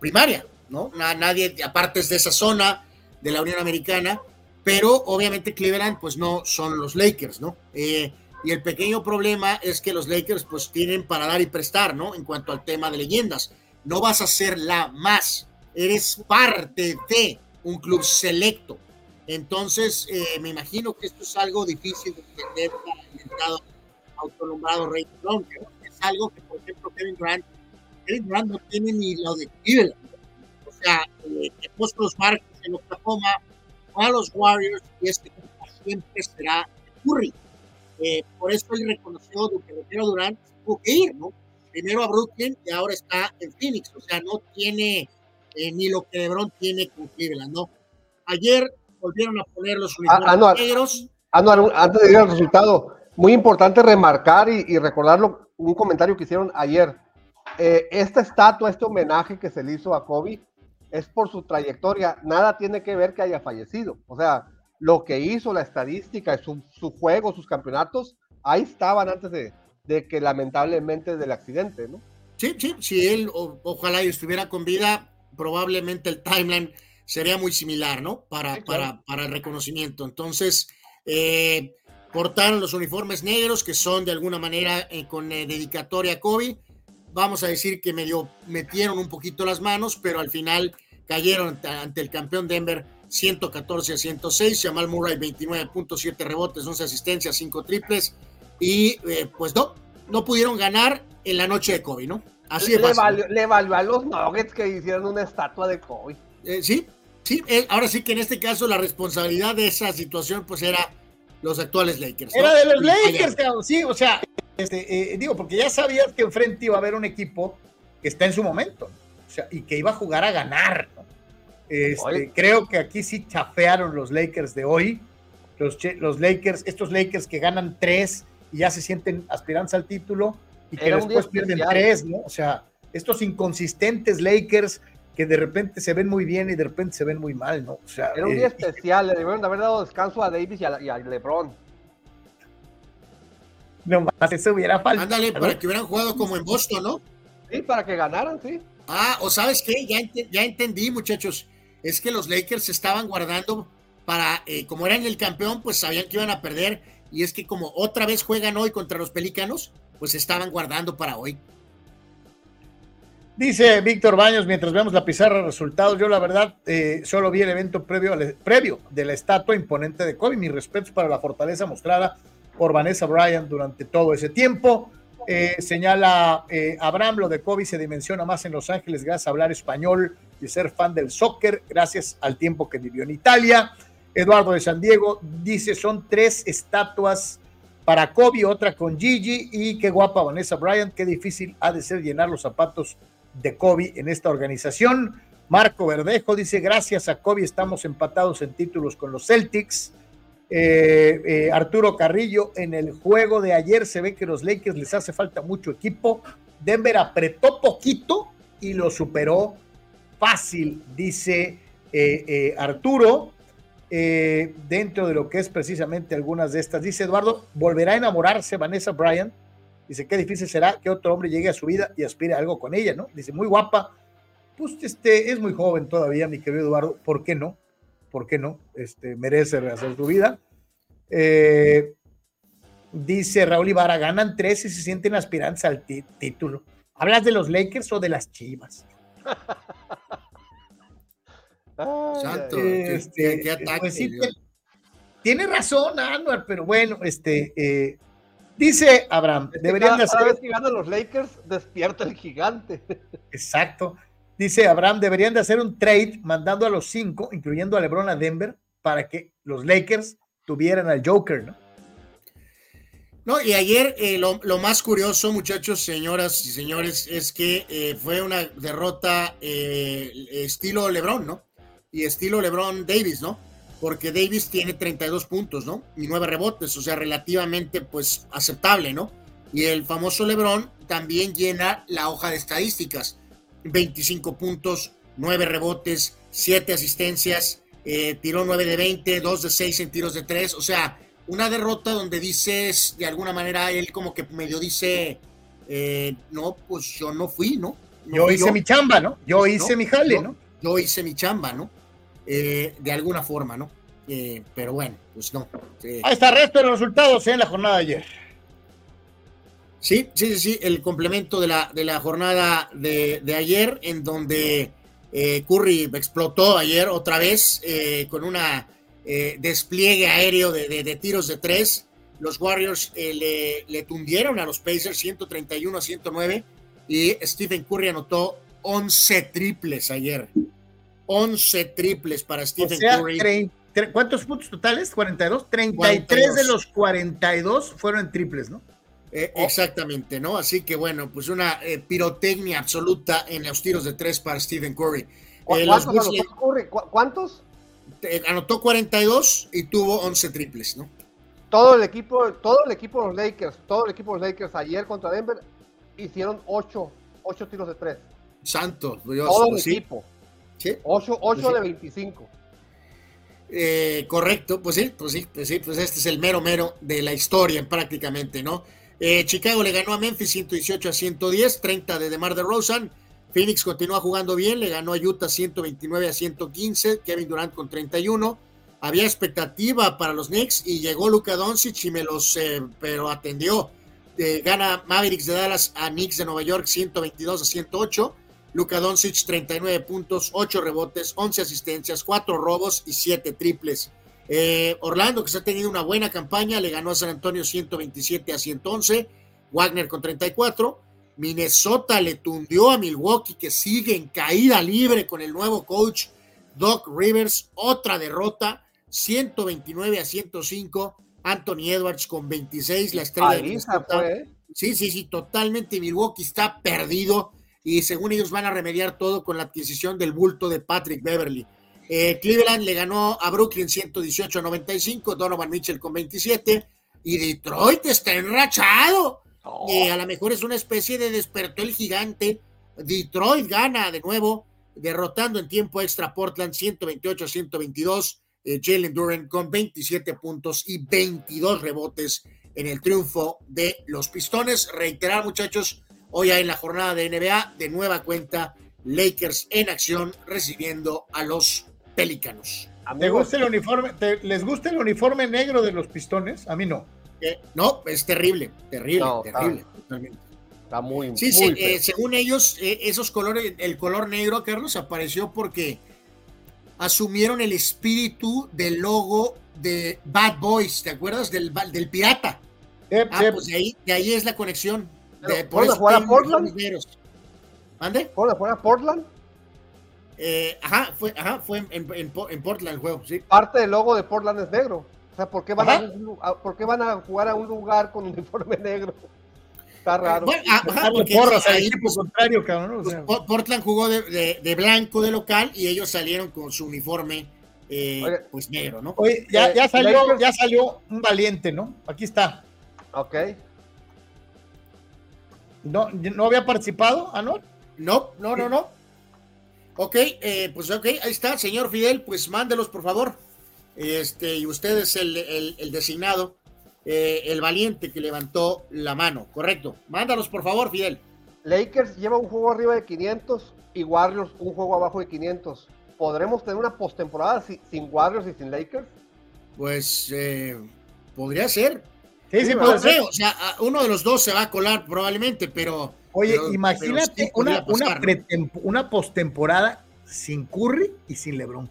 primaria, ¿no? Nadie, aparte es de esa zona, de la Unión Americana, pero obviamente Cleveland pues no son los Lakers, ¿no? Eh, y el pequeño problema es que los Lakers pues tienen para dar y prestar, ¿no? En cuanto al tema de leyendas. No vas a ser la más, eres parte de un club selecto. Entonces, eh, me imagino que esto es algo difícil de entender para el estado autonombrado Rey Brown, es algo que, por ejemplo, Kevin Durant, Kevin Durant no tiene ni lo de Cleveland. O sea, eh, los Marcos en Oklahoma a los Warriors y este siempre será Curry. Eh, por eso él reconoció que Pedro Durant tuvo que ir, ¿no? Primero a Brooklyn y ahora está en Phoenix, o sea, no tiene eh, ni lo que LeBron tiene con Cleveland, ¿no? Ayer volvieron a poner los ah, uniformes negros. antes de ir al resultado, muy importante remarcar y, y recordarlo, un comentario que hicieron ayer. Eh, esta estatua, este homenaje que se le hizo a Kobe, es por su trayectoria, nada tiene que ver que haya fallecido. O sea, lo que hizo, la estadística, su, su juego, sus campeonatos, ahí estaban antes de, de, que lamentablemente del accidente, ¿no? Sí, sí, si él ojalá estuviera con vida, probablemente el timeline sería muy similar, ¿no? Para, para, para el reconocimiento. Entonces, eh, portaron los uniformes negros que son de alguna manera eh, con eh, dedicatoria a Kobe. Vamos a decir que medio metieron un poquito las manos, pero al final cayeron ante el campeón Denver 114 a 106, Jamal Murray 29.7 rebotes, 11 asistencias, 5 triples y eh, pues no, no pudieron ganar en la noche de Kobe, ¿no? Así le, valió, le valió a los Nuggets que hicieron una estatua de Kobe. Eh, sí, sí, eh, ahora sí que en este caso la responsabilidad de esa situación pues era los actuales Lakers. Era de los Lakers, sí, o sea, este, digo, porque ya sabías que enfrente iba a haber un equipo que está en su momento y que iba a jugar a ganar. Este, creo que aquí sí chafearon los Lakers de hoy. Los, los Lakers, estos Lakers que ganan tres y ya se sienten aspirantes al título y que después pierden tres, ¿no? O sea, estos inconsistentes Lakers que de repente se ven muy bien y de repente se ven muy mal, ¿no? O sea, era un día eh, especial, le debieron haber dado descanso a Davis y a, LeBron. No más, eso hubiera faltado. Ándale, para que hubieran jugado como en Boston, ¿no? Sí, para que ganaran, sí. Ah, o sabes qué, ya, ya entendí, muchachos. Es que los Lakers estaban guardando para, eh, como eran el campeón, pues sabían que iban a perder. Y es que como otra vez juegan hoy contra los Pelícanos, pues estaban guardando para hoy. Dice Víctor Baños, mientras vemos la pizarra de resultados, yo la verdad eh, solo vi el evento previo, previo de la estatua imponente de Kobe. Mis respetos para la fortaleza mostrada por Vanessa Bryan durante todo ese tiempo. Eh, señala eh, Abraham, lo de Kobe se dimensiona más en Los Ángeles gracias a hablar español y ser fan del soccer, gracias al tiempo que vivió en Italia. Eduardo de San Diego dice, son tres estatuas para Kobe, otra con Gigi y qué guapa Vanessa Bryant, qué difícil ha de ser llenar los zapatos de Kobe en esta organización. Marco Verdejo dice, gracias a Kobe estamos empatados en títulos con los Celtics. Eh, eh, Arturo Carrillo, en el juego de ayer se ve que los Lakers les hace falta mucho equipo. Denver apretó poquito y lo superó fácil, dice eh, Arturo. Dentro de lo que es precisamente algunas de estas, dice Eduardo, ¿volverá a enamorarse Vanessa Bryan? Dice, qué difícil será que otro hombre llegue a su vida y aspire a algo con ella, ¿no? Dice, muy guapa. Pues este, es muy joven todavía, mi querido Eduardo. ¿Por qué no? ¿Por qué no? Este, merece rehacer su vida. Eh, dice Raúl Ibarra, ganan tres y se sienten aspirantes al título. ¿Hablas de los Lakers o de las Chivas? Santo, este, pues tiene, razón, Anuar, pero bueno, este, eh, Dice Abraham, deberían de hacer. Cada vez que ganan los Lakers, despierta el gigante. Exacto. Dice Abraham, deberían de hacer un trade mandando a los cinco, incluyendo a LeBron a Denver, para que los Lakers tuvieran al Joker, ¿no? No, y ayer eh, lo, más curioso, muchachos, señoras y señores, es que eh, fue una derrota eh, estilo LeBron, ¿no? Y estilo LeBron Davis, ¿no? porque Davis tiene 32 puntos, ¿no? Y 9 rebotes, o sea, relativamente pues aceptable, ¿no? Y el famoso LeBron también llena la hoja de estadísticas. 25 puntos, 9 rebotes, 7 asistencias, eh, tiró 9 de 20, 2 de 6 en tiros de 3, o sea, una derrota donde dices, de alguna manera, él como que medio dice, eh, no, pues yo no fui, ¿no? yo hice mi chamba, ¿no? Yo hice mi jale, ¿no? Yo hice mi chamba, ¿no? Eh, de alguna forma, ¿no? Eh, pero bueno, pues no. Ahí está el resto de los resultados ¿eh? en la jornada de ayer. Sí, sí, sí, el complemento de la, de la jornada de, ayer, en donde Curry explotó ayer otra vez con una despliegue aéreo de, tiros de tres. Los Warriors le, le tundieron a los Pacers 131 a 109 y Stephen Curry anotó 11 triples ayer. 11 triples para Stephen Curry. ¿Cuántos puntos totales? 42. 33 de los 42 fueron en triples, ¿no? Eh, exactamente, ¿no? Así que bueno, pues una eh, pirotecnia absoluta en los tiros de tres para Stephen Curry. Eh, ¿Cuántos anotó Curry? ¿Cuántos? anotó 42 y tuvo 11 triples, ¿no? Todo el equipo, todo el equipo de los Lakers, todo el equipo de los Lakers ayer contra Denver hicieron 8, 8 tiros de tres. Santo, Dios, todo el pues equipo. 8, pues de 25. Eh, correcto, pues sí, pues sí, pues sí, pues este es el mero mero de la historia prácticamente, ¿no? Eh, Chicago le ganó a Memphis 118 a 110, 30 de DeMar DeRozan. Phoenix continúa jugando bien, le ganó a Utah 129 a 115, Kevin Durant con 31. Había expectativa para los Knicks y llegó Luka Doncic y me los, eh, pero atendió. gana Mavericks de Dallas a Knicks de Nueva York 122 a 108. Luka Doncic, 39 puntos, 8 rebotes, 11 asistencias, 4 robos y 7 triples. Eh, Orlando, que se ha tenido una buena campaña, le ganó a San Antonio 127 a 111. Wagner con 34. Minnesota le tundió a Milwaukee, que sigue en caída libre con el nuevo coach Doc Rivers. Otra derrota, 129 a 105. Anthony Edwards con 26, la estrella de Sí, sí, sí, totalmente. Milwaukee está perdido y según ellos van a remediar todo con la adquisición del bulto de Patrick Beverly. Eh, Cleveland le ganó a Brooklyn 118 a 95, Donovan Mitchell con 27 y Detroit está enrachado. Eh, a lo mejor es una especie de despertó el gigante. Detroit gana de nuevo, derrotando en tiempo extra Portland 128 a 122. Eh, Jalen Duran con 27 puntos y 22 rebotes en el triunfo de los Pistones. Reiterar, muchachos, Hoy hay en la jornada de NBA, de nueva cuenta, Lakers en acción recibiendo a los Pelícanos. ¿Te gusta el uniforme? ¿Les gusta el uniforme negro de los pistones? A mí no. Eh, no, es terrible, terrible, terrible. Está, muy, sí, sí, eh, según ellos, eh, esos colores, el color negro, Carlos, apareció porque asumieron el espíritu del logo de Bad Boys, ¿te acuerdas? Del, del pirata. ah, pues ahí, de ahí es la conexión. ¿Por jugar a Portland? ¿Ande? ¿Por jugar a Portland? Eh, ajá, fue, ajá, fue en, en, Portland el juego, sí. Parte del logo de Portland es negro. O sea, ¿por qué van, a, ¿por qué van a jugar a un lugar con uniforme negro? Está raro. Bueno, ah, ajá, porque porras ahí, pues, contrario, cabrón. Portland jugó de, de- de blanco de local y ellos salieron con su uniforme eh, Oye. pues negro, ¿no? Oye, ya, Eh, ya salió, Lakers- ya salió un valiente, ¿no? Aquí está. Ok. ¿No, no había participado? Ah, no. No, no, no. Ok, eh, pues ok, ahí está, señor Fidel, pues mándelos por favor. Este, y usted es el, el- el designado, eh, el valiente que levantó la mano, correcto. Mándalos por favor, Fidel. Lakers lleva un juego arriba de 500 y Warriors un juego abajo de 500. ¿Podremos tener una postemporada si- sin Warriors y sin Lakers? Pues eh, podría ser. Sí, sí, No o sea, uno de los dos se va a colar probablemente, pero. Oye, pero- pero imagínate sí una, una, postemporada sin Curry y sin LeBron.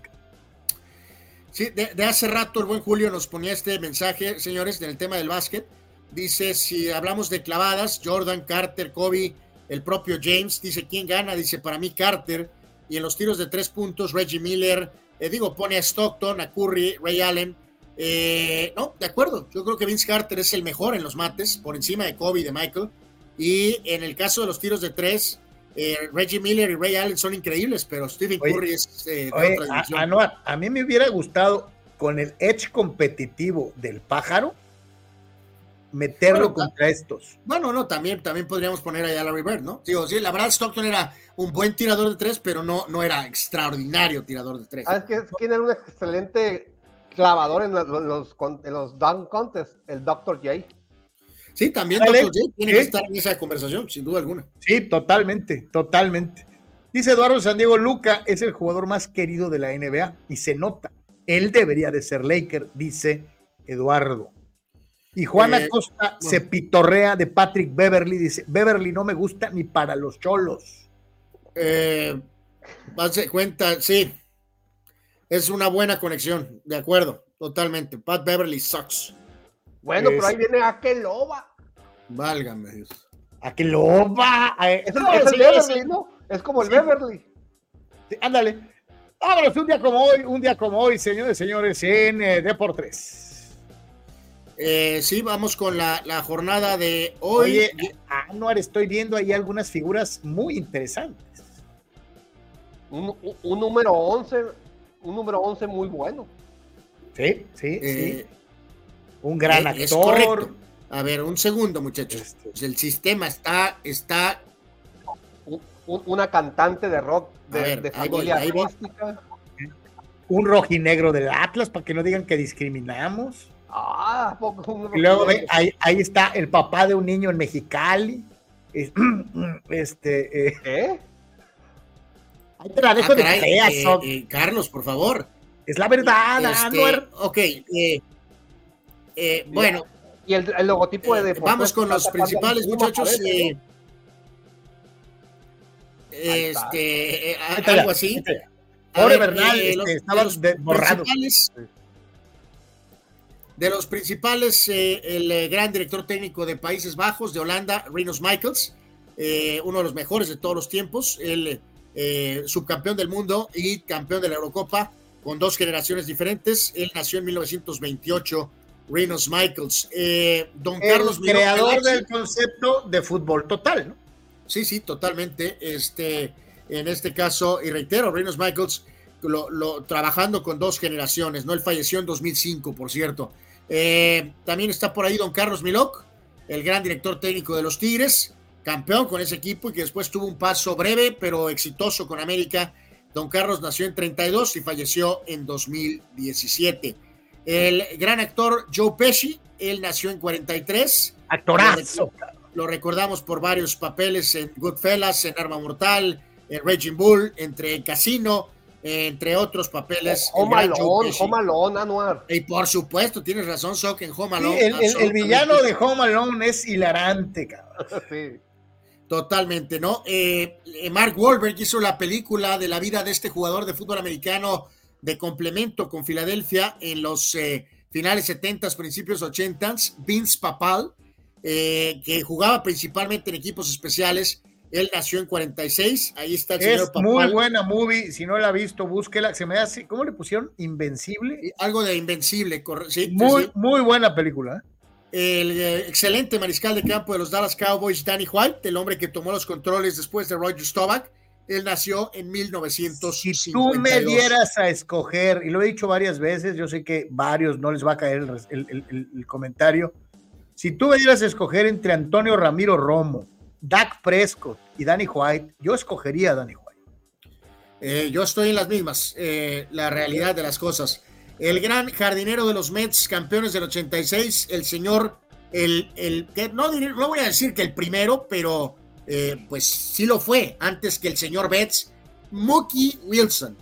Sí, de, de hace rato el buen Julio nos ponía este mensaje, señores, en el tema del básquet. Dice, si hablamos de clavadas, Jordan, Carter, Kobe, el propio James, dice, ¿quién gana? Dice, para mí Carter. Y en los tiros de tres puntos, Reggie Miller, eh, digo, pone a Stockton, a Curry, Ray Allen. Eh, no, de acuerdo, yo creo que Vince Carter es el mejor en los mates, por encima de Kobe y de Michael. Y en el caso de los tiros de tres, eh, Reggie Miller y Ray Allen son increíbles, pero Stephen Oye, Curry es eh, de Oye, otra a, dimensión. Anuar, a mí me hubiera gustado con el edge competitivo del pájaro meterlo Bueno, contra estos. Bueno, no, también, también podríamos poner ahí a Larry Bird, ¿no? Digo, sí, la verdad Stockton era un buen tirador de tres, pero no, no era extraordinario tirador de tres. Ah, es que era un excelente clavador en los, los, con- en los dunk contests, el Dr. J. Sí, también Dr. J tiene sí. que estar en esa conversación, sin duda alguna. Sí, totalmente, totalmente. Dice Eduardo San Diego, Luca es el jugador más querido de la NBA y se nota. Él debería de ser Laker, dice Eduardo. Y Juana Eh, Costa se pitorrea de Patrick Beverly, dice, Beverly no me gusta ni para los cholos. Eh, cuenta, sí. Es una buena conexión, de acuerdo, totalmente. Pat Beverly sucks. Bueno, Es- pero ahí viene Akeloba. Válgame Dios. ¿A que lo va? A- Es el, No, es el Beverly, ¿no? Es como el Sí. Beverly. sí, Ándale. Vámonos un día como hoy, un día como hoy, señores, señores, en eh, Deportes. Eh, sí, vamos con la, la jornada de hoy. Oye, Anuar, estoy viendo ahí algunas figuras muy interesantes. Un, un- un número 11, un número 11 muy bueno. Sí, sí, Eh, sí. Un gran eh, es actor. correcto. A ver, un segundo, muchachos. Este. El sistema está, está Un- un- una cantante de rock de, ver, familia ahí voy. artística. Un rojinegro del Atlas, para que no digan que discriminamos. Ah, ¿a poco un Y luego ve, ahí, ahí está el papá de un niño en Mexicali. Es- Este, eh. Ahí te la Ah, dejo de creas, eh, eh, Carlos, por favor. Es la verdad, Este, Anuar. ok, eh, eh, bueno, Y el, el logotipo de eh, Deportes vamos con los principales muchachos. eh, este, eh, Ahí está algo así. Pobre Bernal, eh, este, los- estaba de los de- borrado. principales- De los principales, eh, el eh, gran director técnico de Países Bajos, de Holanda, Rinus Michaels, eh, uno de los mejores de todos los tiempos, el eh, subcampeón del mundo y campeón de la Eurocopa, con dos generaciones diferentes. Él nació en 1928, Rinus Michaels. Eh, don El Carlos creador del concepto de fútbol total, ¿no? Sí, sí, totalmente. Este, en este caso, y reitero, Reynolds Michaels lo, lo- trabajando con dos generaciones, ¿no? Él falleció en 2005, por cierto. Eh, también está por ahí don Carlos Milok, el gran director técnico de los Tigres, campeón con ese equipo y que después tuvo un paso breve pero exitoso con América. Don Carlos nació en 32 y falleció en 2017. El gran actor Joe Pesci, él nació en 43 Actorazo. lo recordamos por varios papeles en Goodfellas, en Arma Mortal, en Raging Bull, entre Casino, entre otros papeles. el Home Alone. Home Alone, Anuar. Y por supuesto, tienes razón, Sok, en Home Sí, Alone. el, el- villano de Home Alone es hilarante, cabrón. Sí. Totalmente, ¿no? Eh, eh, Mark Wahlberg hizo la película de la vida de este jugador de fútbol americano de complemento con Filadelfia en los eh, finales 70s, principios 80s, Vince Papal, eh, que jugaba principalmente en equipos especiales. Él nació en 46, ahí está el Es señor Papal. muy buena movie. Si no la ha visto, búsquela. Se me hace, ¿cómo le pusieron? Invencible. Algo de Invencible, corre- sí, sí, Muy, sí. muy buena película. El eh, excelente mariscal de campo de los Dallas Cowboys, Danny White, el hombre que tomó los controles después de Roger Staubach. Él nació en 1952. Si tú me dieras a escoger, y lo he dicho varias veces, yo sé que varios no les va a caer el, el- el- el comentario. Si tú me dieras a escoger entre Antonio Ramiro Romo, Dak Prescott y Danny White, yo escogería a Danny White. Eh, yo estoy en las mismas, eh, la realidad de las cosas. El gran jardinero de los Mets, campeones del 86, el señor, el, el que no, diré- no voy a decir que el primero, pero eh, pues sí lo fue, antes que el señor Betts, Mookie Wilson.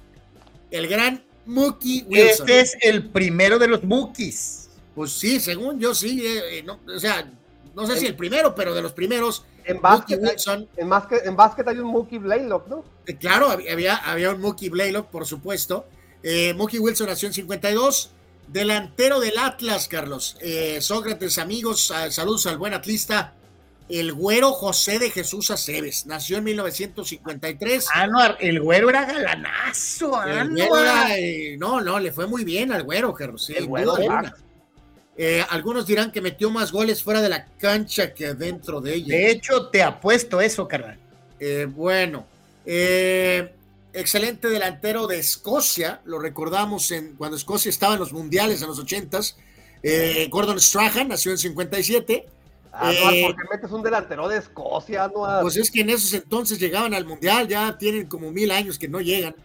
El gran Mookie Wilson. Este es el primero de los Bookies. Pues sí, según yo sí, eh, eh, no, o sea, no sé si el primero, pero de los primeros. En básquet, Wilson, en, básquet, en básquet hay un Mookie Blaylock, ¿no? Eh, Claro, había, había- había un Mookie Blaylock, por supuesto. Eh, Wilson nació en 52. Delantero del Atlas, Carlos. Eh, Sócrates, amigos, ah, saludos al buen atlista. El güero José de Jesús Aceves. Nació en 1953. Anuar, el güero era galanazo, El Anuar. güero era, eh, no, no, le fue muy bien al güero, Carlos. El güero. Eh, algunos dirán que metió más goles fuera de la cancha que dentro de ella. De hecho, te apuesto eso, carnal. Eh, bueno, eh, excelente delantero de Escocia, lo recordamos en, cuando Escocia estaba en los mundiales en los ochentas. Eh, Gordon Strahan nació en 57. Anuar, Eh, ¿por qué metes un delantero de Escocia? Pues es que en esos entonces llegaban al mundial, ya tienen como mil años que no llegan.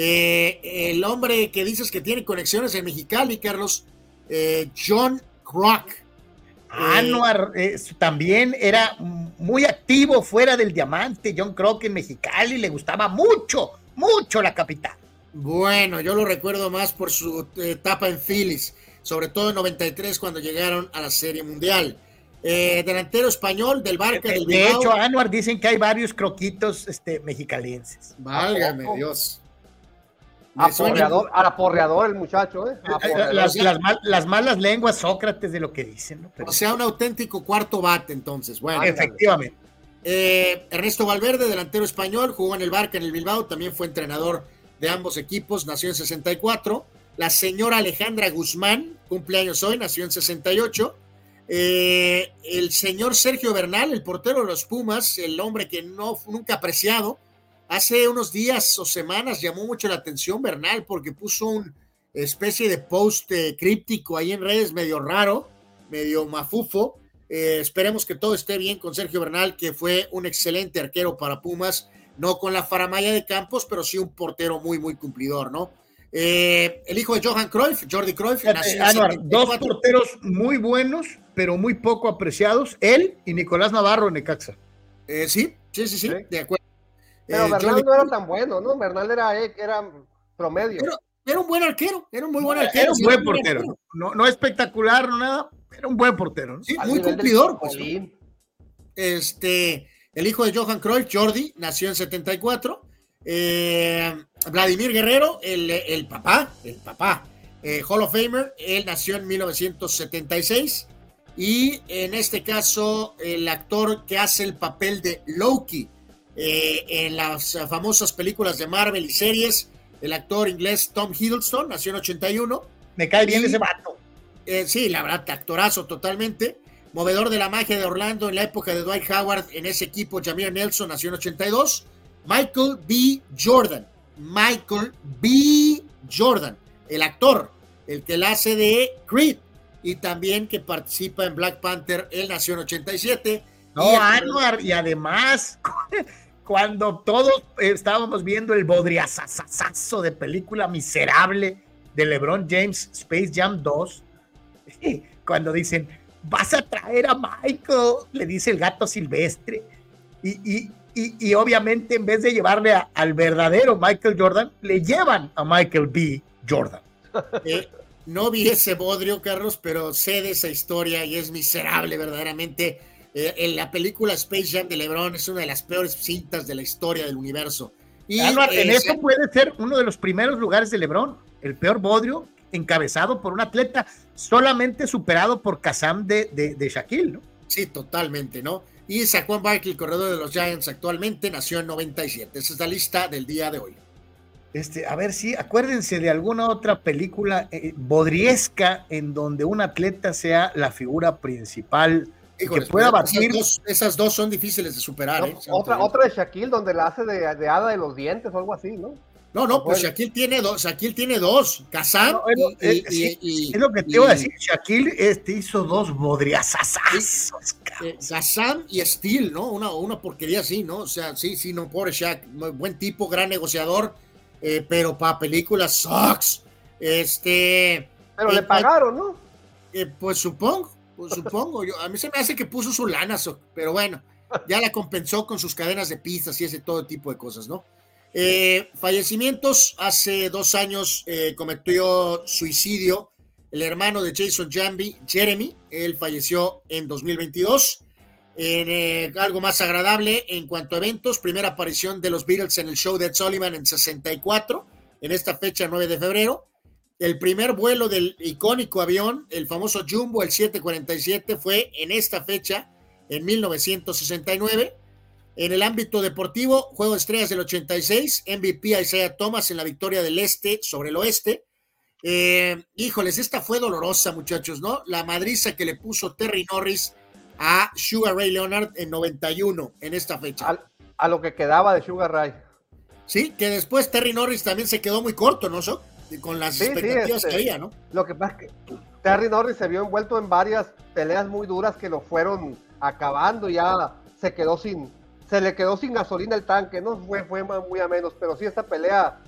Eh, el hombre que dices que tiene conexiones en Mexicali, Carlos, eh, John Crock. Anuar eh, también era muy activo fuera del diamante. John Crock en Mexicali le gustaba mucho, mucho la capital. Bueno, yo lo recuerdo más por su eh, etapa en Phillies, sobre todo en 93 cuando llegaron a la Serie Mundial. Eh, delantero español del Barca del De Bilbao. hecho, Anuar dicen que hay varios croquitos este, mexicalenses. Válgame ¿A? Dios. Aporreador, aporreador el muchacho, ¿eh? Aporreador. Las, las mal- las malas lenguas Sócrates de lo que dicen, ¿no? Pero- O sea, un auténtico cuarto bate, entonces. Bueno, efectivamente. Eh, Ernesto Valverde, delantero español, jugó en el Barca en el Bilbao, también fue entrenador de ambos equipos, nació en 64. La señora Alejandra Guzmán, cumpleaños hoy, nació en 68. Eh, el señor Sergio Bernal, el portero de los Pumas, el hombre que no nunca apreciado, hace unos días o semanas llamó mucho la atención Bernal porque puso una especie de post eh, críptico ahí en redes medio raro, medio mafufo. Eh, esperemos que todo esté bien con Sergio Bernal, que fue un excelente arquero para Pumas, no con la faramaya de Campos, pero sí un portero muy, muy cumplidor, ¿no? Eh, el hijo de Johan Cruyff, Jordi Cruyff, nació en Anuar, 74. dos porteros muy buenos, pero muy poco apreciados, él y Nicolás Navarro en Necaxa. Eh, sí, sí, sí, sí, de acuerdo. Pero Eh, Bernal Jordi no era tan bueno, ¿no? Bernal era, era promedio. Era, era un buen arquero, era un muy buen Era arquero. un buen era un portero, arquero. no, no espectacular, no nada, era un buen portero. ¿no? Sí, Al muy cumplidor. pues. Este, el hijo de Johan Cruyff, Jordi, nació en 74. Eh, Vladimir Guerrero, el, el papá, el papá, eh, Hall of Famer, él nació en 1976. Y en este caso, el actor que hace el papel de Loki eh, en las famosas películas de Marvel y series, el actor inglés Tom Hiddleston, nació en 81. Me cae bien Y- ese vato. Eh, sí, la verdad, actorazo totalmente. Movedor de la magia de Orlando en la época de Dwight Howard en ese equipo, Jameer Nelson nació en 82. Michael B. Jordan. Michael B. Jordan, el actor, el que la hace de Creed y también que participa en Black Panther, él nació en 87. No, Y- Anuar, y además, cuando todos estábamos viendo el bodriazazazazo de película miserable de LeBron James, Space Jam 2, cuando dicen, vas a traer a Michael, le dice el gato silvestre, y, y, y, y obviamente en vez de llevarle a- al verdadero Michael Jordan, le llevan a Michael B. Jordan. Eh, no vi ese bodrio, Carlos, pero sé de esa historia y es miserable verdaderamente. Eh, en la película Space Jam de LeBron es una de las peores cintas de la historia del universo. Y Anuar, en eh, eso puede ser uno de los primeros lugares de LeBron, el peor bodrio encabezado por un atleta solamente superado por Kazam de, de, de Shaquille, ¿no? Sí, totalmente, ¿no? Y Saquon Barkley, el corredor de los Giants actualmente, nació en 97. Esa es la lista del día de hoy. Este, a ver si, acuérdense de alguna otra película eh, bodriesca en donde un atleta sea la figura principal Híjole, que pueda esas batir. dos- esas dos son difíciles de superar. ¿eh? Otra, otra de Shaquille donde la hace de, de hada de los dientes o algo así, ¿no? No, no, pues. Shaquille tiene dos, Shaquille tiene dos, Kazan No, es, lo- y, es- y- sí, y- es lo que te iba a decir. Shaquille este, hizo dos bodriazazos. eh, Kazan y Steel, ¿no? Una, una porquería así, ¿no? O sea, sí, sí, no, pobre Shaq, buen tipo, gran negociador, eh, pero para películas sucks. Este, Pero Eh, le pagaron, ¿no? eh, pues supongo, pues supongo. Yo, a mí se me hace que puso su lana, pero bueno, ya la compensó con sus cadenas de pistas y ese todo tipo de cosas, ¿no? Eh, fallecimientos, hace dos años eh, cometió suicidio el hermano de Jason Jambi, Jeremy, él falleció en 2022. En eh, algo más agradable en cuanto a eventos, primera aparición de los Beatles en el show de Ed Sullivan en 64, en esta fecha 9 de febrero. El primer vuelo del icónico avión, el famoso Jumbo, el 747, fue en esta fecha, en 1969. En el ámbito deportivo, Juego de Estrellas del 86, MVP Isaiah Thomas en la victoria del Este sobre el Oeste. Eh, híjoles, esta fue dolorosa, muchachos, ¿no? La madriza que le puso Terry Norris a Sugar Ray Leonard en 91, en esta fecha. A lo que quedaba de Sugar Ray. Sí, que después Terry Norris también se quedó muy corto, ¿no? So? Con las Sí, sí, expectativas este, que había, ¿no? Lo que pasa es que Terry Norris se vio envuelto en varias peleas muy duras que lo fueron acabando, ya se quedó sin, se le quedó sin gasolina el tanque, no fue, fue muy a menos, pero sí esta pelea,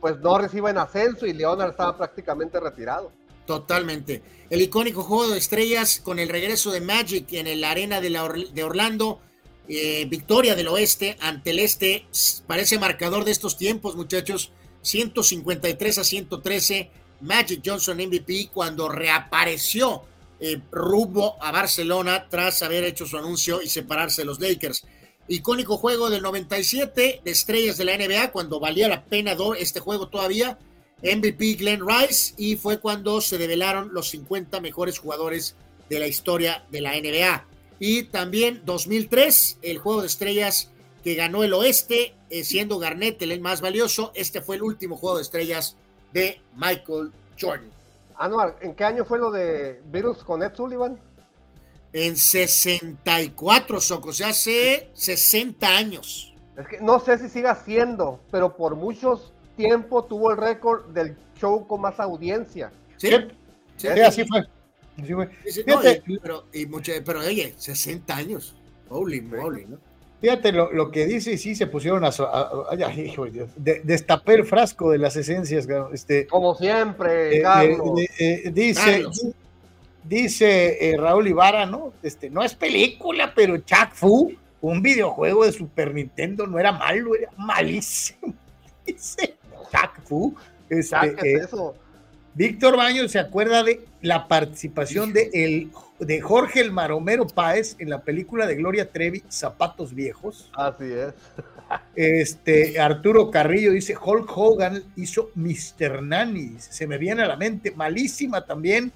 pues Norris iba en ascenso y Leonard estaba prácticamente retirado. Totalmente. El icónico juego de estrellas con el regreso de Magic en el arena de, la Or- de Orlando, eh, victoria del oeste ante el este, parece marcador de estos tiempos, muchachos. 153 a 113, Magic Johnson MVP cuando reapareció eh, rumbo a Barcelona tras haber hecho su anuncio y separarse de los Lakers. Icónico juego del 97 de estrellas de la NBA cuando valía la pena este juego todavía. MVP Glenn Rice y fue cuando se develaron los 50 mejores jugadores de la historia de la NBA. Y también 2003, el juego de estrellas que ganó el oeste, eh, siendo Garnett el más valioso. Este fue el último juego de estrellas de Michael Jordan. Anuar, ¿en qué año fue lo de Virus con Ed Sullivan? En 64, Soco, o sea, hace 60 años. Es que no sé si siga siendo, pero por muchos tiempo tuvo el récord del show con más audiencia. Sí, Sí, así fue. Así fue. Sí, no, y- pero, y mucho- pero oye, 60 años. Holy moly, ¿no? Fíjate lo, lo que dice, y sí se pusieron a, a- a- ay, hijo de Dios, de- destapé el frasco de las esencias, cabrón, este, Como siempre, eh, Carlos. eh, eh, dice, Carlos. Di- dice eh, Raúl Ibarra, ¿no? Este, no es película, pero Chuck Fu, un videojuego de Super Nintendo, no era malo, era malísimo. Dice Chuck Fu. Este, ¿qué es eh, eso? Víctor Baños se acuerda de la participación de, el, de Jorge el Maromero Páez en la película de Gloria Trevi, Zapatos Viejos. Así es. Este, Arturo Carrillo dice, Hulk Hogan hizo Mr. Nanny, se me viene a la mente, malísima también,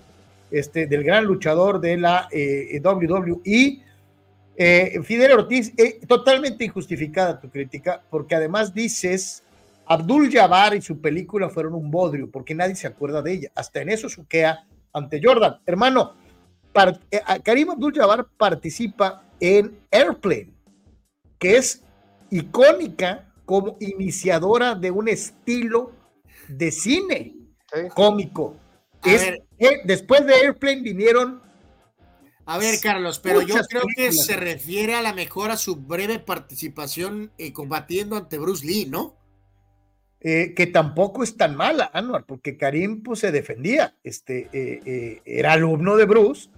este, del gran luchador de la eh, WWE. Eh, Fidel Ortiz, eh, totalmente injustificada tu crítica, porque además dices, Abdul Jabbar y su película fueron un bodrio, porque nadie se acuerda de ella. Hasta en eso suquea ante Jordan. Hermano, eh, Karim Abdul Jabbar participa en Airplane, que es icónica como iniciadora de un estilo de cine Sí. cómico. Es- ver. eh, después de Airplane vinieron A ver, Carlos, pero yo creo que se refiere a la mejor a su breve participación eh, combatiendo ante Bruce Lee, ¿no? eh, que tampoco es tan mala, Anwar, porque Karim pues, se defendía, este, eh, eh, era alumno de Bruce.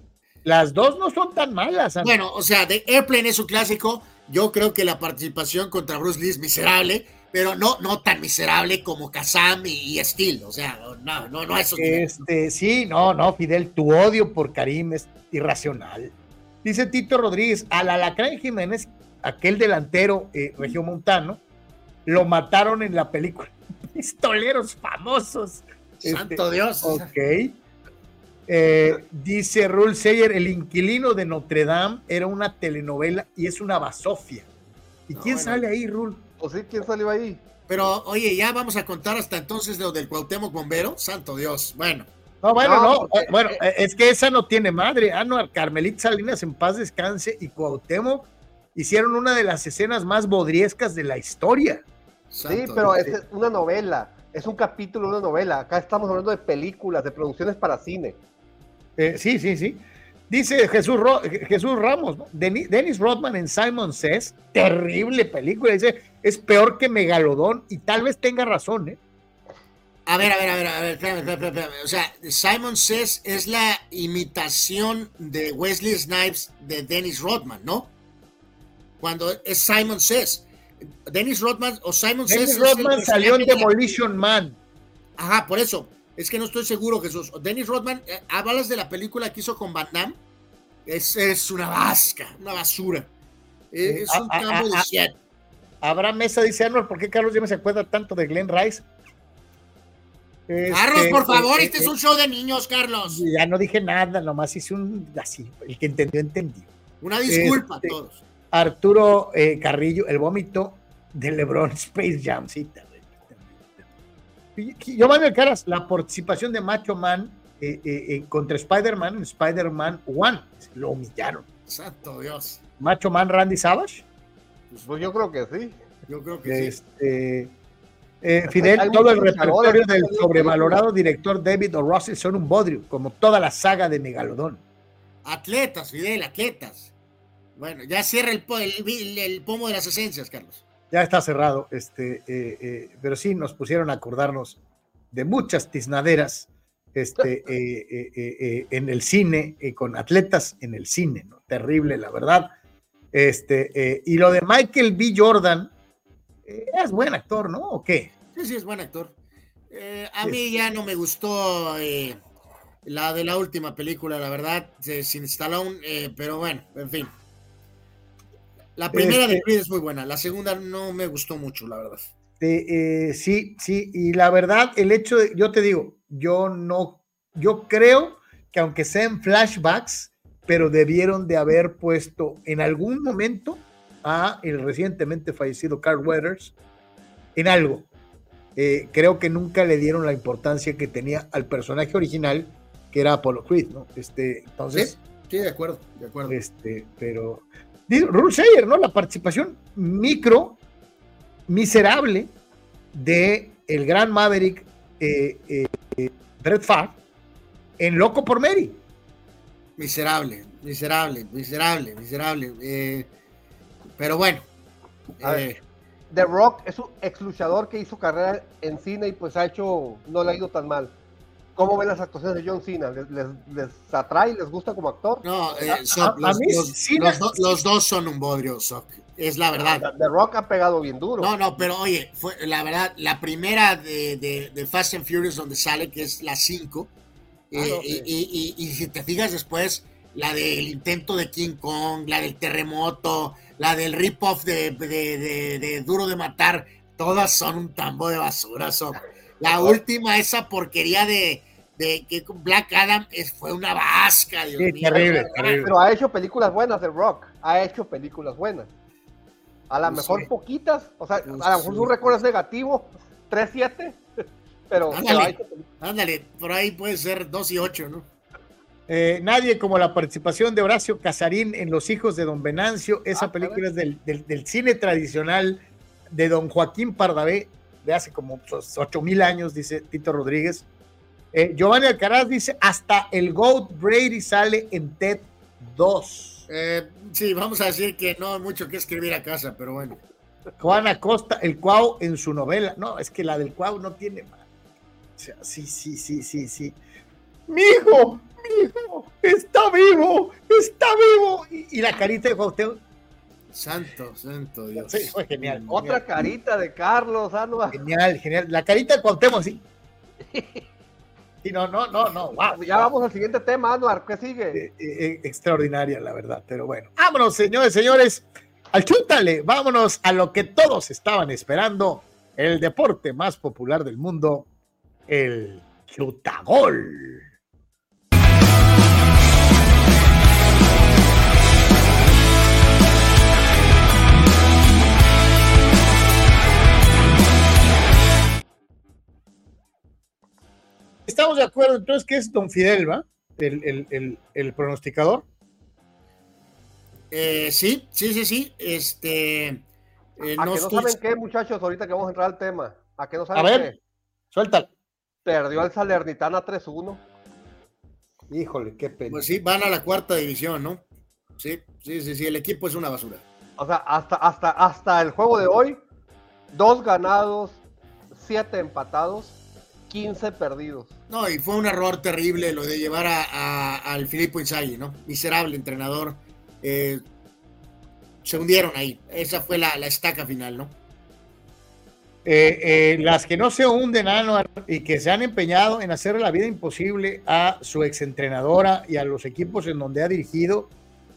Las dos no son tan malas. Anwar. Bueno, o sea, de Airplane es un clásico. Yo creo que la participación contra Bruce Lee es miserable, pero no, no tan miserable como Kazam y, y Steel. O sea, no, no, no niveles. Este, sí, no, no, Fidel, tu odio por Karim es irracional. Dice Tito Rodríguez, al Alacrán Jiménez, aquel delantero eh, regiomontano, lo mataron en la película. Pistoleros famosos. Santo Dios. Ok. Eh, dice Rule Sayer, el inquilino de Notre Dame era una telenovela y es una basofia. ¿Y No, quién bueno. sale ahí, Rule? Pues sí, ¿quién salió ahí? Pero, oye, ya vamos a contar hasta entonces lo del Cuauhtémoc Bombero. Santo Dios. Bueno. No, bueno, No, no. porque- eh, Bueno, eh, es que esa no tiene madre. Anuar, Carmelita Salinas en paz descanse y Cuauhtémoc hicieron una de las escenas más bodriescas de la historia. Sí, pero Dios. es una novela, es un capítulo de una novela. Acá estamos hablando de películas, de producciones para cine. Eh, sí, sí, sí. Dice Jesús, Ro- Jesús Ramos, ¿no? Deni- Dennis Rodman en Simon Says, terrible película. Dice, es peor que Megalodón y tal vez tenga razón, ¿eh? A ver, a ver, a ver, a ver, espérame, espérame, espérame. O sea, Simon Says es la imitación de Wesley Snipes de Dennis Rodman, ¿no? Cuando es Simon Says. Dennis Rodman o Simon Says. Dennis es el Rodman salió en de Demolition Man. Ajá, por eso. Es que no estoy seguro, Jesús. Dennis Rodman, eh, hablas de la película que hizo con Van Damme. Es, es una vasca, una basura. Eh, Es Ah, un campo de ah, shit. Abraham Mesa dice, Anuar, ¿por qué Carlos ya me se acuerda tanto de Glenn Rice? Carlos, Este, por favor, eh, este eh, es un show de niños, Carlos. Ya no dije nada, nomás hice un así. El que entendió, entendió. Una disculpa Este, a todos. Arturo eh, Carrillo, el vómito de LeBron Space Jam. Sí, Giovanni Alcaraz, la participación de Macho Man eh, eh, eh, contra Spider-Man en Spider-Man 1. Lo humillaron. Santo Dios. Macho Man Randy Savage. Pues yo creo que sí. Yo creo que sí. Este, eh, Fidel, todo el repertorio del sobrevalorado director David O. Russell son un bodrio, como toda la saga de Megalodón. Atletas, Fidel, atletas. Bueno, ya cierra el, el, el- el pomo de las esencias, Carlos. Ya está cerrado, este, eh, eh, pero sí nos pusieron a acordarnos de muchas tiznaderas este, eh, eh, eh, eh, en el cine, eh, con atletas en el cine, ¿no? Terrible, la verdad. Este, eh, y lo de Michael B. Jordan, eh, es buen actor, ¿no? ¿O qué? Sí, sí, es buen actor. Eh, a mí ya no me gustó eh, la de la última película, la verdad, Sin Stallone, pero bueno, en fin. La primera de Este- Creed es muy buena, la segunda no me gustó mucho, la verdad. Sí, sí, y la verdad, el hecho de, yo te digo, yo no, yo creo que aunque sean flashbacks, pero debieron de haber puesto en algún momento a el recientemente fallecido Carl Weathers en algo. Eh, creo que nunca le dieron la importancia que tenía al personaje original, que era Apollo Creed, ¿no? Este, entonces, Sí, de acuerdo, de acuerdo. este, pero Rule Sayer, ¿no? La participación micro, miserable de el gran Maverick eh, eh, eh, Brett Favre en Loco por Mary. Miserable, miserable, miserable, miserable. eh, pero bueno. A ver. eh, The Rock es un ex luchador que hizo carrera en cine y pues ha hecho, no le ha ido tan mal. ¿Cómo ven las actuaciones de John Cena? ¿Les, les, les atrae? ¿Les gusta como actor? no, eh, a- Sock, a los, mí los- los me- do- los dos son un bodrio, Sock. Es la verdad. The, The Rock ha pegado bien duro. No, no, pero oye, fue la verdad, la primera de, de- de Fast and Furious donde sale, que es la 5, eh, no, y, sí. y- y- y si te fijas después, la del intento de King Kong, la del terremoto, la del rip-off de, de- de- de Duro de Matar, todas son un tambo de basura. son. La última, esa porquería de, de que Black Adam es- fue una vasca, Dios Sí, mío. terrible, terrible. Pero ha hecho películas buenas The Rock. Ha hecho películas buenas. A lo No mejor sé. poquitas. O sea, No a lo mejor sé. su récord es negativo. 3-7. Pero, Ándale, ándale, por ahí puede ser 2 y 8, ¿no? Eh, nadie como la participación de Horacio Casarín en Los Hijos de Don Venancio. Esa Ah, película es del, del- del cine tradicional de Don Joaquín Pardavé de hace como ocho mil años, dice Tito Rodríguez. Eh, Giovanni Alcaraz dice, hasta el GOAT Brady sale en TED 2. Eh, sí, vamos a decir que no hay mucho que escribir a casa, pero bueno. Juan Acosta, el Cuau en su novela. No, es que la del Cuau no tiene más. Sea, sí, sí, sí, sí, sí. Mi hijo, mi hijo, está vivo, está vivo. Y, y la carita de Cuauhtémoc, Santo, santo Dios. sí, fue genial. Otra carita de Carlos Anuar. Genial, genial. La carita de Cuauhtémoc, sí. Sí, no, no, no, no, wow. Ya vamos al siguiente tema, Anuar. ¿Qué sigue? Eh, eh, extraordinaria, la verdad, pero bueno. Vámonos, señores, señores, al chútale, vámonos a lo que todos estaban esperando, el deporte más popular del mundo, el chutagol. Estamos de acuerdo entonces que es Don Fidel, ¿va? El, el, el, pronosticador. Eh, sí, sí, sí, sí. Este. Eh, ¿A no, que no saben qué, muchachos, ahorita que vamos a entrar al tema. A que no saben a ver. Suéltalo. Perdió al Salernitana 3-1. Híjole, qué pena. Pues sí, van a la cuarta división, ¿no? Sí, sí, sí, sí, el equipo es una basura. O sea, hasta, hasta, hasta el juego de hoy, dos ganados, siete empatados, 15 perdidos. No, y fue un error terrible lo de llevar a, al Filippo Inzaghi, ¿no? Miserable entrenador. Eh, se hundieron ahí. Esa fue la, la estaca final, ¿no? Eh, eh, las que no se hunden, Anuar, y que se han empeñado en hacer la vida imposible a su exentrenadora y a los equipos en donde ha dirigido,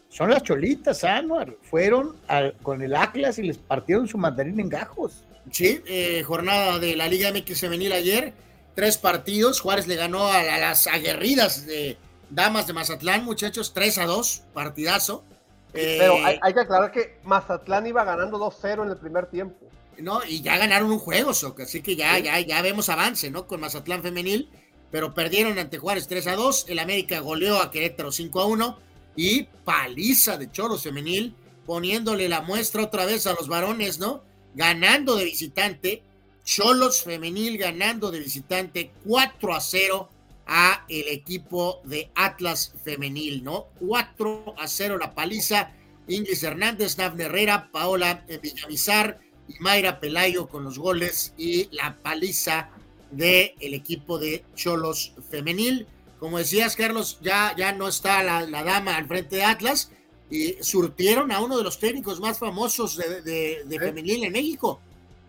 son las cholitas, Anuar. Fueron con el Atlas y les partieron su mandarín en gajos. Sí, eh, jornada de la Liga MX Femenil ayer, tres partidos. Juárez le ganó a, las aguerridas de Damas de Mazatlán, muchachos, 3 a 2, partidazo. Pero hay, hay, que aclarar que Mazatlán iba ganando 2-0 en el primer tiempo. ¿No? Y ya ganaron un juego, Soca, así que ya, ya, ya vemos avance, ¿no? Con Mazatlán Femenil, pero perdieron ante Juárez 3 a 2, el América goleó a Querétaro 5 a 1 y paliza de Choros Femenil, poniéndole la muestra otra vez a los varones, ¿no? Ganando de visitante, Cholos Femenil ganando de visitante 4 a 0 a el equipo de Atlas Femenil, ¿no? 4 a 0 la paliza, Ingrid Hernández, Dafne Herrera, Paola Villamizar, y Mayra Pelayo con los goles y la paliza del el equipo de Cholos Femenil. Como decías, Carlos, ya, ya no está la, dama al frente de Atlas y surtieron a uno de los técnicos más famosos de, de, femenil en México,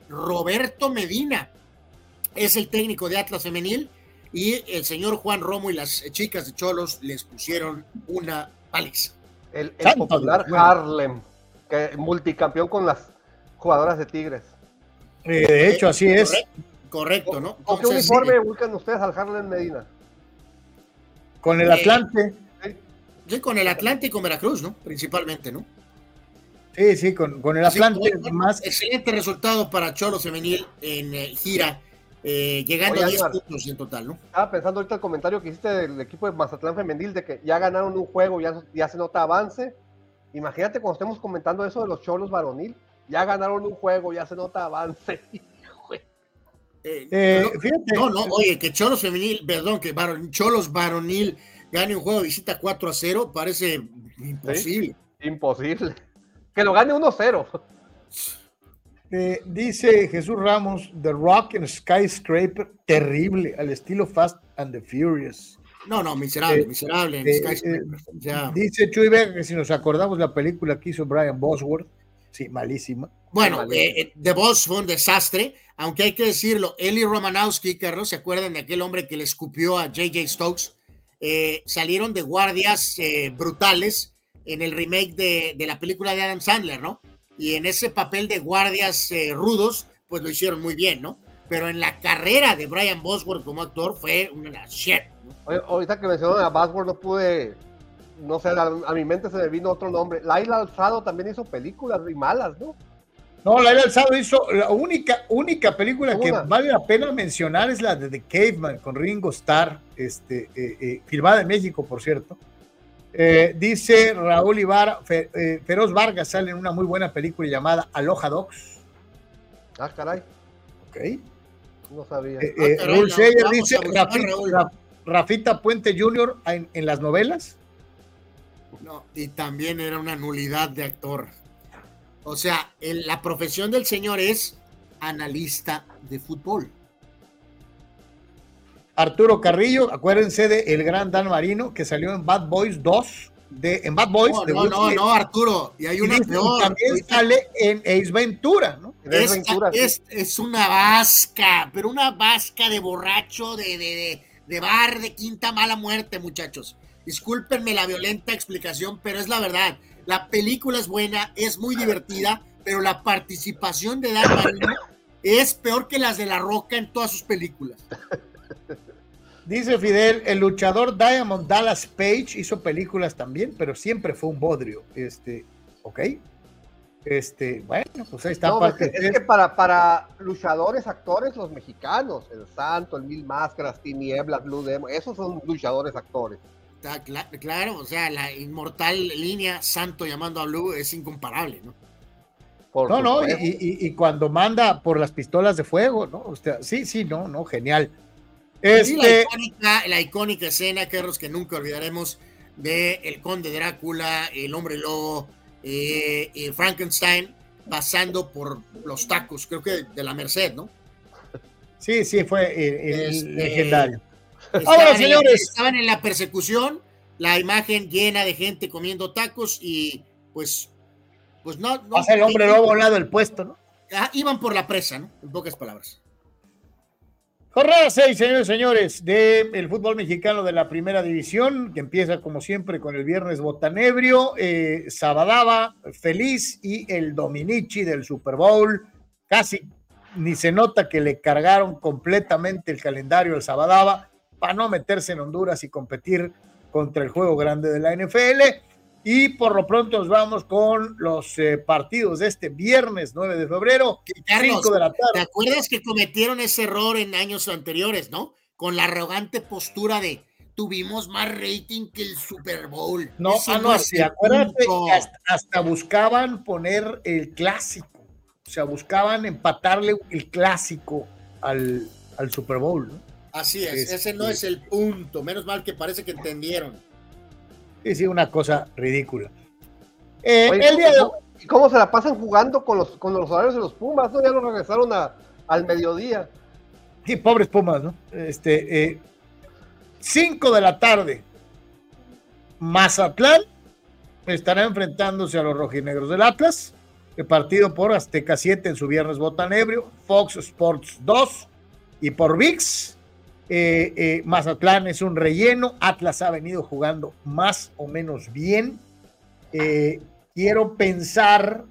Roberto Medina. Es el técnico de Atlas Femenil y el señor Juan Romo y las chicas de Cholos les pusieron una paliza. El, el popular Harlem, que multicampeón con las jugadoras de Tigres. Eh, de hecho, así es. Correcto, ¿no? ¿Con qué uniforme buscan ustedes al Harlem Medina? Con el Atlante. Sí, con el Atlante y con Veracruz, ¿no? Principalmente, ¿no? Sí, sí, con, con el Atlante. más... Excelente resultado para Cholo Femenil en eh, gira, eh, llegando a 10 puntos en total, ¿no? Estaba pensando ahorita el comentario que hiciste del equipo de Mazatlán Femenil de que ya ganaron un juego, ya, ya se nota avance. Imagínate cuando estemos comentando eso de los Cholos varonil ya ganaron un juego, ya se nota avance. Eh, eh, no, no, oye, que Cholos femenil, perdón, que Cholos varonil gane un juego de visita 4 a 0, parece imposible. Imposible. Que lo gane 1 a 0. Eh, dice Jesús Ramos, The Rock and Skyscraper, terrible, al estilo Fast and the Furious. No, no, miserable, miserable. Dice Chuy Vega que si nos acordamos la película que hizo Brian Bosworth, Sí, malísima. Bueno, eh, eh, The Boss fue un desastre, aunque hay que decirlo, Eli Romanowski, Carlos, ¿se acuerdan de aquel hombre que le escupió a JJ Stokes? Eh, salieron de guardias brutales en el remake de, de, la película de Adam Sandler, ¿no? Y en ese papel de guardias rudos, pues lo hicieron muy bien, ¿no? Pero en la carrera de Brian Bosworth como actor fue una shit. ¿no? ahorita que mencionaron a Bosworth no pude no sé, a, mi mente se me vino otro nombre. Laila Alzado también hizo películas y malas, ¿no? No, Laila Alzado hizo la única, única película que vale la pena mencionar es la de The Caveman con Ringo Starr, este, eh, eh, filmada en México, por cierto. Eh, dice Raúl Ibarra, Feroz Vargas sale en una muy buena película llamada Aloha Dogs. Ah, caray. Ok. No sabía. Ah, Raúl Seyer dice Rafita, Puente Jr. en las novelas. No, y también era una nulidad de actor. O sea, la profesión del señor es analista de fútbol. Arturo Carrillo, acuérdense de el gran Dan Marino que salió en Bad Boys 2. De, en Bad Boys. No, no, no, Arturo. Y hay una peor. También sale en Ace Ventura, ¿no? Es, es, una vasca, pero una vasca de borracho, de, de, de bar, de quinta mala muerte, muchachos. Discúlpenme la violenta explicación, pero es la verdad. La película es buena, es muy divertida, pero la participación de Dan Marino es peor que las de La Roca en todas sus películas. Dice Fidel, el luchador Diamond Dallas Page hizo películas también, pero siempre fue un bodrio. Este, ok. Este, bueno, pues ahí está. No, es que, es que para, para luchadores, actores, los mexicanos, el Santo, el Mil Máscaras, Tinieblas, Blue Demon, esos son luchadores, actores. Está claro, o sea, la inmortal línea Santo llamando a Blue es incomparable, ¿no? Por no, no, y, y, y, cuando manda por las pistolas de fuego, ¿no? O sea, sí, sí, no, no, genial. Este... La, icónica, la icónica escena, Carlos, que nunca olvidaremos, de El Conde Drácula, El Hombre Lobo, eh, eh, Frankenstein, pasando por los tacos, creo que de la Merced, ¿no? Sí, sí, fue el, este, legendario. Ahora, señores. estaban en la persecución, la imagen llena de gente comiendo tacos y pues, pues no. no el hombre lobo al lado del puesto, ¿no? Ah, iban por la presa, ¿no? En pocas palabras. Jornada 6, señores y señores, del fútbol mexicano de la primera división, que empieza como siempre con el viernes botanebrio, eh, Sabadaba, feliz, y el Dominici del Super Bowl. Casi ni se nota que le cargaron completamente el calendario al Sabadaba para no meterse en Honduras y competir contra el juego grande de la NFL. Y por lo pronto nos vamos con los eh, partidos de este viernes 9 de febrero, Carlos, 5 de la tarde. ¿Te acuerdas que cometieron ese error en años anteriores, no? Con la arrogante postura de tuvimos más rating que el Super Bowl. No, ah, no, así, acuérdate hasta, hasta, buscaban poner el clásico. O sea, buscaban empatarle el clásico al, al Super Bowl, ¿no? Así es, ese no es el punto. Menos mal que parece que entendieron. Sí, sí, una cosa ridícula. Eh, ¿cómo, se la pasan jugando con los, con los horarios de los Pumas? ¿no? Ya lo regresaron a, al mediodía. Sí, pobres Pumas, ¿no? Este, 5 eh, de la tarde. Mazatlán estará enfrentándose a los rojinegros del Atlas. El partido por Azteca 7 en su viernes botanebrio, Fox Sports 2 y por VIX eh, eh, Mazatlán es un relleno. Atlas ha venido jugando más o menos bien. Eh, quiero pensar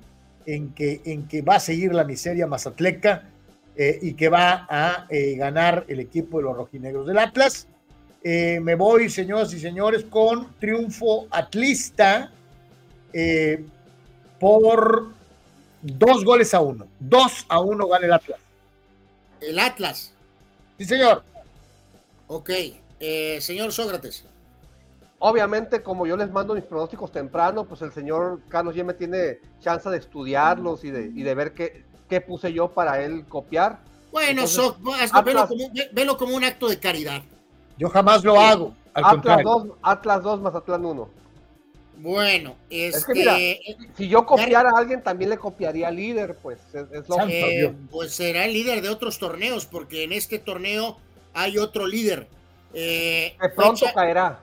en que, en que va a seguir la miseria mazatleca y que va a ganar el equipo de los rojinegros del Atlas. me voy, señoras y señores, con triunfo atlista por dos goles a uno. Dos a uno gana el Atlas. El Atlas. Sí, señor. Ok, eh, señor Sócrates. Obviamente, como yo les mando mis pronósticos temprano, pues el señor Carlos me tiene chance de estudiarlos y de, y de ver qué, qué puse yo para él copiar. Bueno, velo, como, un acto de caridad. Yo jamás lo hago. Atlas, 2, Atlas 2, Mazatlán 1. Bueno, este... si yo copiara a alguien, también le copiaría al líder, pues. Es, lo eh, pues será el líder de otros torneos, porque en este torneo hay otro líder. Eh, pronto caerá.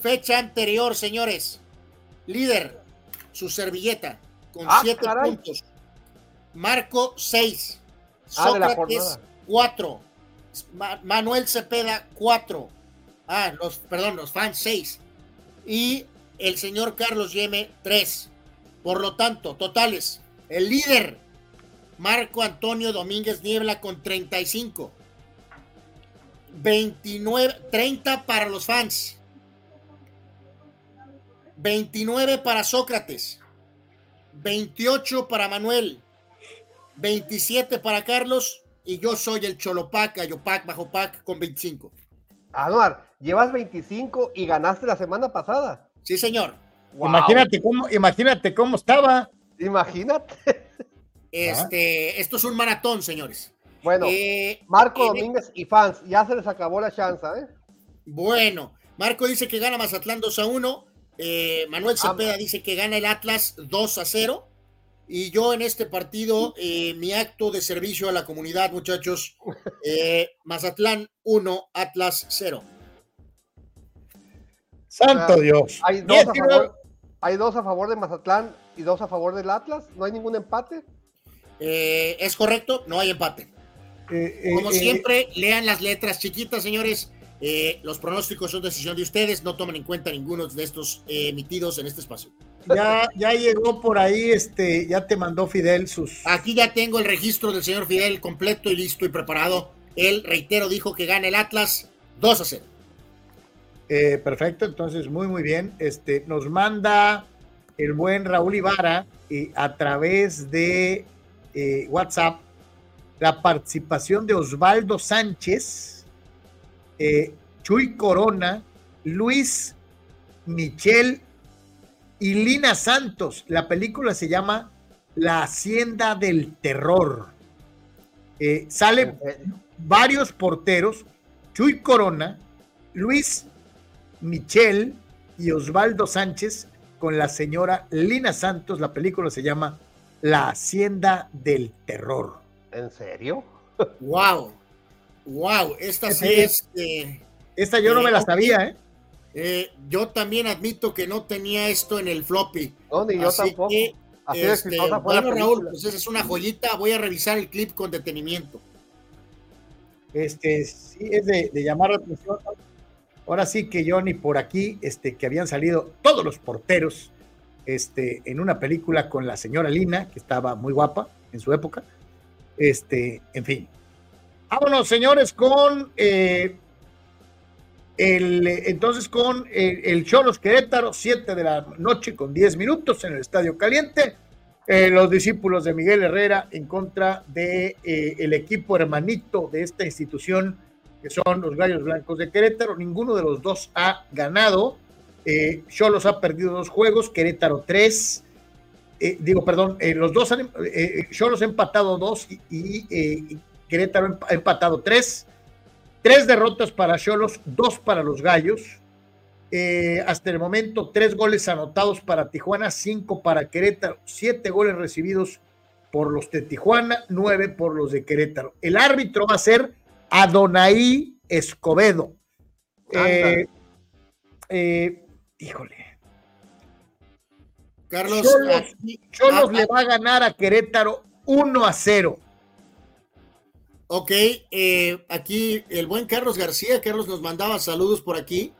Fecha anterior, señores. Líder, su servilleta, con ah, siete puntos. Marco, seis. Ah, Sócrates, cuatro. Manuel Cepeda, cuatro. Ah, los, perdón, los fans, seis. Y el señor Carlos Yeme, tres. Por lo tanto, totales. El líder, Marco Antonio Domínguez Niebla, con 35. 29, 30 para los fans. 29 para Sócrates. 28 para Manuel. 27 para Carlos. Y yo soy el Cholopac, Ayopac, Bajo Pac con 25. Anuar, llevas 25 y ganaste la semana pasada. Sí, señor. Imagínate cómo, imagínate cómo estaba. Imagínate. Este, esto es un maratón, señores. Bueno, eh, Marco Domínguez y fans, ya se les acabó la chance, ¿eh? Bueno, Marco dice que gana Mazatlán 2 a 1. Eh, Manuel Cepeda dice que gana el Atlas 2 a 0. Y yo en este partido, eh, mi acto de servicio a la comunidad, muchachos, Mazatlán 1, Atlas 0. Santo Dios. Hay dos, a favor, hay dos a favor de Mazatlán y dos a favor del Atlas. ¿No hay ningún empate? es correcto, no hay empate. Eh, eh, Como eh, siempre, lean las letras chiquitas, señores. los pronósticos son decisión de ustedes, no tomen en cuenta ninguno de estos emitidos en este espacio. Ya, ya llegó por ahí, este, ya te mandó Fidel sus. Aquí ya tengo el registro del señor Fidel completo y listo y preparado. Él, reitero, dijo que gana el Atlas 2 a 0. perfecto, entonces muy, muy bien. Este, nos manda el buen Raúl Ibarra a través de eh, WhatsApp la participación de Osvaldo Sánchez, eh, Chuy Corona, Luis Michel y Lina Santos. La película se llama La Hacienda del Terror. Eh, salen varios porteros, Chuy Corona, Luis Michel y Osvaldo Sánchez con la señora Lina Santos. La película se llama La Hacienda del Terror. ¿En serio? Wow. Wow. Esta sí es. eh, Esta yo no me la sabía, ¿eh? eh, yo también admito que no tenía esto en el floppy. No, ni yo Así tampoco. que, Así este, la bueno, Raúl, película. pues esa es una joyita. Voy a revisar el clip con detenimiento. Este, sí, es de, de llamar la atención. Ahora sí que yo ni por aquí, este, que habían salido todos los porteros, este, en una película con la señora Lina, que estaba muy guapa en su época. Este, en fin. Vámonos, señores, con eh, el, entonces con eh, el Cholos Querétaro, 7 de la noche con 10 minutos en el Estadio Caliente. Eh, los discípulos de Miguel Herrera en contra de el equipo hermanito de esta institución que son los Gallos Blancos de Querétaro. Ninguno de los dos ha ganado. Cholos ha perdido dos juegos, Querétaro tres. Eh, digo, perdón, eh, los dos han, eh, Cholos ha empatado dos y, y, eh, Querétaro ha empatado tres. Tres derrotas para Cholos, dos para los Gallos. Eh, hasta el momento, tres goles anotados para Tijuana, cinco para Querétaro, siete goles recibidos por los de Tijuana, nueve por los de Querétaro. El árbitro va a ser Adonai Escobedo. Eh, eh, híjole. Carlos, Cholos, aquí- Cholos le va a ganar a Querétaro 1 a 0. Ok, eh, aquí el buen Carlos García, Carlos nos mandaba saludos por aquí.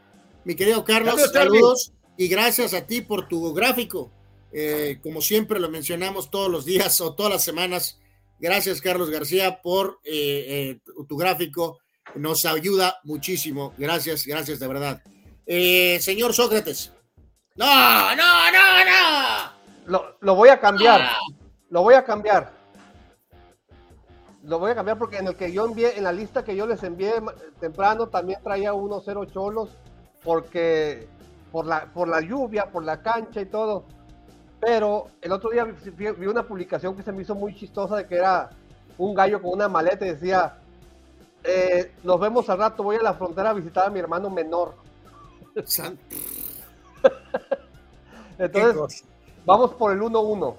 Mi querido Carlos, Saludos, y gracias a ti por tu gráfico. Eh, como siempre lo mencionamos todos los días o todas las semanas. Gracias, Carlos García, por eh, tu, gráfico. Nos ayuda muchísimo. Gracias, gracias de verdad. Señor Sócrates. No, no, no, no. Lo, lo voy a cambiar. Ah. Lo voy a cambiar. Lo voy a cambiar porque en el que yo envié, en la lista que yo les envié temprano, también traía 1-0 cholos, porque por la, por la lluvia, por la cancha y todo. Pero el otro día vi una publicación que se me hizo muy chistosa de que era un gallo con una maleta y decía, eh, nos vemos al rato, voy a la frontera a visitar a mi hermano menor. Entonces, vamos por el 1-1.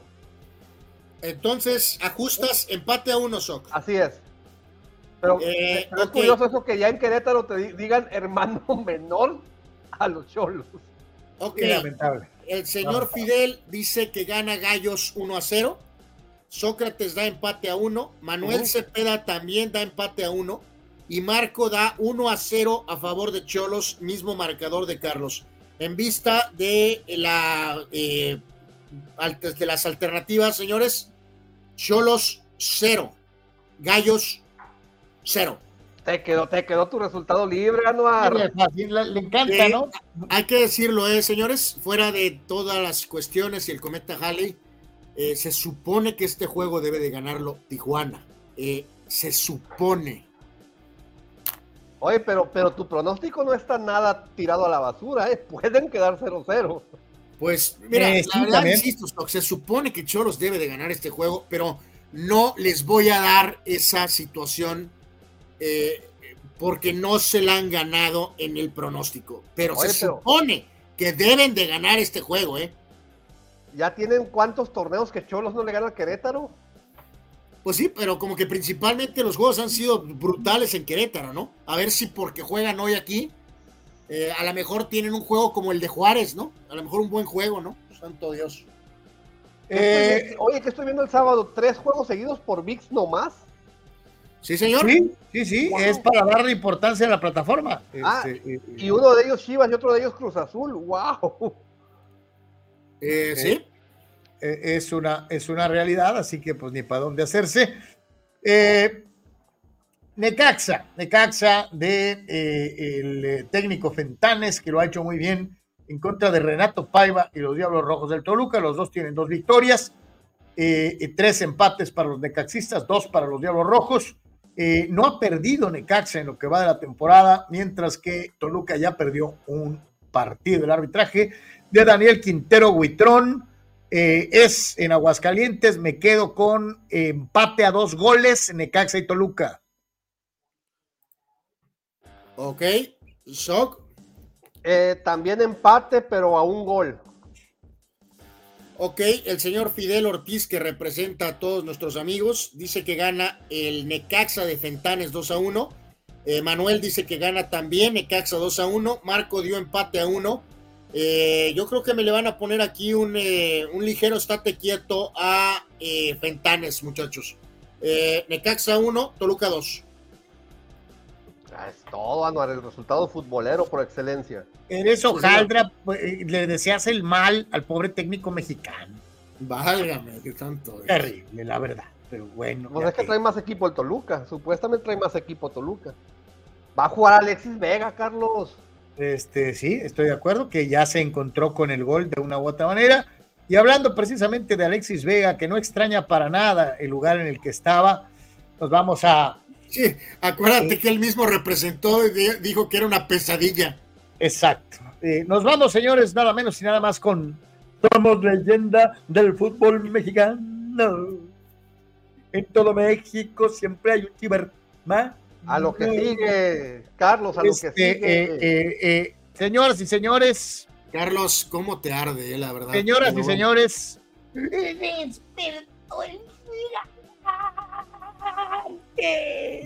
Entonces, ajustas empate a uno, Soc. Así es. Pero, Eh, pero es ok. curioso eso que ya en Querétaro te di- digan hermano menor a los cholos. Ok. Lamentable. El señor Fidel dice que gana Gallos 1 a 0. Sócrates da empate a 1. Manuel Ujú. Cepeda también da empate a 1. Y Marco da 1 a 0 a favor de Cholos, mismo marcador de Carlos. En vista de, la, eh, de las alternativas, señores, Cholos 0. Gallos 0. Te quedó, te quedó tu resultado libre, Anuar. Le, le encanta, Eh, ¿no? Hay que decirlo, eh, señores, fuera de todas las cuestiones y el cometa Halley, eh, se supone que este juego debe de ganarlo Tijuana. Eh, se supone. Oye, pero, pero tu pronóstico no está nada tirado a la basura, ¿eh? Pueden quedar 0-0. Pues, mira, Eh, la sí, verdad, también. insisto, Stock, se supone que Cholos debe de ganar este juego, pero no les voy a dar esa situación eh, porque no se la han ganado en el pronóstico. Pero Oye, se pero- supone que deben de ganar este juego, ¿eh? ¿Ya tienen cuántos torneos que Cholos no le gana a Querétaro? Pues sí, pero como que principalmente los juegos han sido brutales en Querétaro, ¿no? A ver si porque juegan hoy aquí, eh, a lo mejor tienen un juego como el de Juárez, ¿no? A lo mejor un buen juego, ¿no? Santo Dios. Eh, Oye, que estoy viendo el sábado, tres juegos seguidos por VIX nomás. Sí, señor. Sí, sí, sí, Wow. es para darle importancia a la plataforma. Ah, Este, eh, Y uno de ellos Chivas y otro de ellos Cruz Azul. ¡Wow! Eh, sí. Eh, es, una, es una realidad, así que pues ni para dónde hacerse. Eh, Necaxa, Necaxa de eh, el técnico Fentanes, que lo ha hecho muy bien en contra de Renato Paiva y los Diablos Rojos del Toluca. Los dos tienen dos victorias, eh, tres empates para los necaxistas, dos para los Diablos Rojos. No ha perdido Necaxa en lo que va de la temporada, mientras que Toluca ya perdió un partido. El arbitraje de Daniel Quintero Huitrón eh, es en Aguascalientes. Me quedo con empate a dos goles, Necaxa y Toluca. Ok, Shock. Eh, también empate, pero a un gol. Ok, el señor Fidel Ortiz, que representa a todos nuestros amigos, dice que gana el Necaxa de Fentanes 2 a 1. Eh, Manuel dice que gana también Necaxa 2 a 1. Marco dio empate a 1. Eh, yo creo que me le van a poner aquí un, un ligero estate quieto a Fentanes, muchachos. Necaxa 1, Toluca 2. Es todo, Anuar, el resultado futbolero por excelencia. Eres hojaldra, pues, le deseas el mal al pobre técnico mexicano. Válgame, qué tanto. Terrible, la verdad. Pero bueno. Pues es que trae más equipo el Toluca. Supuestamente trae más equipo Toluca. Va a jugar Alexis Vega, Carlos. Este, sí, estoy de acuerdo que ya se encontró con el gol de una u otra manera. Y hablando precisamente de Alexis Vega, que no extraña para nada el lugar en el que estaba, nos vamos a Sí, acuérdate que él mismo representó y dijo que era una pesadilla. Exacto. Eh, nos vamos, señores, nada menos y nada más con Somos leyenda del fútbol mexicano. En todo México siempre hay un chiver A lo que sigue, Carlos, a lo que Este, sigue. eh, eh, eh, señoras y señores, Carlos, ¿cómo te arde, eh, la verdad? señoras y señores,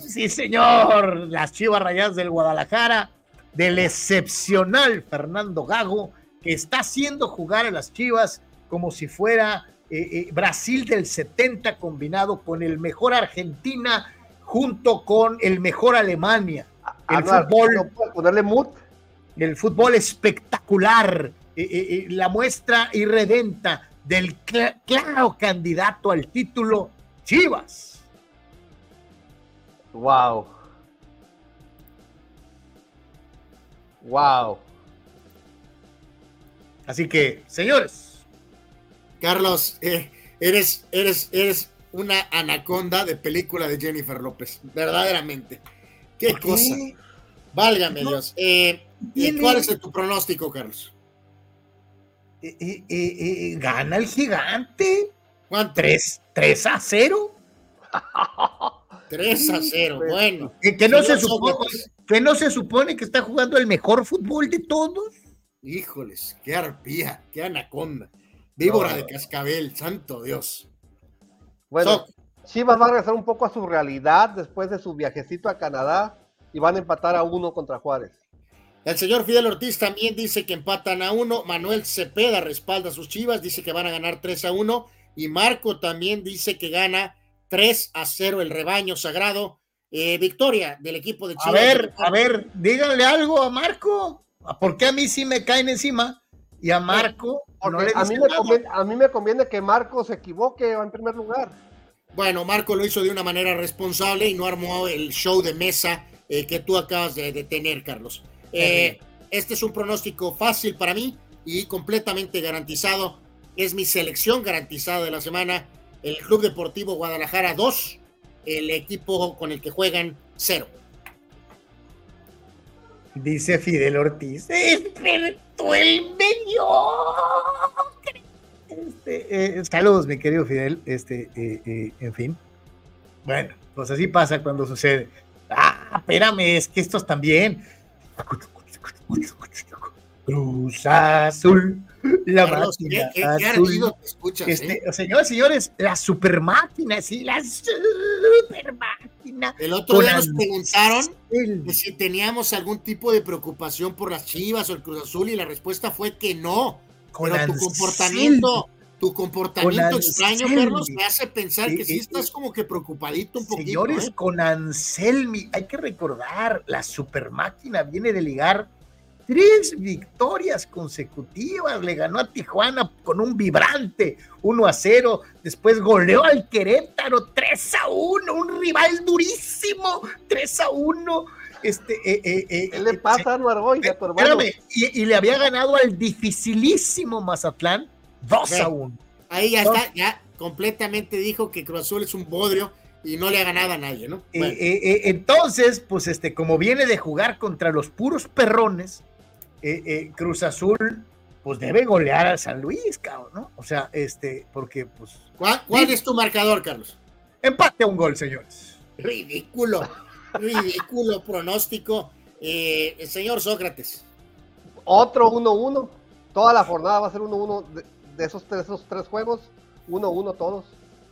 sí, señor, las Chivas Rayadas del Guadalajara, del excepcional Fernando Gago, que está haciendo jugar a las Chivas como si fuera eh, eh, Brasil del 70 combinado con el mejor Argentina junto con el mejor Alemania. El fútbol ¿no puedes ponerle mood? el fútbol espectacular, eh, eh, eh, la muestra irredenta del cl- claro candidato al título, Chivas. Wow. Wow. Así que, señores, Carlos, eh, eres, eres, eres una anaconda de película de Jennifer López, verdaderamente. Qué cosa. Válgame No. Dios. Eh, ¿y Tiene- ¿Cuál es tu pronóstico, Carlos? eh, eh, eh, eh, gana el gigante ¿Cuánto? 3, 3 a 0. 3 a 0. Pues, Bueno. Que, que no se supone, que no se supone que está jugando el mejor fútbol de todos. Híjoles, qué arpía, qué anaconda. Víbora No. de cascabel, santo Dios. Bueno. Chivas va a regresar un poco a su realidad después de su viajecito a Canadá y van a empatar a uno contra Juárez. El señor Fidel Ortiz también dice que empatan a uno. Manuel Cepeda respalda a sus chivas, dice que van a ganar 3 a 1. Y Marco también dice que gana 3 a 0 el rebaño sagrado. Eh, victoria del equipo de A Chivas. ver, a ver, díganle algo a Marco. ¿Por qué a mí sí me caen encima y a Marco no le a, mí me conviene, a mí me conviene que Marcos se equivoque en primer lugar. Bueno, Marco lo hizo de una manera responsable y no armó el show de mesa eh, que tú acabas de, de tener, Carlos. Eh, este es un pronóstico fácil para mí y completamente garantizado. Es mi selección garantizada de la semana. El Club Deportivo Guadalajara 2, el equipo con el que juegan 0. Dice Fidel Ortiz. El medio. Este, eh, saludos, mi querido Fidel. Este, eh, eh, en fin. Bueno, pues así pasa cuando sucede. Ah, espérame, es que estos también. Cruz Azul. La Carlos, máquina qué, qué, qué azul. ardido te escuchas, Este, ¿eh? Señores, señores, la super máquina, sí, la super máquina. El otro día nos preguntaron que si teníamos algún tipo de preocupación por las Chivas o el Cruz Azul y la respuesta fue que no. Con Pero tu comportamiento, tu comportamiento extraño. Carlos, me hace pensar que sí eh, estás como que preocupadito un poquito. Señores, ¿eh? con Anselmi, hay que recordar, la super máquina viene de ligar tres victorias consecutivas. Le ganó a Tijuana con un vibrante 1 a 0. Después goleó al Querétaro 3 a 1, un rival durísimo 3 a 1. este, eh, eh, eh, ¿Qué le pasa a Anuar hoy, a tu hermano? espérame, y, y le había ganado al dificilísimo Mazatlán 2 a 1. Ahí ya está, ya completamente dijo que Cruz Azul es un bodrio y no le ha ganado a nadie, ¿no? Eh, Bueno, eh, eh, entonces, pues este, como viene de jugar contra los puros perrones, eh, eh, Cruz Azul, pues debe golear al San Luis, cabrón, ¿no? O sea, este, porque, pues, ¿Cuál, cuál es tu marcador, Carlos? empate a un gol, señores. Ridículo, ridículo pronóstico. Eh, el señor Sócrates. Otro 1-1. Toda la jornada va a ser 1-1 de, de esos, tres, esos tres juegos. 1-1 todos.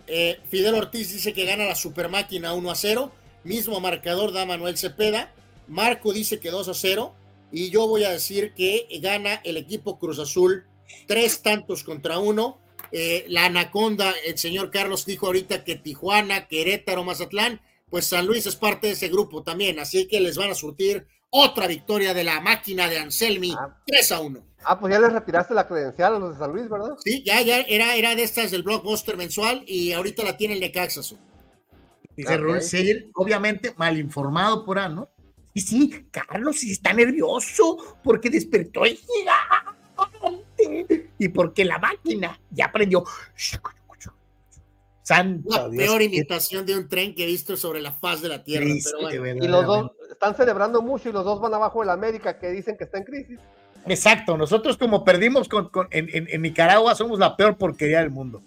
Eh, Fidel Ortiz dice que gana la super máquina 1 a 0. Mismo marcador da Manuel Cepeda. Marco dice que 2 a 0. Y yo voy a decir que gana el equipo Cruz Azul tres tantos contra uno. Eh, la Anaconda, el señor Carlos dijo ahorita que Tijuana, Querétaro, Mazatlán, pues San Luis es parte de ese grupo también. Así que les van a surtir otra victoria de la máquina de Anselmi, 3 a 1. Ah, pues ya les retiraste la credencial a los de San Luis, ¿verdad? Sí, ya, ya era, era de estas del blockbuster mensual y ahorita la tiene el Necaxa. Dice Ok. Raúl Seguir, obviamente mal informado por Ano. Y sí, Carlos sí está nervioso porque despertó el gigante y porque la máquina ya aprendió. Santo La Dios. peor qué imitación de un tren que he visto sobre la faz de la tierra. pero bueno. Y los dos verdaderamente. están celebrando mucho y los dos van abajo del América que dicen que está en crisis. Exacto, nosotros como perdimos con, con- en, en- en Nicaragua somos la peor porquería del mundo.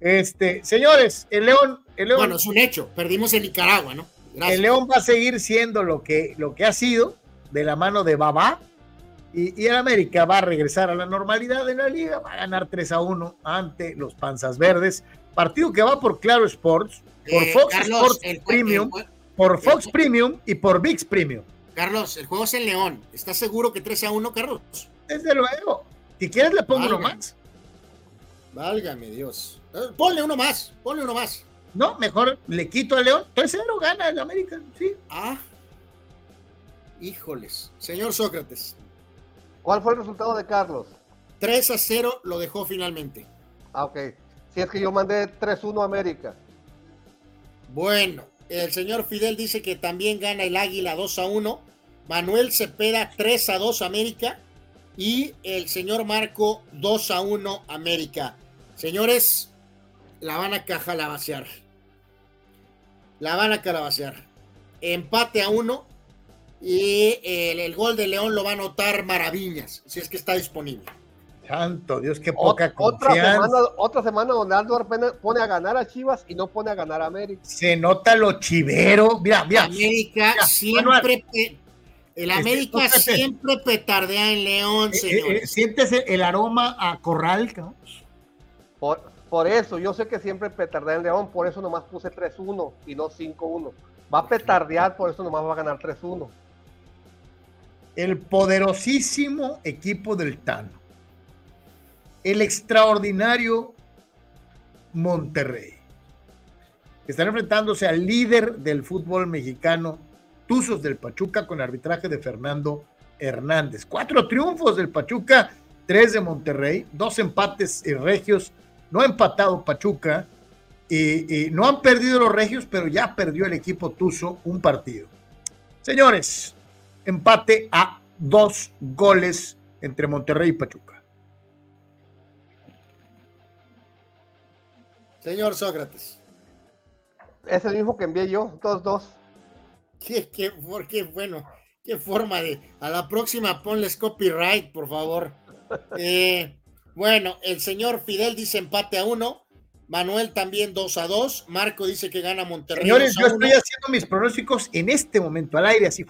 Este, señores, el León, el León, Bueno, es un hecho. Perdimos en Nicaragua, ¿no? Gracias. el León va a seguir siendo lo que, lo que ha sido de la mano de Babá y, y el América va a regresar a la normalidad de la liga, va a ganar 3 a 1 ante los Panzas Verdes, partido que va por Claro Sports, por Eh, Fox Carlos, Sports el- Premium, el- por Fox Premium y por VIX Premium. Carlos, el juego es en León. ¿Estás seguro que 3 a 1, Carlos? Desde luego, si quieres le pongo uno más. Válgame Dios. Eh, Ponle uno más, ponle uno más. No, mejor le quito a León, 3-0 gana el América, sí. Ah. Híjoles. Señor Sócrates, ¿Cuál fue el resultado de Carlos? 3 a 0 lo dejó finalmente. Ah, ok. Si es que yo mandé 3-1 a América. Bueno, el señor Fidel dice que también gana el Águila 2 a 1. Manuel Cepeda 3 a 2 América. Y el señor Marco 2 a 1 América. Señores, la van a calabacear. La van a calabacear. Empate a 1. Y el, el gol de León lo va a anotar Maravillas, si es que está disponible. Santo Dios, qué Ot- poca otra, confianza. semana, otra semana donde Aldo pone, pone a ganar a Chivas y no pone a ganar a América. Se nota lo chivero. Mira, mira. América mira, siempre. el Este, América siempre petardea en León, eh, eh, señores. sientes el, el aroma a corral, cabrón? Por, por eso, yo sé que siempre petardea en León, por eso nomás puse 3-1 y no 5-1. Va a petardear, por eso nomás va a ganar 3-1. El poderosísimo equipo del Tano. El extraordinario Monterrey. Están enfrentándose al líder del fútbol mexicano, Tuzos del Pachuca, con arbitraje de Fernando Hernández. Cuatro triunfos del Pachuca, tres de Monterrey, dos empates regios. No ha empatado Pachuca y, y no han perdido los regios, pero ya perdió el equipo Tuzo un partido. Señores, empate a dos goles entre Monterrey y Pachuca. Señor Sócrates. Es el mismo que envié yo, 2-2. Qué, qué, por qué, bueno, qué forma de. A la próxima ponles copyright, por favor. Eh, bueno, el señor Fidel dice empate a uno. Manuel también 2 a 2. Marco dice que gana Monterrey. Señores, 2 a yo 1. estoy haciendo mis pronósticos en este momento al aire, así.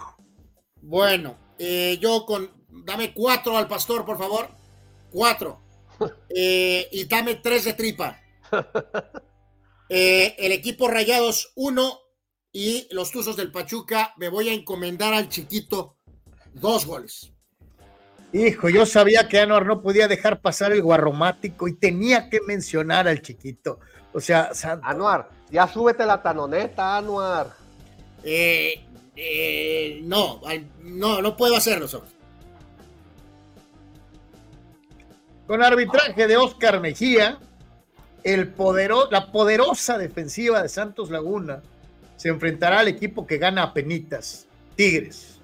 Bueno, eh, yo con. Dame cuatro al pastor, por favor. Cuatro. Eh, y dame tres de tripa. Eh, el equipo Rayados, uno. Y los Tuzos del Pachuca, me voy a encomendar al chiquito. Dos goles. Hijo, yo sabía que Anuar no podía dejar pasar el guarromático y tenía que mencionar al chiquito. O sea, santo. Anuar, ya súbete la tanoneta, Anuar. Eh, eh, no, no, no puedo hacerlo. Con arbitraje de Oscar Mejía, el podero- la poderosa defensiva de Santos Laguna se enfrentará al equipo que gana a penitas, Tigres.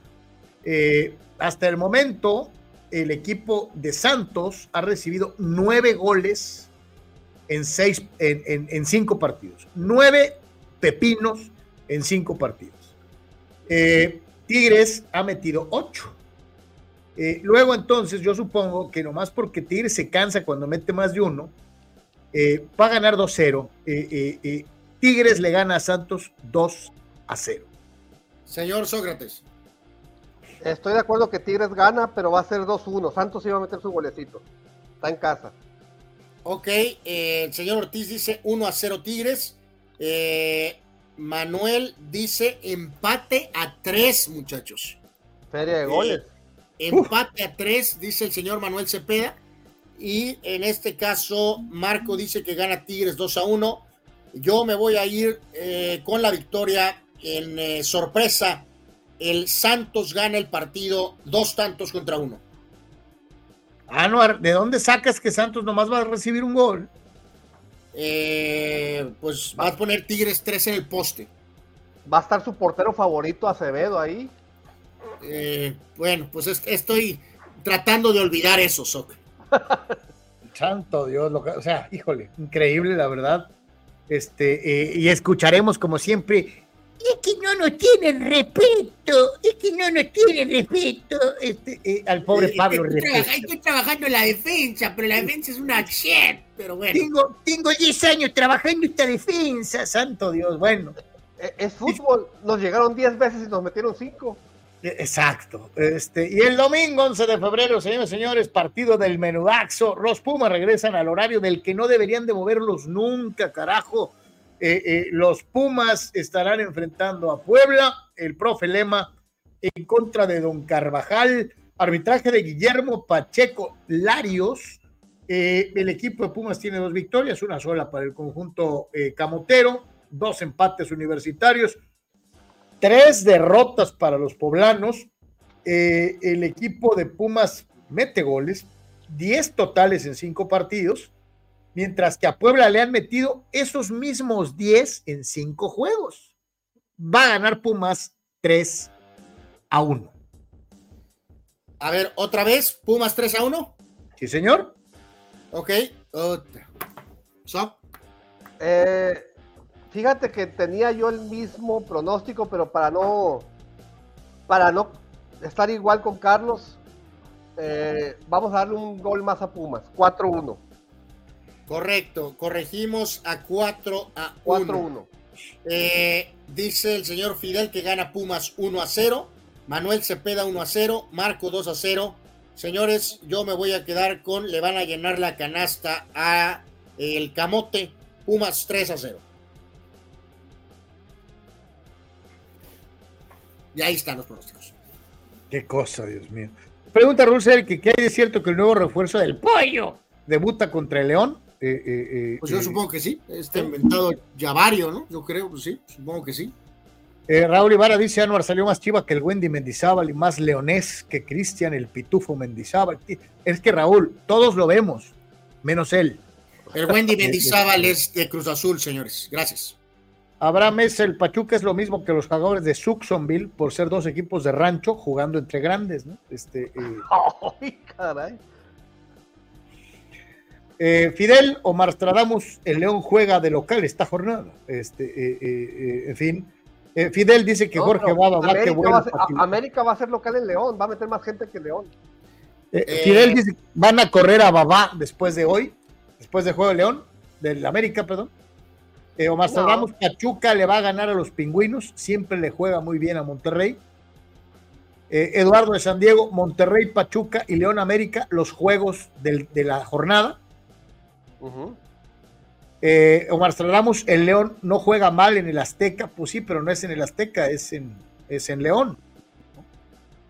Eh, hasta el momento, el equipo de Santos ha recibido nueve goles en, seis, en, cinco partidos. Nueve pepinos en cinco partidos. Eh, Tigres ha metido ocho. Eh, luego entonces yo supongo que nomás porque Tigres se cansa cuando mete más de uno, va a ganar 2-0. Tigres le gana a Santos 2 a 0. Señor Sócrates. Estoy de acuerdo que Tigres gana, pero va a ser 2-1. Santos iba a meter su golecito. Está en casa. Ok, eh, el señor Ortiz dice 1 a 0 Tigres. Eh, Manuel dice empate a 3, muchachos. Feria de goles. Eh, empate a 3, dice el señor Manuel Cepeda. Y en este caso, Marco dice que gana Tigres 2 a 1. Yo me voy a ir con la victoria en sorpresa el Santos gana el partido dos tantos contra uno. Anuar, ¿de dónde sacas que Santos nomás va a recibir un gol? Eh, pues va a poner Tigres 3 en el poste. ¿Va a estar su portero favorito Acevedo ahí? Eh, bueno, pues estoy tratando de olvidar eso, Soc. Santo Dios, o sea, híjole, increíble la verdad. Este, eh, y escucharemos como siempre es que no nos tienen respeto, es que no nos tienen respeto este, eh, al pobre Pablo. Estoy, trabajando en la defensa, pero la defensa es una shit, pero bueno. Tengo, tengo 10 años trabajando esta defensa, santo Dios, bueno. Eh, es, fútbol, nos llegaron 10 veces y nos metieron 5. Eh, exacto. Este, y el domingo 11 de febrero, señores y señores, partido del menudaxo. Los Pumas regresan al horario del que no deberían de moverlos nunca, carajo eh, eh, los Pumas estarán enfrentando a Puebla, el profe Lema en contra de Don Carvajal, arbitraje de Guillermo Pacheco Larios. Eh, el equipo de Pumas tiene dos victorias, una sola para el conjunto camotero, dos empates universitarios, tres derrotas para los poblanos. el equipo de Pumas mete goles, diez totales en cinco partidos mientras que a Puebla le han metido esos mismos 10 en 5 juegos. Va a ganar Pumas 3 a 1. A ver, otra vez, Pumas 3 a 1. Sí, señor. Ok. Eh, fíjate que tenía yo el mismo pronóstico, pero para no, para no estar igual con Carlos, eh, vamos a darle un gol más a Pumas, 4-1. Correcto, corregimos a 4 a 1. Eh, dice el señor Fidel que gana Pumas 1 a 0. Manuel Cepeda 1 a 0. Marco 2 a 0. Señores, yo me voy a quedar con, le van a llenar la canasta a el Camote. Pumas 3 a 0. Y ahí están los pronósticos. Qué cosa, Dios mío. Pregunta Russell que qué hay de cierto que el nuevo refuerzo del pollo debuta contra el León. Eh, eh, eh, pues yo supongo que sí, este inventado Yavario, ¿no? Yo creo, pues sí, supongo que sí. Raúl Ibarra dice, Anuar salió más chiva que el Wendy Mendizábal y más leonés que Cristian el Pitufo Mendizábal. Es que Raúl, todos lo vemos, menos él. El Wendy Mendizábal es de Cruz Azul, señores. Gracias. Abraham es el Pachuca es lo mismo que los jugadores de Suxonville por ser dos equipos de rancho jugando entre grandes, ¿no? Este, Ay, caray. Eh, Fidel Omar Stradamus, el León juega de local esta jornada. Este, eh, eh, en fin, Fidel dice que Jorge Baba va, que bueno, a América va a ser local en León, va a meter más gente que León. Fidel dice que van a correr a Babá después de hoy, después del juego de León, del América, perdón. Omar Stradamus, Pachuca le va a ganar a los pingüinos, siempre le juega muy bien a Monterrey. Eduardo de San Diego, Monterrey, Pachuca y León América, los juegos de la jornada. Eh, Omar Stradamus, el León no juega mal en el Azteca, pues sí, pero no es en el Azteca, es en, es en León.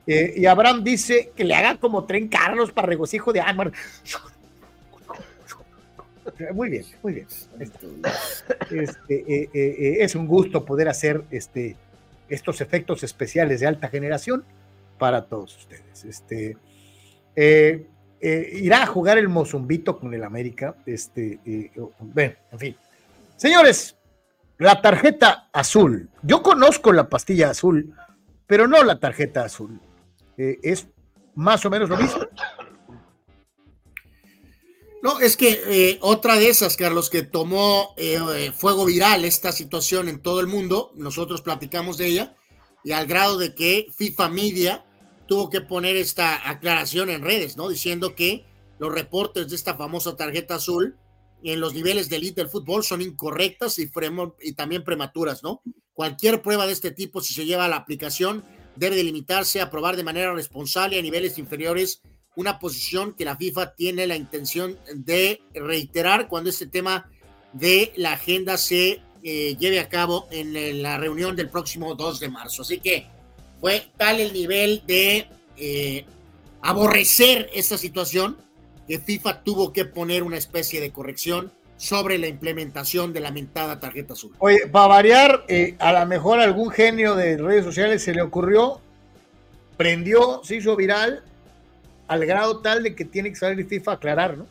Eh, y Abraham dice que le haga como tren Carlos para regocijo de Amar. Muy bien, muy bien. Este, eh, es un gusto poder hacer este, estos efectos especiales de alta generación para todos ustedes. Este, eh, irá a jugar el Mozumbito con el América. Este, eh, en fin. Señores, la tarjeta azul. Yo conozco la pastilla azul pero no la tarjeta azul. Eh, es más o menos lo mismo. No, es que eh, otra de esas, Carlos, que tomó eh, fuego viral esta situación en todo el mundo, nosotros platicamos de ella, y al grado de que FIFA Media tuvo que poner esta aclaración en redes, ¿no? Diciendo que los reportes de esta famosa tarjeta azul en los niveles de elite del fútbol son incorrectas y, también prematuras, ¿no? Cualquier prueba de este tipo, si se lleva a la aplicación, debe de limitarse a probar de manera responsable a niveles inferiores una posición que la FIFA tiene la intención de reiterar cuando este tema de la agenda se eh, lleve a cabo en la reunión del próximo 2 de marzo. Así que fue tal el nivel de eh, aborrecer esta situación que FIFA tuvo que poner una especie de corrección sobre la implementación de la mentada tarjeta azul. Oye, para variar, eh, a lo mejor algún genio de redes sociales se le ocurrió, prendió, se hizo viral, al grado tal de que tiene que salir FIFA a aclarar, ¿no?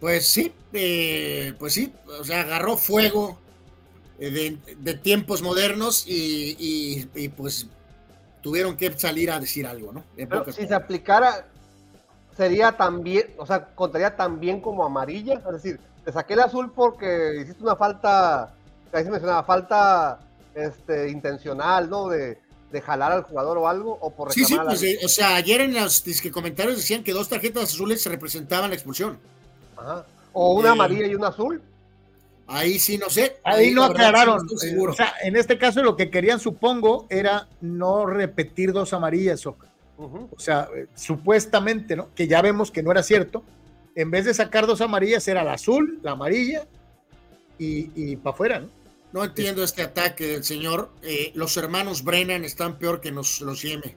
Pues sí, eh, pues sí, o sea, agarró fuego de, tiempos modernos y, pues tuvieron que salir a decir algo, ¿no? si se aplicara, sería también, o sea, contaría también como amarilla, es decir, te saqué el azul porque hiciste una falta, ahí se mencionaba, falta este, intencional, ¿no? De, de jalar al jugador o algo, o por Sí, sí, pues, eh, o sea, ayer en los comentarios decían que dos tarjetas azules se representaban la expulsión. Ajá. O una eh, amarilla y una azul. Ahí sí, no sé. Ahí, no aclararon. o sea, en este caso lo que querían, supongo, era no repetir dos amarillas. O, o sea, eh, supuestamente, ¿no? Que ya vemos que no era cierto. En vez de sacar dos amarillas, era la azul, la amarilla y, y para afuera, ¿no? No entiendo este ataque del señor. Eh, los hermanos Brennan están peor que nos, los Yeme.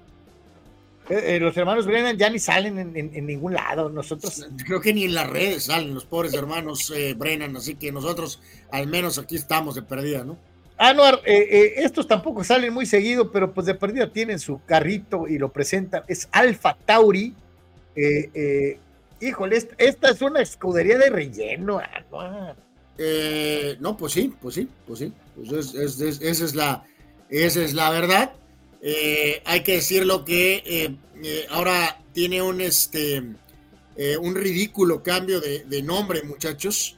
Eh, eh, los hermanos Brennan ya ni salen en, ningún lado. Nosotros. Creo que ni en las redes salen los pobres hermanos Brennan. Así que nosotros, al menos aquí estamos de perdida, ¿no? Anuar, estos tampoco salen muy seguido, pero pues de perdida tienen su carrito y lo presentan. Es Alfa Tauri. híjole, esta, es una escudería de relleno, Anuar. Eh, no, pues sí, pues sí, pues sí. Pues esa, es la, esa es la verdad. Eh, hay que decirlo que eh, ahora tiene un, este, un ridículo cambio de, nombre, muchachos,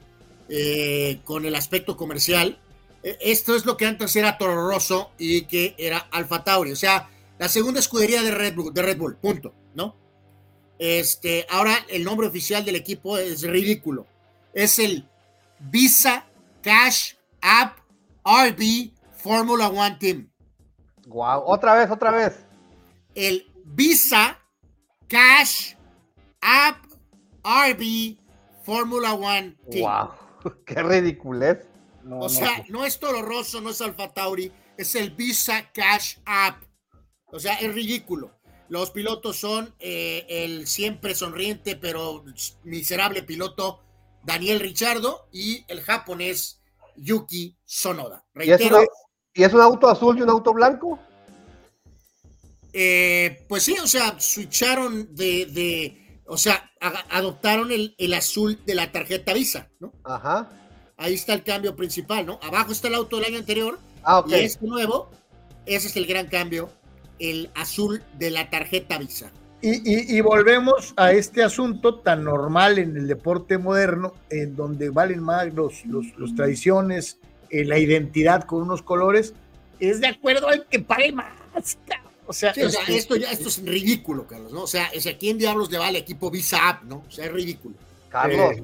con el aspecto comercial. esto es lo que antes era Toro Rosso y que era Alfa Tauri. O sea, la segunda escudería de Red Bull, de Red Bull punto, ¿no? Este, ahora el nombre oficial del equipo es ridículo. Es el Visa, Cash, App, RB, Formula One Team. Wow, otra vez, otra vez. El Visa, Cash, App, RB, Formula One Team. Wow, qué ridiculez. o sea, no es Toro Rosso, no es Alfa Tauri, es el Visa Cash App. O sea, es ridículo. Los pilotos son eh, el siempre sonriente pero miserable piloto Daniel Richardo y el japonés Yuki Sonoda. ¿Y es, un auto azul y un auto blanco? Eh, pues sí, o sea, switcharon de, o sea, adoptaron el, azul de la tarjeta Visa, ¿no? Ajá. Ahí está el cambio principal, ¿no? Abajo está el auto del año anterior. Ah, ok. Y este nuevo, ese es el gran cambio, el azul de la tarjeta Visa. Y, volvemos a este asunto tan normal en el deporte moderno, en donde valen más los, los, tradiciones, eh, la identidad con unos colores, es de acuerdo al que pague más. O sea, este esto ya esto es ridículo, Carlos, ¿no? O sea, es a quién diablos le va el equipo Visa App, ¿no? O sea, es ridículo. Carlos, eh,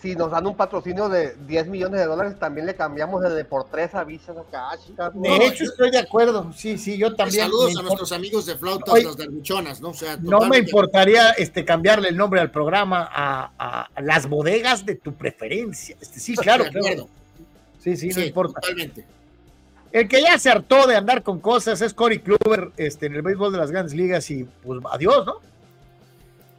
si, nos dan un patrocinio de 10 millones de dólares, también le cambiamos de Deportes a Visa a De hecho, estoy de acuerdo. Sí, sí, yo también. Saludos a nuestros amigos de flautas, las derbuchonas, ¿no? O sea, no me importaría este, cambiarle el nombre al programa a, las bodegas de tu preferencia. Este, sí, claro, claro. Sí, sí, no importa. Totalmente. El que ya se hartó de andar con cosas es Cory Kluber este, en el béisbol de las grandes ligas y pues adiós, ¿no?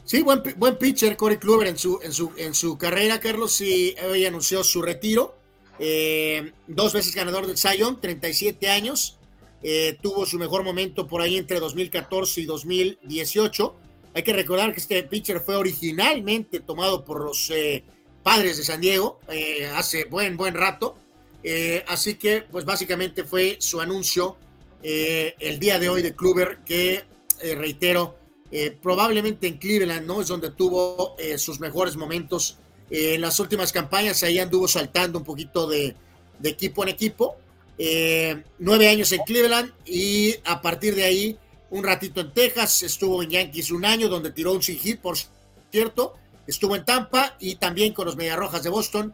Sí, buen, buen pitcher Corey Kluber en su, en su, en su carrera, Carlos, y hoy anunció su retiro. Eh, dos veces ganador del Zion, 37 años. Eh, tuvo su mejor momento por ahí entre 2014 y 2018. Hay que recordar que este pitcher fue originalmente tomado por los eh, padres de San Diego hace buen, buen rato. Así que, pues básicamente fue su anuncio eh, el día de hoy de Kluber, que eh, reitero, eh, probablemente en Cleveland, ¿no? Es donde tuvo sus mejores momentos. en las últimas campañas ahí anduvo saltando un poquito de, de equipo en equipo. nueve años en Cleveland y a partir de ahí un ratito en Texas, estuvo en Yankees un año donde tiró un sin hit, por cierto, estuvo en Tampa y también con los Mediarrojas de Boston,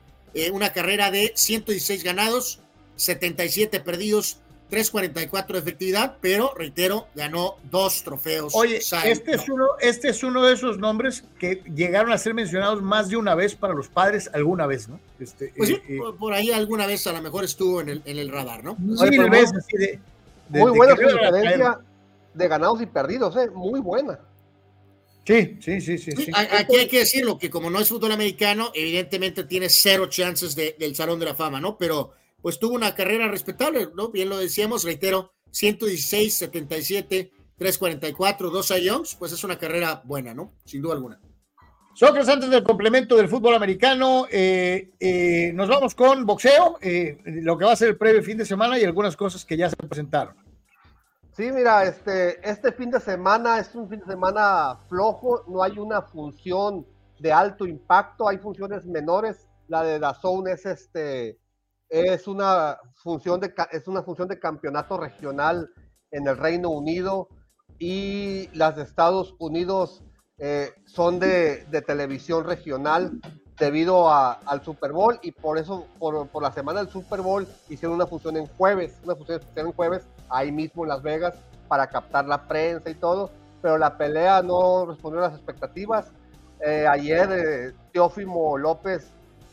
una carrera de 116 ganados, 77 perdidos, 3.44 de efectividad, pero reitero, ganó dos trofeos. Oye, este es, uno, este es uno de esos nombres que llegaron a ser mencionados más de una vez para los padres, alguna vez, ¿no? Este, pues sí, eh, por, ahí alguna vez a lo mejor estuvo en el, en el radar, ¿no? Sí, de, muy buena su diferencia de ganados y perdidos, ¿eh? Muy buena. Sí, sí, sí, sí. Aquí hay que decirlo, que como no es fútbol americano, evidentemente tiene cero chances del Salón de la Fama, ¿no? Pero pues tuvo una carrera respetable, ¿no? Bien lo decíamos, reitero, 116, 77, 344, dos Youngs, pues es una carrera buena, ¿no? Sin duda alguna. Sócrates, antes del complemento del fútbol americano, eh, eh, nos vamos con boxeo, eh, lo que va a ser el previo fin de semana y algunas cosas que ya se presentaron. Sí, mira, este, este fin de semana es un fin de semana flojo, no hay una función de alto impacto, hay funciones menores. La de Dazón es este es una función de, es una función de campeonato regional en el Reino Unido y las de Estados Unidos eh, son de, televisión regional debido al Super Bowl y por eso por, la semana del Super Bowl hicieron una función en jueves, una función en jueves ahí mismo en Las Vegas para captar la prensa y todo, pero la pelea no respondió a las expectativas. Eh, ayer eh, Teófimo López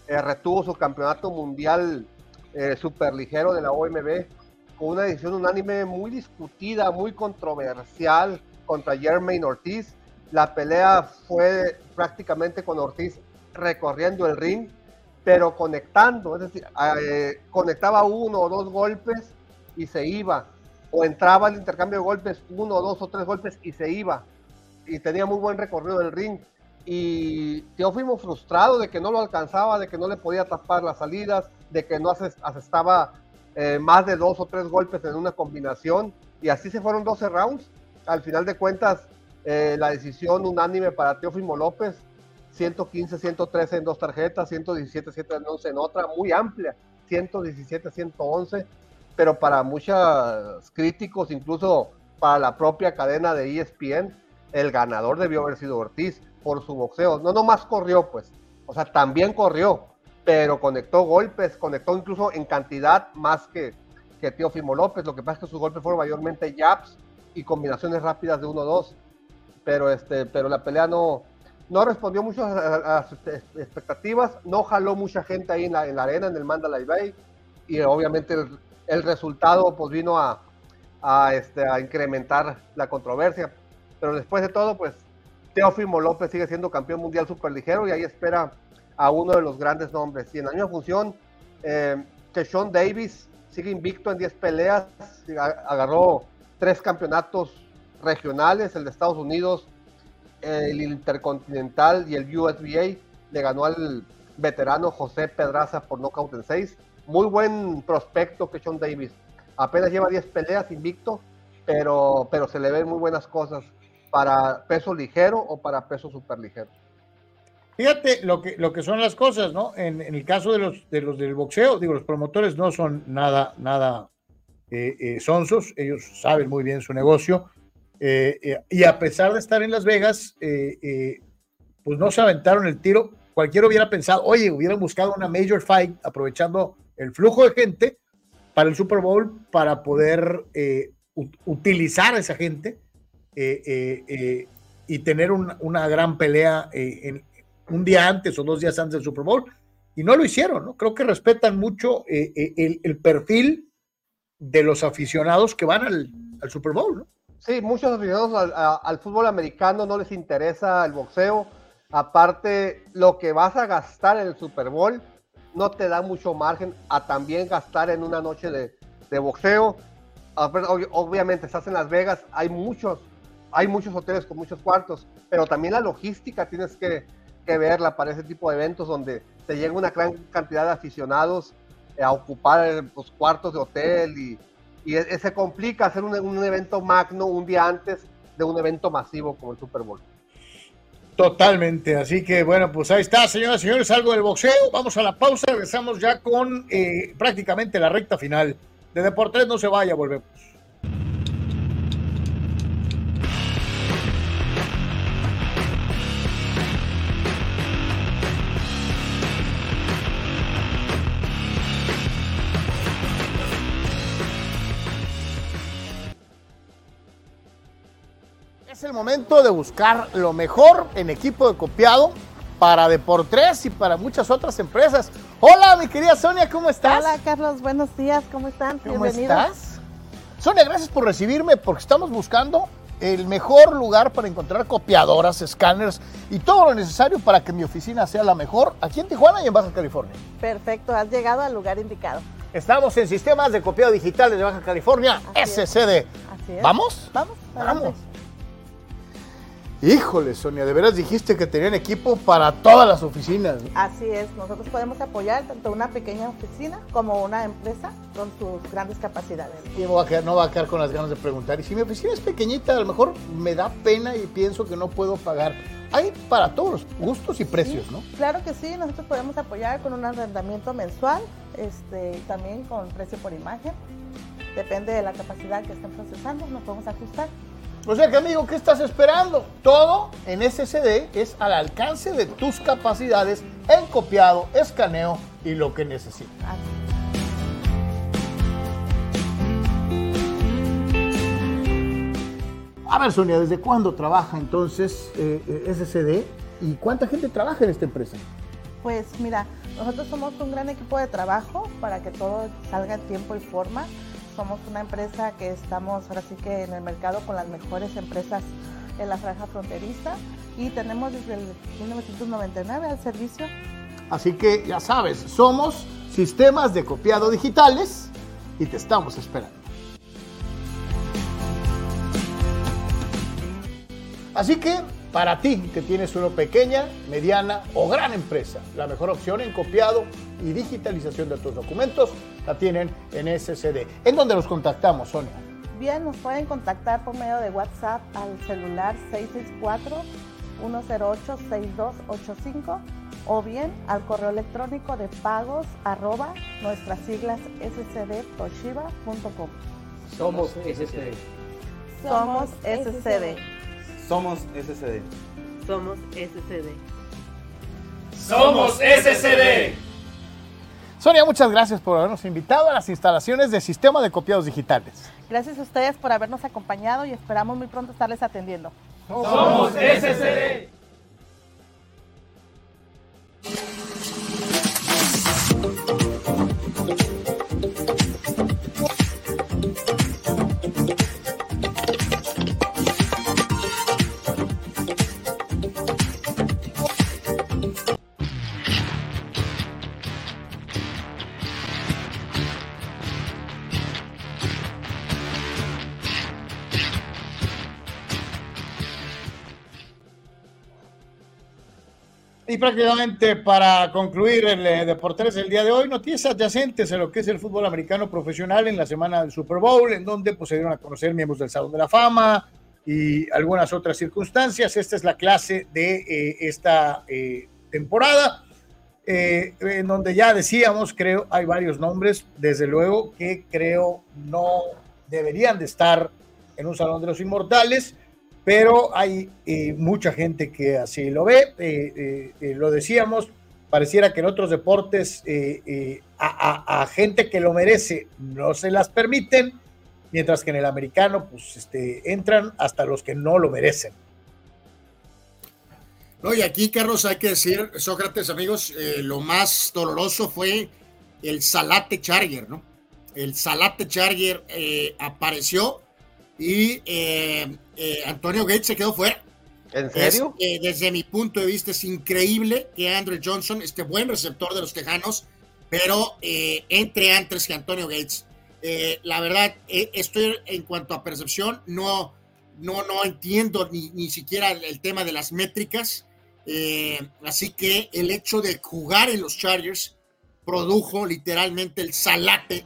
retuvo su campeonato mundial eh, superligero de la OMB, con una decisión unánime muy discutida, muy controversial contra Jermaine Ortiz. La pelea fue prácticamente con Ortiz recorriendo el ring, pero conectando, es decir, eh, conectaba uno o dos golpes y se iba, o entraba el intercambio de golpes, uno, dos o tres golpes y se iba, y tenía muy buen recorrido del ring. Y yo fuimos frustrados de que no lo alcanzaba, de que no le podía tapar las salidas, de que no asestaba eh, más de dos o tres golpes en una combinación y así se fueron 12 rounds. Al final de cuentas, eh, la decisión unánime para Teófimo López, 115, 113 en dos tarjetas, 117, 111 en otra, muy amplia, 117, 111, pero para muchos críticos, incluso para la propia cadena de ESPN, el ganador debió haber sido Ortiz por su boxeo. No nomás corrió, pues, o sea, también corrió, pero conectó golpes, conectó incluso en cantidad más que, que Teófimo López. Lo que pasa es que sus golpes fueron mayormente jabs y combinaciones rápidas de 1-2. Pero, este, pero la pelea no, no respondió mucho a, sus expectativas, no jaló mucha gente ahí en la, en la arena, en el Mandalay Bay. Y obviamente el, resultado pues vino a, este, a incrementar la controversia. Pero después de todo, pues Teófimo López sigue siendo campeón mundial superligero y ahí espera a uno de los grandes nombres. Y en la misma función, eh, Sean Davis sigue invicto en 10 peleas, agarró tres campeonatos regionales, el de Estados Unidos, el Intercontinental y el USBA. Le ganó al veterano José Pedraza por nocaut en 6. Muy buen prospecto que Sean Davis. Apenas lleva 10 peleas invicto, pero, pero se le ven muy buenas cosas para peso ligero o para peso superligero. Fíjate lo que, lo que son las cosas, ¿no? En, el caso de los, de los del boxeo, digo, los promotores no son nada, nada eh, eh, sonsos, ellos saben muy bien su negocio, eh, y a pesar de estar en Las Vegas, pues no se aventaron el tiro. Cualquiera hubiera pensado, oye, hubieran buscado una major fight aprovechando el flujo de gente para el Super Bowl, para poder utilizar a esa gente y tener una gran pelea en, un día antes o dos días antes del Super Bowl, y no lo hicieron, ¿no? Creo que respetan mucho eh, eh, el, perfil de los aficionados que van al, Super Bowl, ¿no? Sí, muchos aficionados al, fútbol americano no les interesa el boxeo. Aparte, lo que vas a gastar en el Super Bowl no te da mucho margen a también gastar en una noche de, de boxeo. Obviamente, estás en Las Vegas, hay muchos, hay muchos hoteles con muchos cuartos, pero también la logística tienes que, que verla para ese tipo de eventos donde te llega una gran cantidad de aficionados a ocupar los cuartos de hotel y, y e, se complica hacer un, un evento magno un día antes de un evento masivo como el Super Bowl. Totalmente, así que bueno, pues ahí está, señoras y señores, algo del boxeo. Vamos a la pausa, regresamos ya con eh, prácticamente la recta final de Deportes. No se vaya, volvemos. El momento de buscar lo mejor en equipo de copiado para Deportes y para muchas otras empresas. Hola, mi querida Sonia, ¿cómo estás? Hola, Carlos, buenos días, ¿cómo están? ¿Cómo estás? Sonia, gracias por recibirme porque estamos buscando el mejor lugar para encontrar copiadoras, escáneres y todo lo necesario para que mi oficina sea la mejor aquí en Tijuana y en Baja California. Perfecto, has llegado al lugar indicado. Estamos en Sistemas de Copiado Digitales de Baja California, Así es. SCD. Así es. ¿Vamos? Vamos. Vamos. Híjole, Sonia, de veras dijiste que tenían equipo para todas las oficinas. Así es, nosotros podemos apoyar tanto una pequeña oficina como una empresa con sus grandes capacidades. Y no va, a quedar, no va a quedar con las ganas de preguntar. Y si mi oficina es pequeñita, a lo mejor me da pena y pienso que no puedo pagar. Hay para todos los gustos y precios, ¿no? Claro que sí, nosotros podemos apoyar con un arrendamiento mensual, este, también con precio por imagen. Depende de la capacidad que estén procesando, nos podemos ajustar. O sea que, amigo, ¿qué estás esperando? Todo en SSD es al alcance de tus capacidades en copiado, escaneo y lo que necesites. A ver, Sonia, ¿desde cuándo trabaja entonces eh, eh, SSD y cuánta gente trabaja en esta empresa? Pues mira, nosotros somos un gran equipo de trabajo para que todo salga en tiempo y forma. Somos una empresa que estamos ahora sí que en el mercado con las mejores empresas en la franja fronteriza y tenemos desde el 1999 al servicio. Así que ya sabes, somos sistemas de copiado digitales y te estamos esperando. Así que para ti que tienes una pequeña, mediana o gran empresa, la mejor opción en copiado y digitalización de tus documentos la tienen en SCD. ¿En dónde los contactamos, Sonia? Bien, nos pueden contactar por medio de WhatsApp al celular 664-108-6285 o bien al correo electrónico de pagos arroba nuestras siglas scdtoshiba.com. Somos SCD. Somos SCD. Somos SCD. Somos SCD. Somos SCD. Sonia, muchas gracias por habernos invitado a las instalaciones de Sistema de Copiados Digitales. Gracias a ustedes por habernos acompañado y esperamos muy pronto estarles atendiendo. Somos SCD. Prácticamente para concluir el eh, Deportes del día de hoy, noticias adyacentes a lo que es el fútbol americano profesional en la semana del Super Bowl, en donde pues, se dieron a conocer miembros del Salón de la Fama y algunas otras circunstancias. Esta es la clase de eh, esta eh, temporada, eh, en donde ya decíamos, creo, hay varios nombres, desde luego, que creo no deberían de estar en un Salón de los Inmortales pero hay eh, mucha gente que así lo ve. eh, eh, lo decíamos, pareciera que en otros deportes a, a- gente que lo merece no se las permiten, mientras que en el americano pues este, entran hasta los que no lo merecen. No, y aquí, Carlos, hay que decir, Sócrates, amigos, lo más doloroso fue el Salate Charger, ¿no? El Salate Charger apareció y eh, Antonio Gates se quedó fuera. ¿En Es, serio? eh, desde mi punto de vista es increíble que Andrew Johnson, este buen receptor de los Tejanos, pero eh, entre antes que Antonio Gates. La verdad, estoy en cuanto a percepción, no, no, no entiendo ni, ni siquiera el, tema de las métricas. Así que el hecho de jugar en los Chargers produjo literalmente el salate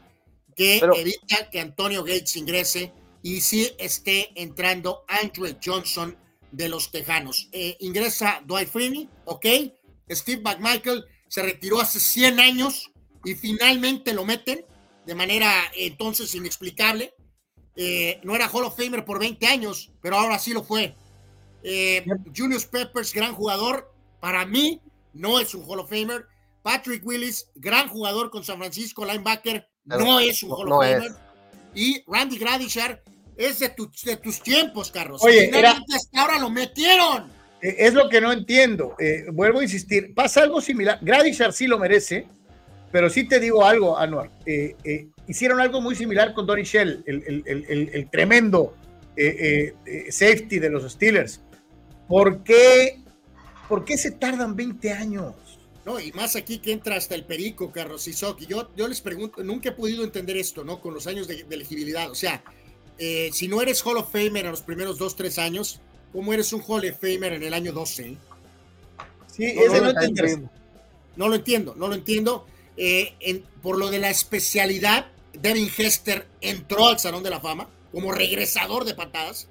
que evita que Antonio Gates ingrese y sí esté entrando Andrew Johnson de los Tejanos. Eh, ingresa Dwight Freeney, ok. Steve McMichael se retiró hace 100 años y finalmente lo meten de manera entonces inexplicable. Eh, no era Hall of Famer por 20 años, pero ahora sí lo fue. Eh, Julius Peppers, gran jugador, para mí no es un Hall of Famer. Patrick Willis, gran jugador con San Francisco, linebacker, no, es un Hall of Famer. Y Randy Gradishar es de, tus tiempos, Carlos. Oye, hasta ahora lo metieron. Eh, es lo que no entiendo. vuelvo a insistir, pasa algo similar. Gradishar sí lo merece, pero sí te digo algo, Anuar. hicieron algo muy similar con Donny Shell, el, tremendo safety de los Steelers. ¿Por qué, ¿Por qué se tardan 20 años? No, y más aquí que entra hasta el perico, Carlos Y yo, yo les pregunto, nunca he podido entender esto, ¿no? Con los años de, elegibilidad. O sea, eh, si no eres Hall of Famer en los primeros 2, 3 años, ¿cómo eres un Hall of Famer en el año 12? Sí, no, ese no, no, entiendo. no, lo entiendo, no lo entiendo. Eh, por lo de la especialidad, Devin Hester entró al Salón de la Fama como regresador de patadas.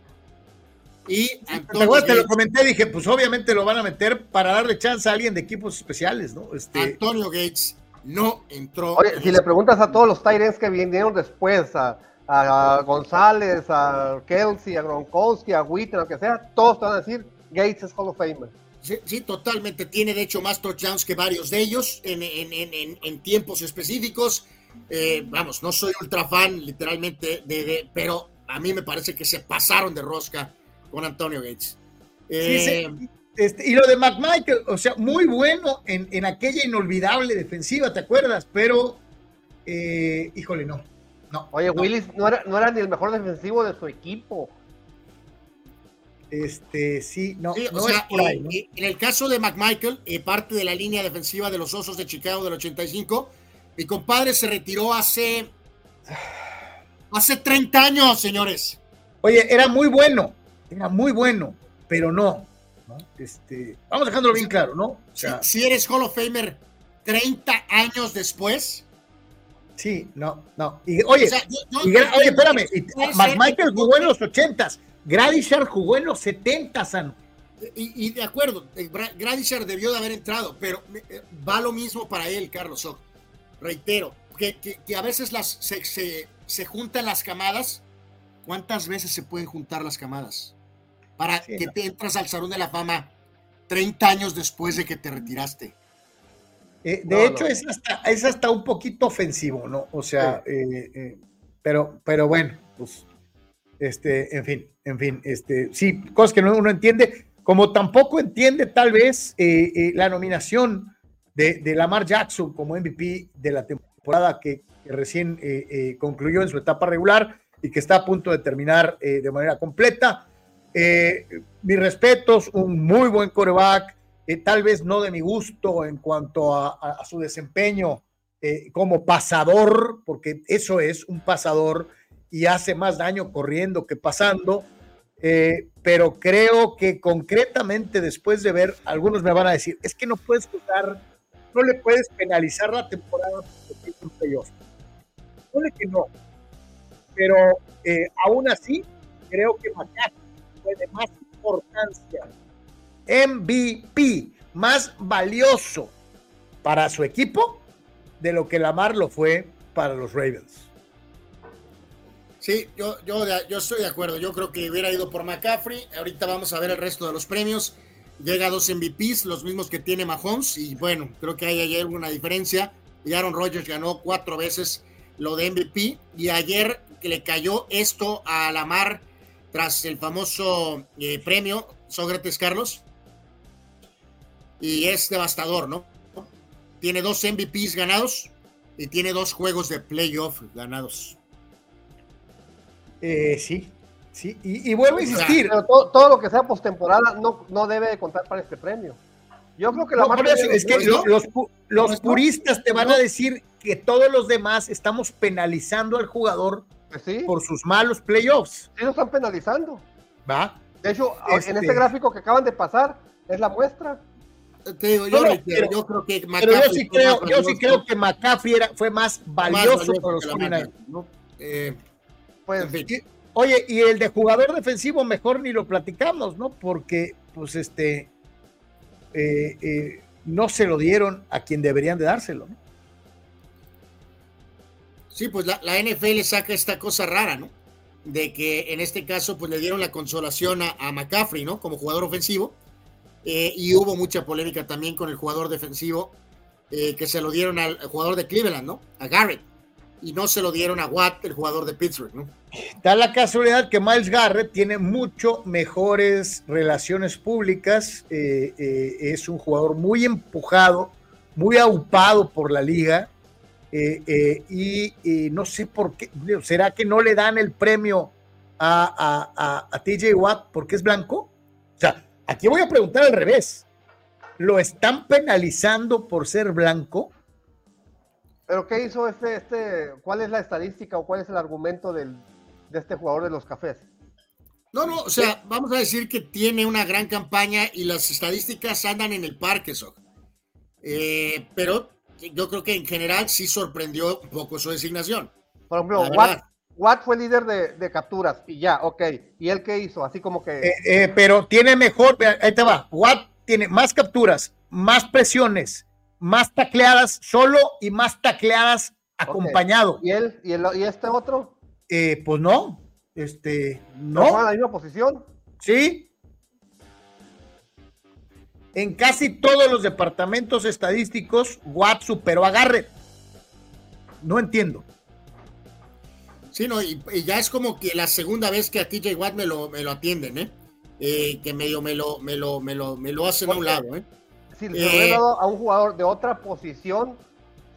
Y Antonio te lo comenté, dije, pues obviamente lo van a meter para darle chance a alguien de equipos especiales, ¿no? Este... Antonio Gates no entró. Oye, si le preguntas a todos los Tyrants que vinieron después, a, González, a Kelsey, a Gronkowski, a Whitten, lo que sea, todos te van a decir, Gates es Hall of Famer. Sí, totalmente. Tiene de hecho más touchdowns que varios de ellos en, en, tiempos específicos. Eh, vamos, no soy ultra fan, literalmente, de, pero a mí me parece que se pasaron de rosca con Antonio Gates. Eh, este, y lo de McMichael, o sea, muy bueno en, aquella inolvidable defensiva, ¿te acuerdas? Pero, eh, híjole, no. No Oye, Willis no era, no era ni el mejor defensivo de su equipo. Este, sí, no, no es por ahí, eh, En el caso de McMichael, parte de la línea defensiva de los Osos de Chicago del 85, mi compadre se retiró hace hace 30 años, señores. Oye, era muy bueno, era muy bueno, pero no. Este, vamos dejándolo bien claro, ¿no? si, eres Hall of Famer 30 años después. Sí, no, no. Y, oye, oye, espérame. Michael jugó en los 80s. Gradishar jugó en los 70s, y, y, de acuerdo, eh, Gradishar debió de haber entrado, pero eh, va lo mismo para él, Carlos. Reitero, que, que, a veces las, se, se, se juntan las camadas. ¿Cuántas veces se pueden juntar las camadas? para que te entras al Salón de la Fama 30 años después de que te retiraste. Eh, de hecho, Es, hasta, es hasta un poquito ofensivo, ¿no? O sea, eh, eh, pero, pero bueno, pues, este, en fin, en fin, este, sí, cosas que uno entiende, como tampoco entiende tal vez la nominación de, de, Lamar Jackson como MVP de la temporada que, que recién concluyó en su etapa regular y que está a punto de terminar de manera completa. Mis respetos, un muy buen coreback, eh, tal vez no de mi gusto en cuanto a, su desempeño eh, como pasador, porque eso es un pasador y hace más daño corriendo que pasando. pero creo que concretamente después de ver, algunos me van a decir, es que no puedes jugar, no le puedes penalizar la temporada porque es un playoff. No que no, pero aún así creo que McCaffrey de más importancia, MVP, más valioso para su equipo de lo que Lamar lo fue para los Ravens. Sí, yo, yo, yo estoy de acuerdo. Yo creo que hubiera ido por McCaffrey. Ahorita vamos a ver el resto de los premios. Llega a dos MVPs, los mismos que tiene Mahomes. Y bueno, creo que hay ayer una diferencia. Y Aaron Rodgers ganó cuatro veces lo de MVP. Y ayer que le cayó esto a Lamar tras el famoso eh, premio Sócrates Carlos. Y es devastador, ¿no? Tiene dos MVPs ganados y tiene dos juegos de playoff ganados. Eh, sí, sí, y, vuelvo a insistir. todo, lo que sea postemporada no, no debe contar para este premio. Yo creo que la es que los, puristas te van a decir que todos los demás estamos penalizando al jugador pues por sus malos playoffs. Sí, lo están penalizando. ¿Va? De hecho, en este, este gráfico que acaban de pasar, es la muestra. Te digo, yo, No, no, reitero, pero- yo creo que Pero McCaffrey yo sí fue creo, más yo sí valioso, creo que McCaffrey era- fue más más valioso para los que la 49ers. Maca, ¿no? Eh, Pues, en fin. Y- Oye, y el de jugador defensivo mejor ni lo platicamos, ¿no? Porque, pues, este, eh, eh, no se lo dieron a quien deberían de dárselo, ¿no? Sí, pues la, la NFL saca esta cosa rara, ¿no? De que en este caso, pues le dieron la consolación a, a McCaffrey, ¿no? Como jugador ofensivo. Eh, y hubo mucha polémica también con el jugador defensivo, eh, que se lo dieron al jugador de Cleveland, ¿no? A Garrett. Y no se lo dieron a Watt, el jugador de Pittsburgh, ¿no? Da la casualidad que Miles Garrett tiene mucho mejores relaciones públicas, eh, es un jugador muy empujado, muy aupado por la liga, y, no sé por qué, ¿será que no le dan el premio a- a TJ Watt porque es blanco? O sea, aquí voy a preguntar al revés. ¿Lo están penalizando por ser blanco? ¿Pero qué hizo este, este, cuál es la estadística o cuál es el argumento del, de este jugador de los cafés? No, no, o sea, vamos a decir que tiene una gran campaña y las estadísticas andan en el parque, Sok. Eh, pero yo creo que en general sí sorprendió un poco su designación. Por ejemplo, Watt. Watt fue líder de, de capturas y ya, ok. ¿Y él qué hizo? Así como que... Eh, eh, pero tiene mejor, ahí te va, Watt tiene más capturas, más presiones, más tacleadas solo y más tacleadas acompañado. ¿Y él? ¿Y, el, y este otro? Eh, pues no, este, ¿No en no, la misma posición? sí. En casi todos los departamentos estadísticos, Watt superó a Garrett. No entiendo. Sí, no, y, y ya es como que la segunda vez que a TJ Watt me lo, me lo atienden, ¿eh? Eh, que medio me lo, me lo, me lo, me lo hacen a un lado, ¿eh? Si lo Eh, dado a un jugador de otra posición,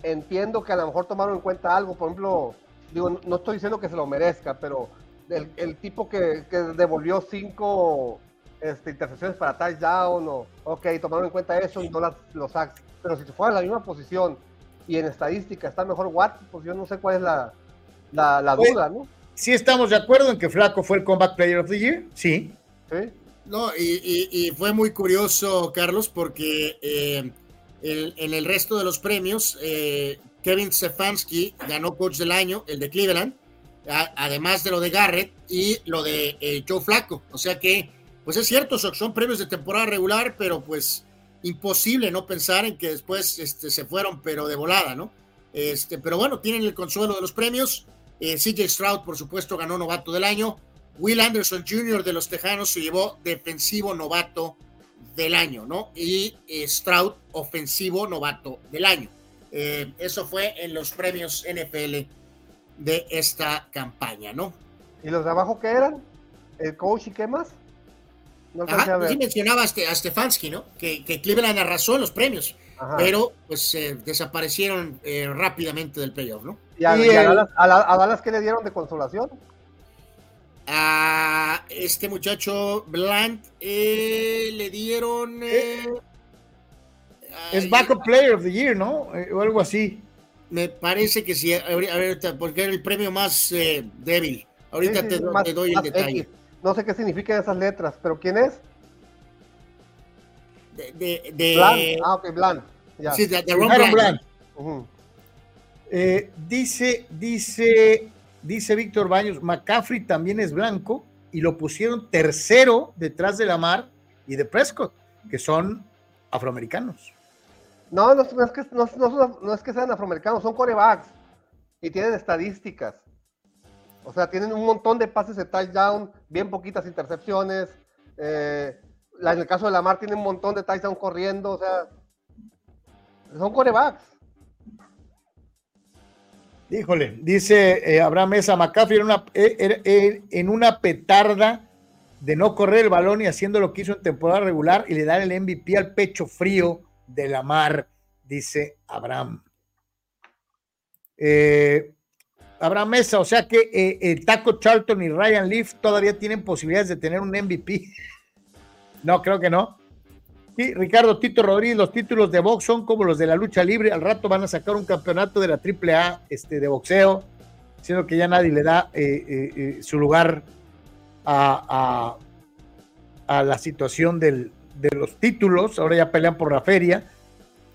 entiendo que a lo mejor tomaron en cuenta algo. Por ejemplo, digo, no- estoy diciendo que se lo merezca, pero el, el tipo que, que devolvió cinco este, intercepciones para touchdown, o, ok, tomaron en cuenta eso y no las, los sacks. Pero si fuera a la misma posición y en estadística está mejor Watt, pues yo no sé cuál es la, la, la Oye, duda, ¿no? ¿Sí estamos de acuerdo en que Flaco fue el Comeback Player of the Year? Sí. ¿Sí? No, y, y- y fue muy curioso, Carlos, porque eh, el- en el resto de los premios, eh, Kevin Stefanski ganó Coach del Año, el de Cleveland, a- además de lo de Garrett y lo de eh, Joe Flacco. O sea que, pues es cierto, son, son premios de temporada regular, pero pues imposible no pensar en que después este, se fueron, pero de volada, ¿no? Este, pero bueno, tienen el consuelo de los premios. Eh, CJ Stroud, por supuesto, ganó novato del año. Will Anderson Jr. de los Tejanos se llevó defensivo novato del año, ¿no? Y eh, Stroud, ofensivo novato del año. Eh, eso fue en los premios NFL de esta campaña, ¿no? ¿Y los de abajo qué eran? ¿El coach y qué más? No alcancé a Ajá, ver. sí mencionaba a Stefanski, ¿no? Que, que Cleveland arrasó en los premios, Ajá. pero pues eh, desaparecieron eh, rápidamente del playoff, ¿no? ¿Y a, Y y a Dallas, a la- a Dallas qué le dieron de consolación? A este muchacho Bland eh, le dieron... eh, Es Backup Player of the Year, ¿no? Eh, o algo así. Me parece que sí, a ver, a ver, ahorita, porque era el premio más eh, débil. Ahorita Sí, sí, te, más- doy el detalle. X. No sé qué significan esas letras, pero ¿quién es? De, de. Ah, ok, Bland. Ya. sí, de, de Ron. Eh, dice, dice, dice Víctor Baños, McCaffrey también es blanco y lo pusieron tercero detrás de Lamar y de Prescott, que son afroamericanos. No, no, es- no es que, no, no no es que sean afroamericanos, son corebacks y tienen estadísticas. O sea, tienen un montón de pases de touchdown, bien poquitas intercepciones. eh, en el caso de Lamar tiene un montón de touchdown corriendo, o sea, son corebacks. Híjole, dice eh, Abraham Mesa, McCaffrey era una, eh, eh, en una petarda de no correr el balón y haciendo lo que hizo en temporada regular y le dar el MVP al pecho frío de Lamar, dice Abraham. Abraham Mesa, o sea que eh, Taco Charlton y Ryan Leaf todavía tienen posibilidades de tener un MVP. No, creo que no. Sí, Ricardo Tito Rodríguez, los títulos de box son como los de la lucha libre. Al rato van a sacar un campeonato de la AAA este, de boxeo, siendo que ya nadie le da eh, eh, eh, su lugar a, a- la situación de los títulos, ahora ya pelean por la feria.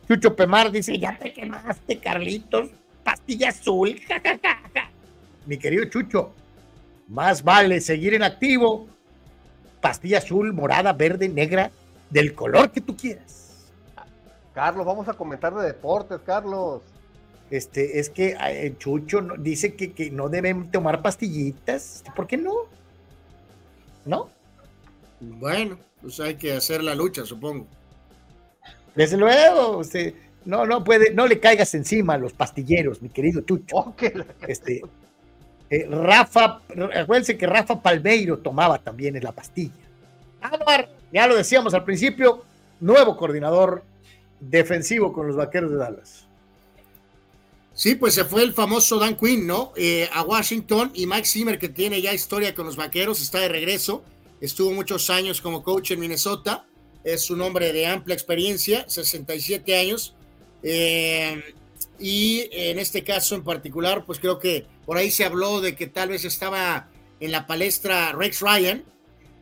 Chucho Pemar dice, ya te quemaste, Carlitos, pastilla azul, Mi querido Chucho, más vale seguir en activo, pastilla azul, morada, verde, negra, del color que tú quieras. Carlos, vamos a comentar de deportes, Carlos. Este, es que el Chucho dice que, que no deben tomar pastillitas. ¿Por qué no? ¿No? Bueno, pues hay que hacer la lucha, supongo. Desde luego, usted, no, no puede, no le caigas encima a los pastilleros, mi querido Chucho. Este, eh, Rafa, acuérdense que Rafa Palmeiro tomaba también en la pastilla. Ya lo decíamos al principio, nuevo coordinador defensivo con los vaqueros de Dallas. Sí, pues se fue el famoso Dan Quinn, ¿no? Eh, a Washington y Mike Zimmer, que tiene ya historia con los vaqueros, está de regreso. Estuvo muchos años como coach en Minnesota. Es un hombre de amplia experiencia, 67 años. Eh, y en este caso en particular, pues creo que por ahí se habló de que tal vez estaba en la palestra Rex Ryan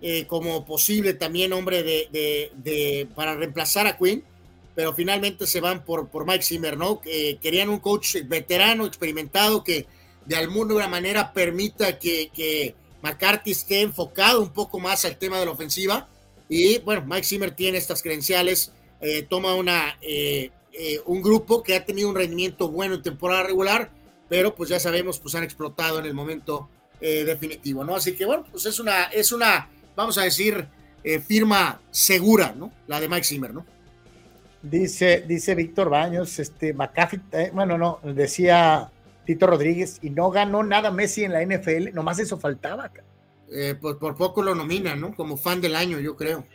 eh, como posible también hombre de, para reemplazar a Quinn pero finalmente se van por, por Mike Zimmer, ¿no? querían un coach veterano, experimentado, que de alguna manera permita que, que, McCarthy esté enfocado un poco más al tema de la ofensiva. Y bueno, Mike Zimmer tiene estas credenciales, eh, toma una, eh, eh, un grupo que ha tenido un rendimiento bueno en temporada regular, pero pues ya sabemos, pues han explotado en el momento definitivo, ¿no? Así que bueno, pues es una, es una, vamos a decir, firma segura, ¿no? La de Mike Zimmer, ¿no? Dice, dice Víctor Baños, este McAfee, eh, bueno, no, decía Tito Rodríguez, y no ganó nada Messi en la NFL, nomás eso faltaba. Eh, pues por poco lo nominan, ¿no? Como fan del año, yo creo.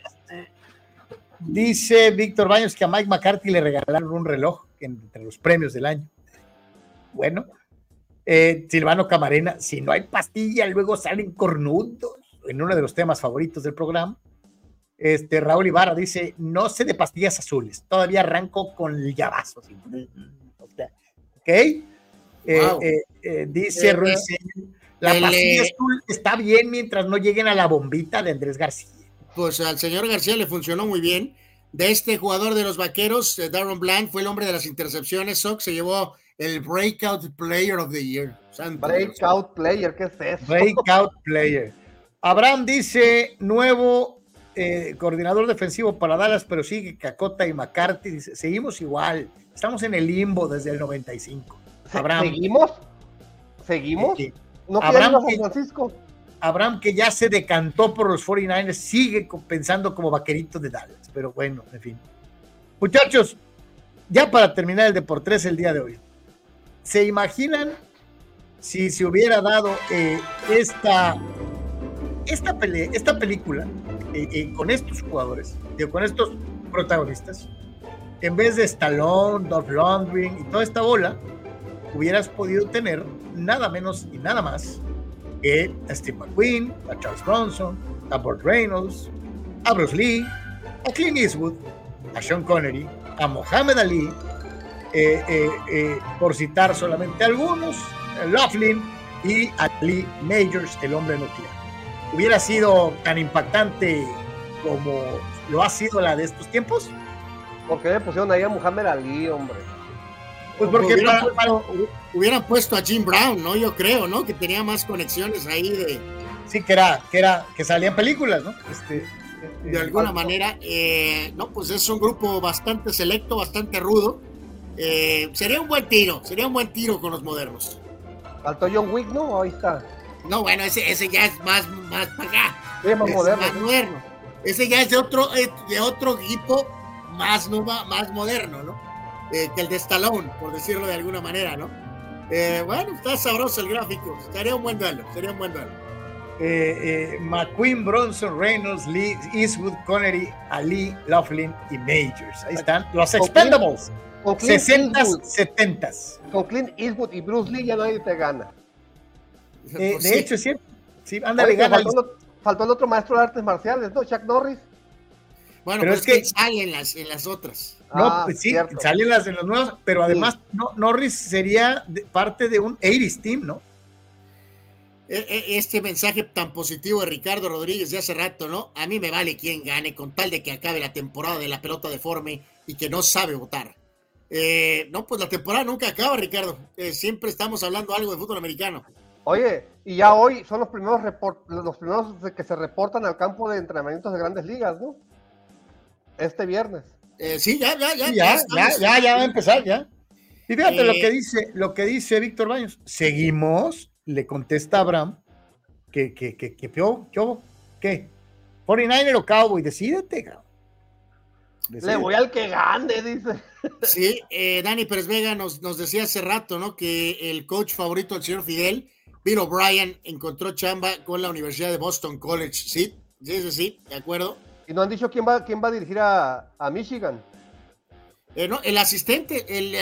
Dice Víctor Baños que a Mike McCarthy le regalaron un reloj entre los premios del año. Bueno, eh, Silvano Camarena, si no hay pastilla, luego salen cornudos, en uno de los temas favoritos del programa. Este, Raúl Ibarra dice, no sé de pastillas azules, todavía arranco con el llavazo. ¿Ok? Eh, eh, eh, dice Ruiz, la pastilla azul está bien mientras no lleguen a la bombita de Andrés García. Pues al señor García le funcionó muy bien. De este jugador de los vaqueros, Darren Bland, fue el hombre de las intercepciones. Sox se llevó el Breakout Player of the Year. breakout Player, ¿qué es eso? Breakout Player. Abraham dice, nuevo eh, coordinador defensivo para Dallas, pero sigue Cacota y McCarthy. Dice, seguimos igual, estamos en el limbo desde el 95. ¿Seguimos? ¿Seguimos? ¿No Abraham, que, Francisco? Abraham, que ya se decantó por los 49ers, sigue pensando como vaquerito de Dallas, pero bueno, en fin. Muchachos, ya para terminar el Deportes el día de hoy, ¿se imaginan si se hubiera dado eh, esta, esta, esta película eh, eh, con estos jugadores, con estos protagonistas, en vez de Stallone, Dolph Lundgren y toda esta bola, hubieras podido tener nada menos y nada más a Steve McQueen, a Charles Bronson, a Burt Reynolds, a Bruce Lee, a Clint Eastwood, a Sean Connery, a Mohamed Ali, eh, por citar solamente algunos, Laughlin y a Lee Majors, el hombre nuclear hubiera sido tan impactante como lo ha sido la de estos tiempos? ¿Por qué le pusieron ahí a Muhammad Ali, hombre? Pues porque hubieran, puesto a Jim Brown, ¿no? Yo creo, ¿no? Que tenía más conexiones ahí de. Sí, que era, que era, que salían películas, ¿no? Este, de alguna manera, eh, no, pues es un grupo bastante selecto, bastante rudo. Eh, sería un buen tiro, sería un buen tiro con los modernos. Faltó John Wick, ¿no? Ahí está. No, bueno, ese, ese ya es más, más para acá. más, moderno, Ese ya es de otro, eh, de otro equipo más, más moderno, ¿no? Eh, que el de Stallone, por decirlo de alguna manera, ¿no? Eh, bueno, está sabroso el gráfico. Sería un buen duelo, sería un buen duelo. McQueen, Bronson, Reynolds, Lee, Eastwood, Connery, Ali, Laughlin y Majors. Ahí están los Expendables. 60 70 Con Clint Eastwood y Bruce Lee ya nadie te gana. Eh, de hecho, sí. sí anda faltó, el otro maestro de artes marciales, ¿no? Chuck Norris. Bueno, pero, es que, sale en las, en las otras. No, ah, pues sí, sale en las, en las nuevas, pero además no, Norris sería parte de un 80 team, ¿no? e, e, este mensaje tan positivo de Ricardo Rodríguez de hace rato, ¿no? A mí me vale quien gane con tal de que acabe la temporada de la pelota deforme y que no sabe votar. Eh, no, pues la temporada nunca acaba, Ricardo. Eh, siempre estamos hablando algo de fútbol americano. Oye, y ya hoy son los primeros los primeros que se reportan al campo de entrenamientos de grandes ligas, ¿no? Este viernes. Eh, sí, ya, ya, ya. Ya, ya, ya, ya, va a empezar, ya. Y fíjate lo que dice, lo que dice Víctor Baños. Seguimos, le contesta Abraham, que, que, que, que, yo, ¿qué? 49er o Cowboy, decídete, cabrón. Le voy al que gane, dice. Sí, eh, Dani Pérez Vega nos, nos decía hace rato, ¿no? Que el coach favorito del señor Fidel, Bill O'Brien, encontró chamba con la Universidad de Boston College. Sí, sí, sí, de acuerdo. ¿Y no han dicho quién va, quién va a dirigir a, a Michigan? Eh, no, el asistente. El,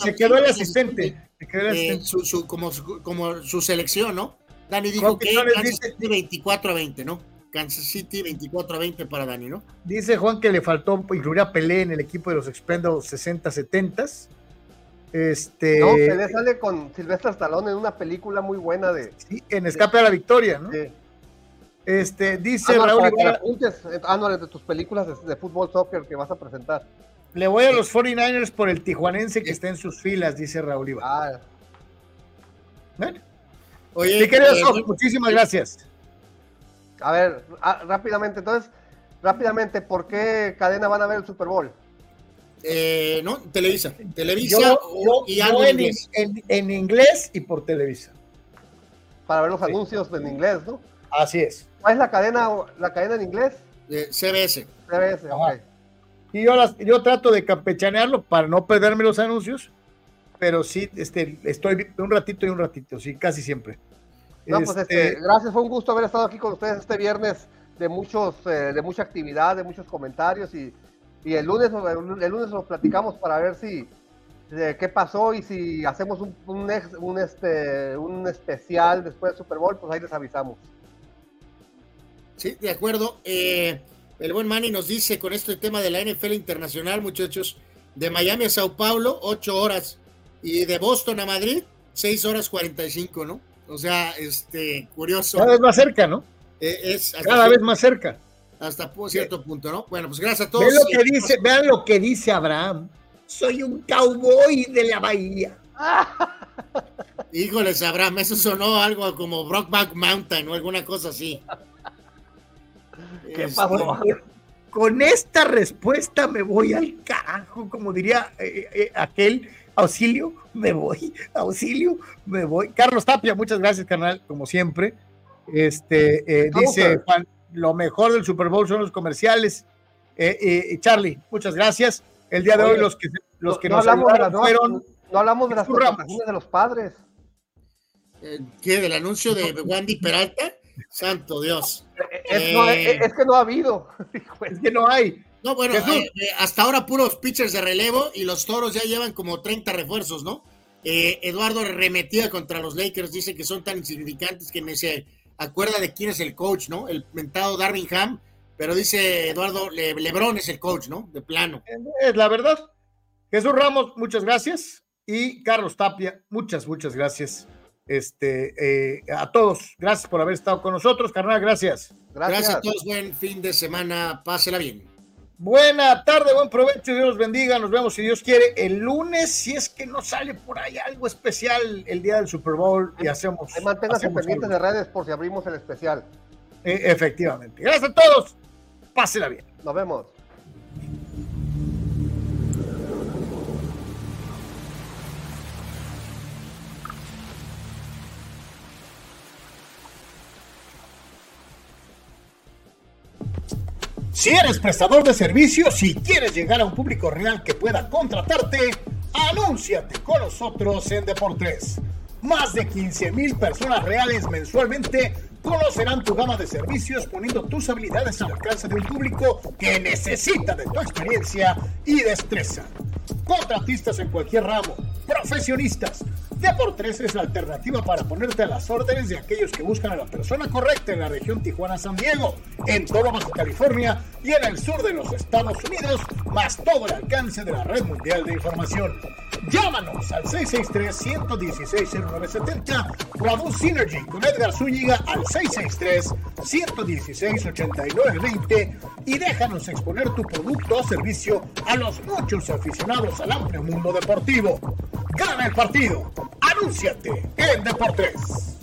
se quedó el asistente. Se quedó el eh, asistente. su, su, como, como su selección, ¿no? Dani dijo que Kansas City 24 a 20, ¿no? Kansas City 24 a 20 para Dani, ¿no? Dice Juan que le faltó incluir a Pelé en el equipo de los Expendos 60-70s. Este... No, Pelé sale con Silvestre Stallone en una película muy buena de. Sí, en Escape a la Victoria, ¿no? Sí. Este, dice Raúl Ibarra. Ah, de tus películas de, fútbol soccer que vas a presentar. Le voy a los 49ers por el tijuanense que está en sus filas, dice Raúl Ibarra. Ah. Bueno. Oye, eh, muchísimas gracias. A ver, ah, rápidamente, entonces, rápidamente, ¿por qué cadena van a ver el Super Bowl? Eh, no, Televisa. Televisa y algo en, inglés. En, inglés y por Televisa. Para ver los anuncios en inglés, ¿no? Así es. ¿Cuál es la cadena, la cadena en inglés? CBS. CBS, ok. Y yo, las, yo trato de campechanearlo para no perderme los anuncios, pero sí, este, estoy un ratito y un ratito, sí, casi siempre. No, pues este, este, gracias, fue un gusto haber estado aquí con ustedes este viernes de muchos, eh, de mucha actividad, de muchos comentarios y, y el lunes, el, lunes nos platicamos para ver si qué pasó y si hacemos un, un, un, este, un especial después del Super Bowl, pues ahí les avisamos. Sí, de acuerdo. Eh, el buen Manny nos dice con este tema de la NFL internacional, muchachos, de Miami a Sao Paulo, ocho horas, y de Boston a Madrid, seis horas cuarenta y cinco, ¿no? O sea, este, curioso. Cada vez más cerca, ¿no? Eh, es Cada vez más cerca. Hasta cierto punto, ¿no? Bueno, pues gracias a todos. Vean lo que dice, vean lo que dice Abraham. Soy un cowboy de la bahía. Híjoles, Abraham, eso sonó algo como Brockback Mountain o alguna cosa así. ¿Qué pasó? Con esta respuesta me voy al carajo, como diría eh, eh, aquel auxilio, me voy, auxilio, me voy. Carlos Tapia, muchas gracias, carnal, como siempre. Este eh, dice Juan, lo mejor del Super Bowl son los comerciales. Eh, Charlie, muchas gracias. El día de hoy los que los que nos hablamos fueron no hablamos de las de los padres. Eh, ¿Qué? ¿Del anuncio de Wandy Peralta? Santo Dios. Es, que no ha habido. es que no hay. No, bueno, eh, eh, hasta ahora puros pitchers de relevo y los toros ya llevan como 30 refuerzos, ¿no? Eh, Eduardo remetía contra los Lakers, dice que son tan insignificantes que ni se acuerda de quién es el coach, ¿no? El mentado Darvin Ham, pero dice Eduardo, Lebron es el coach, ¿no? De plano. Es la verdad. Jesús Ramos, muchas gracias. Y Carlos Tapia, muchas, muchas gracias. Este, a todos, gracias por haber estado con nosotros, carnal, gracias. Gracias, gracias a todos, buen fin de semana, pásela bien. Buena tarde, buen provecho, Dios los bendiga. Nos vemos si Dios quiere el lunes, si es que no sale por ahí algo especial el día del Super Bowl y hacemos. Manténganse pendientes de redes por si abrimos el especial. Eh, efectivamente. Gracias a todos. Pásela bien. Nos vemos. Si eres prestador de servicios y quieres llegar a un público real que pueda contratarte, anúnciate con nosotros en Deportes. Más de 15 mil personas reales mensualmente conocerán tu gama de servicios poniendo tus habilidades al alcance de un público que necesita de tu experiencia y destreza. Contratistas en cualquier ramo, profesionistas, Deportes es la alternativa para ponerte a las órdenes de aquellos que buscan a la persona correcta en la región Tijuana-San Diego, en todo Baja California y en el sur de los Estados Unidos, más todo el alcance de la red mundial de información. Llámanos al 663-116-0970 o a Synergy con Edgar Zúñiga al 663-116-8920 y déjanos exponer tu producto o servicio a los muchos aficionados al amplio mundo deportivo. Gana el partido. Anúnciate en Deportes.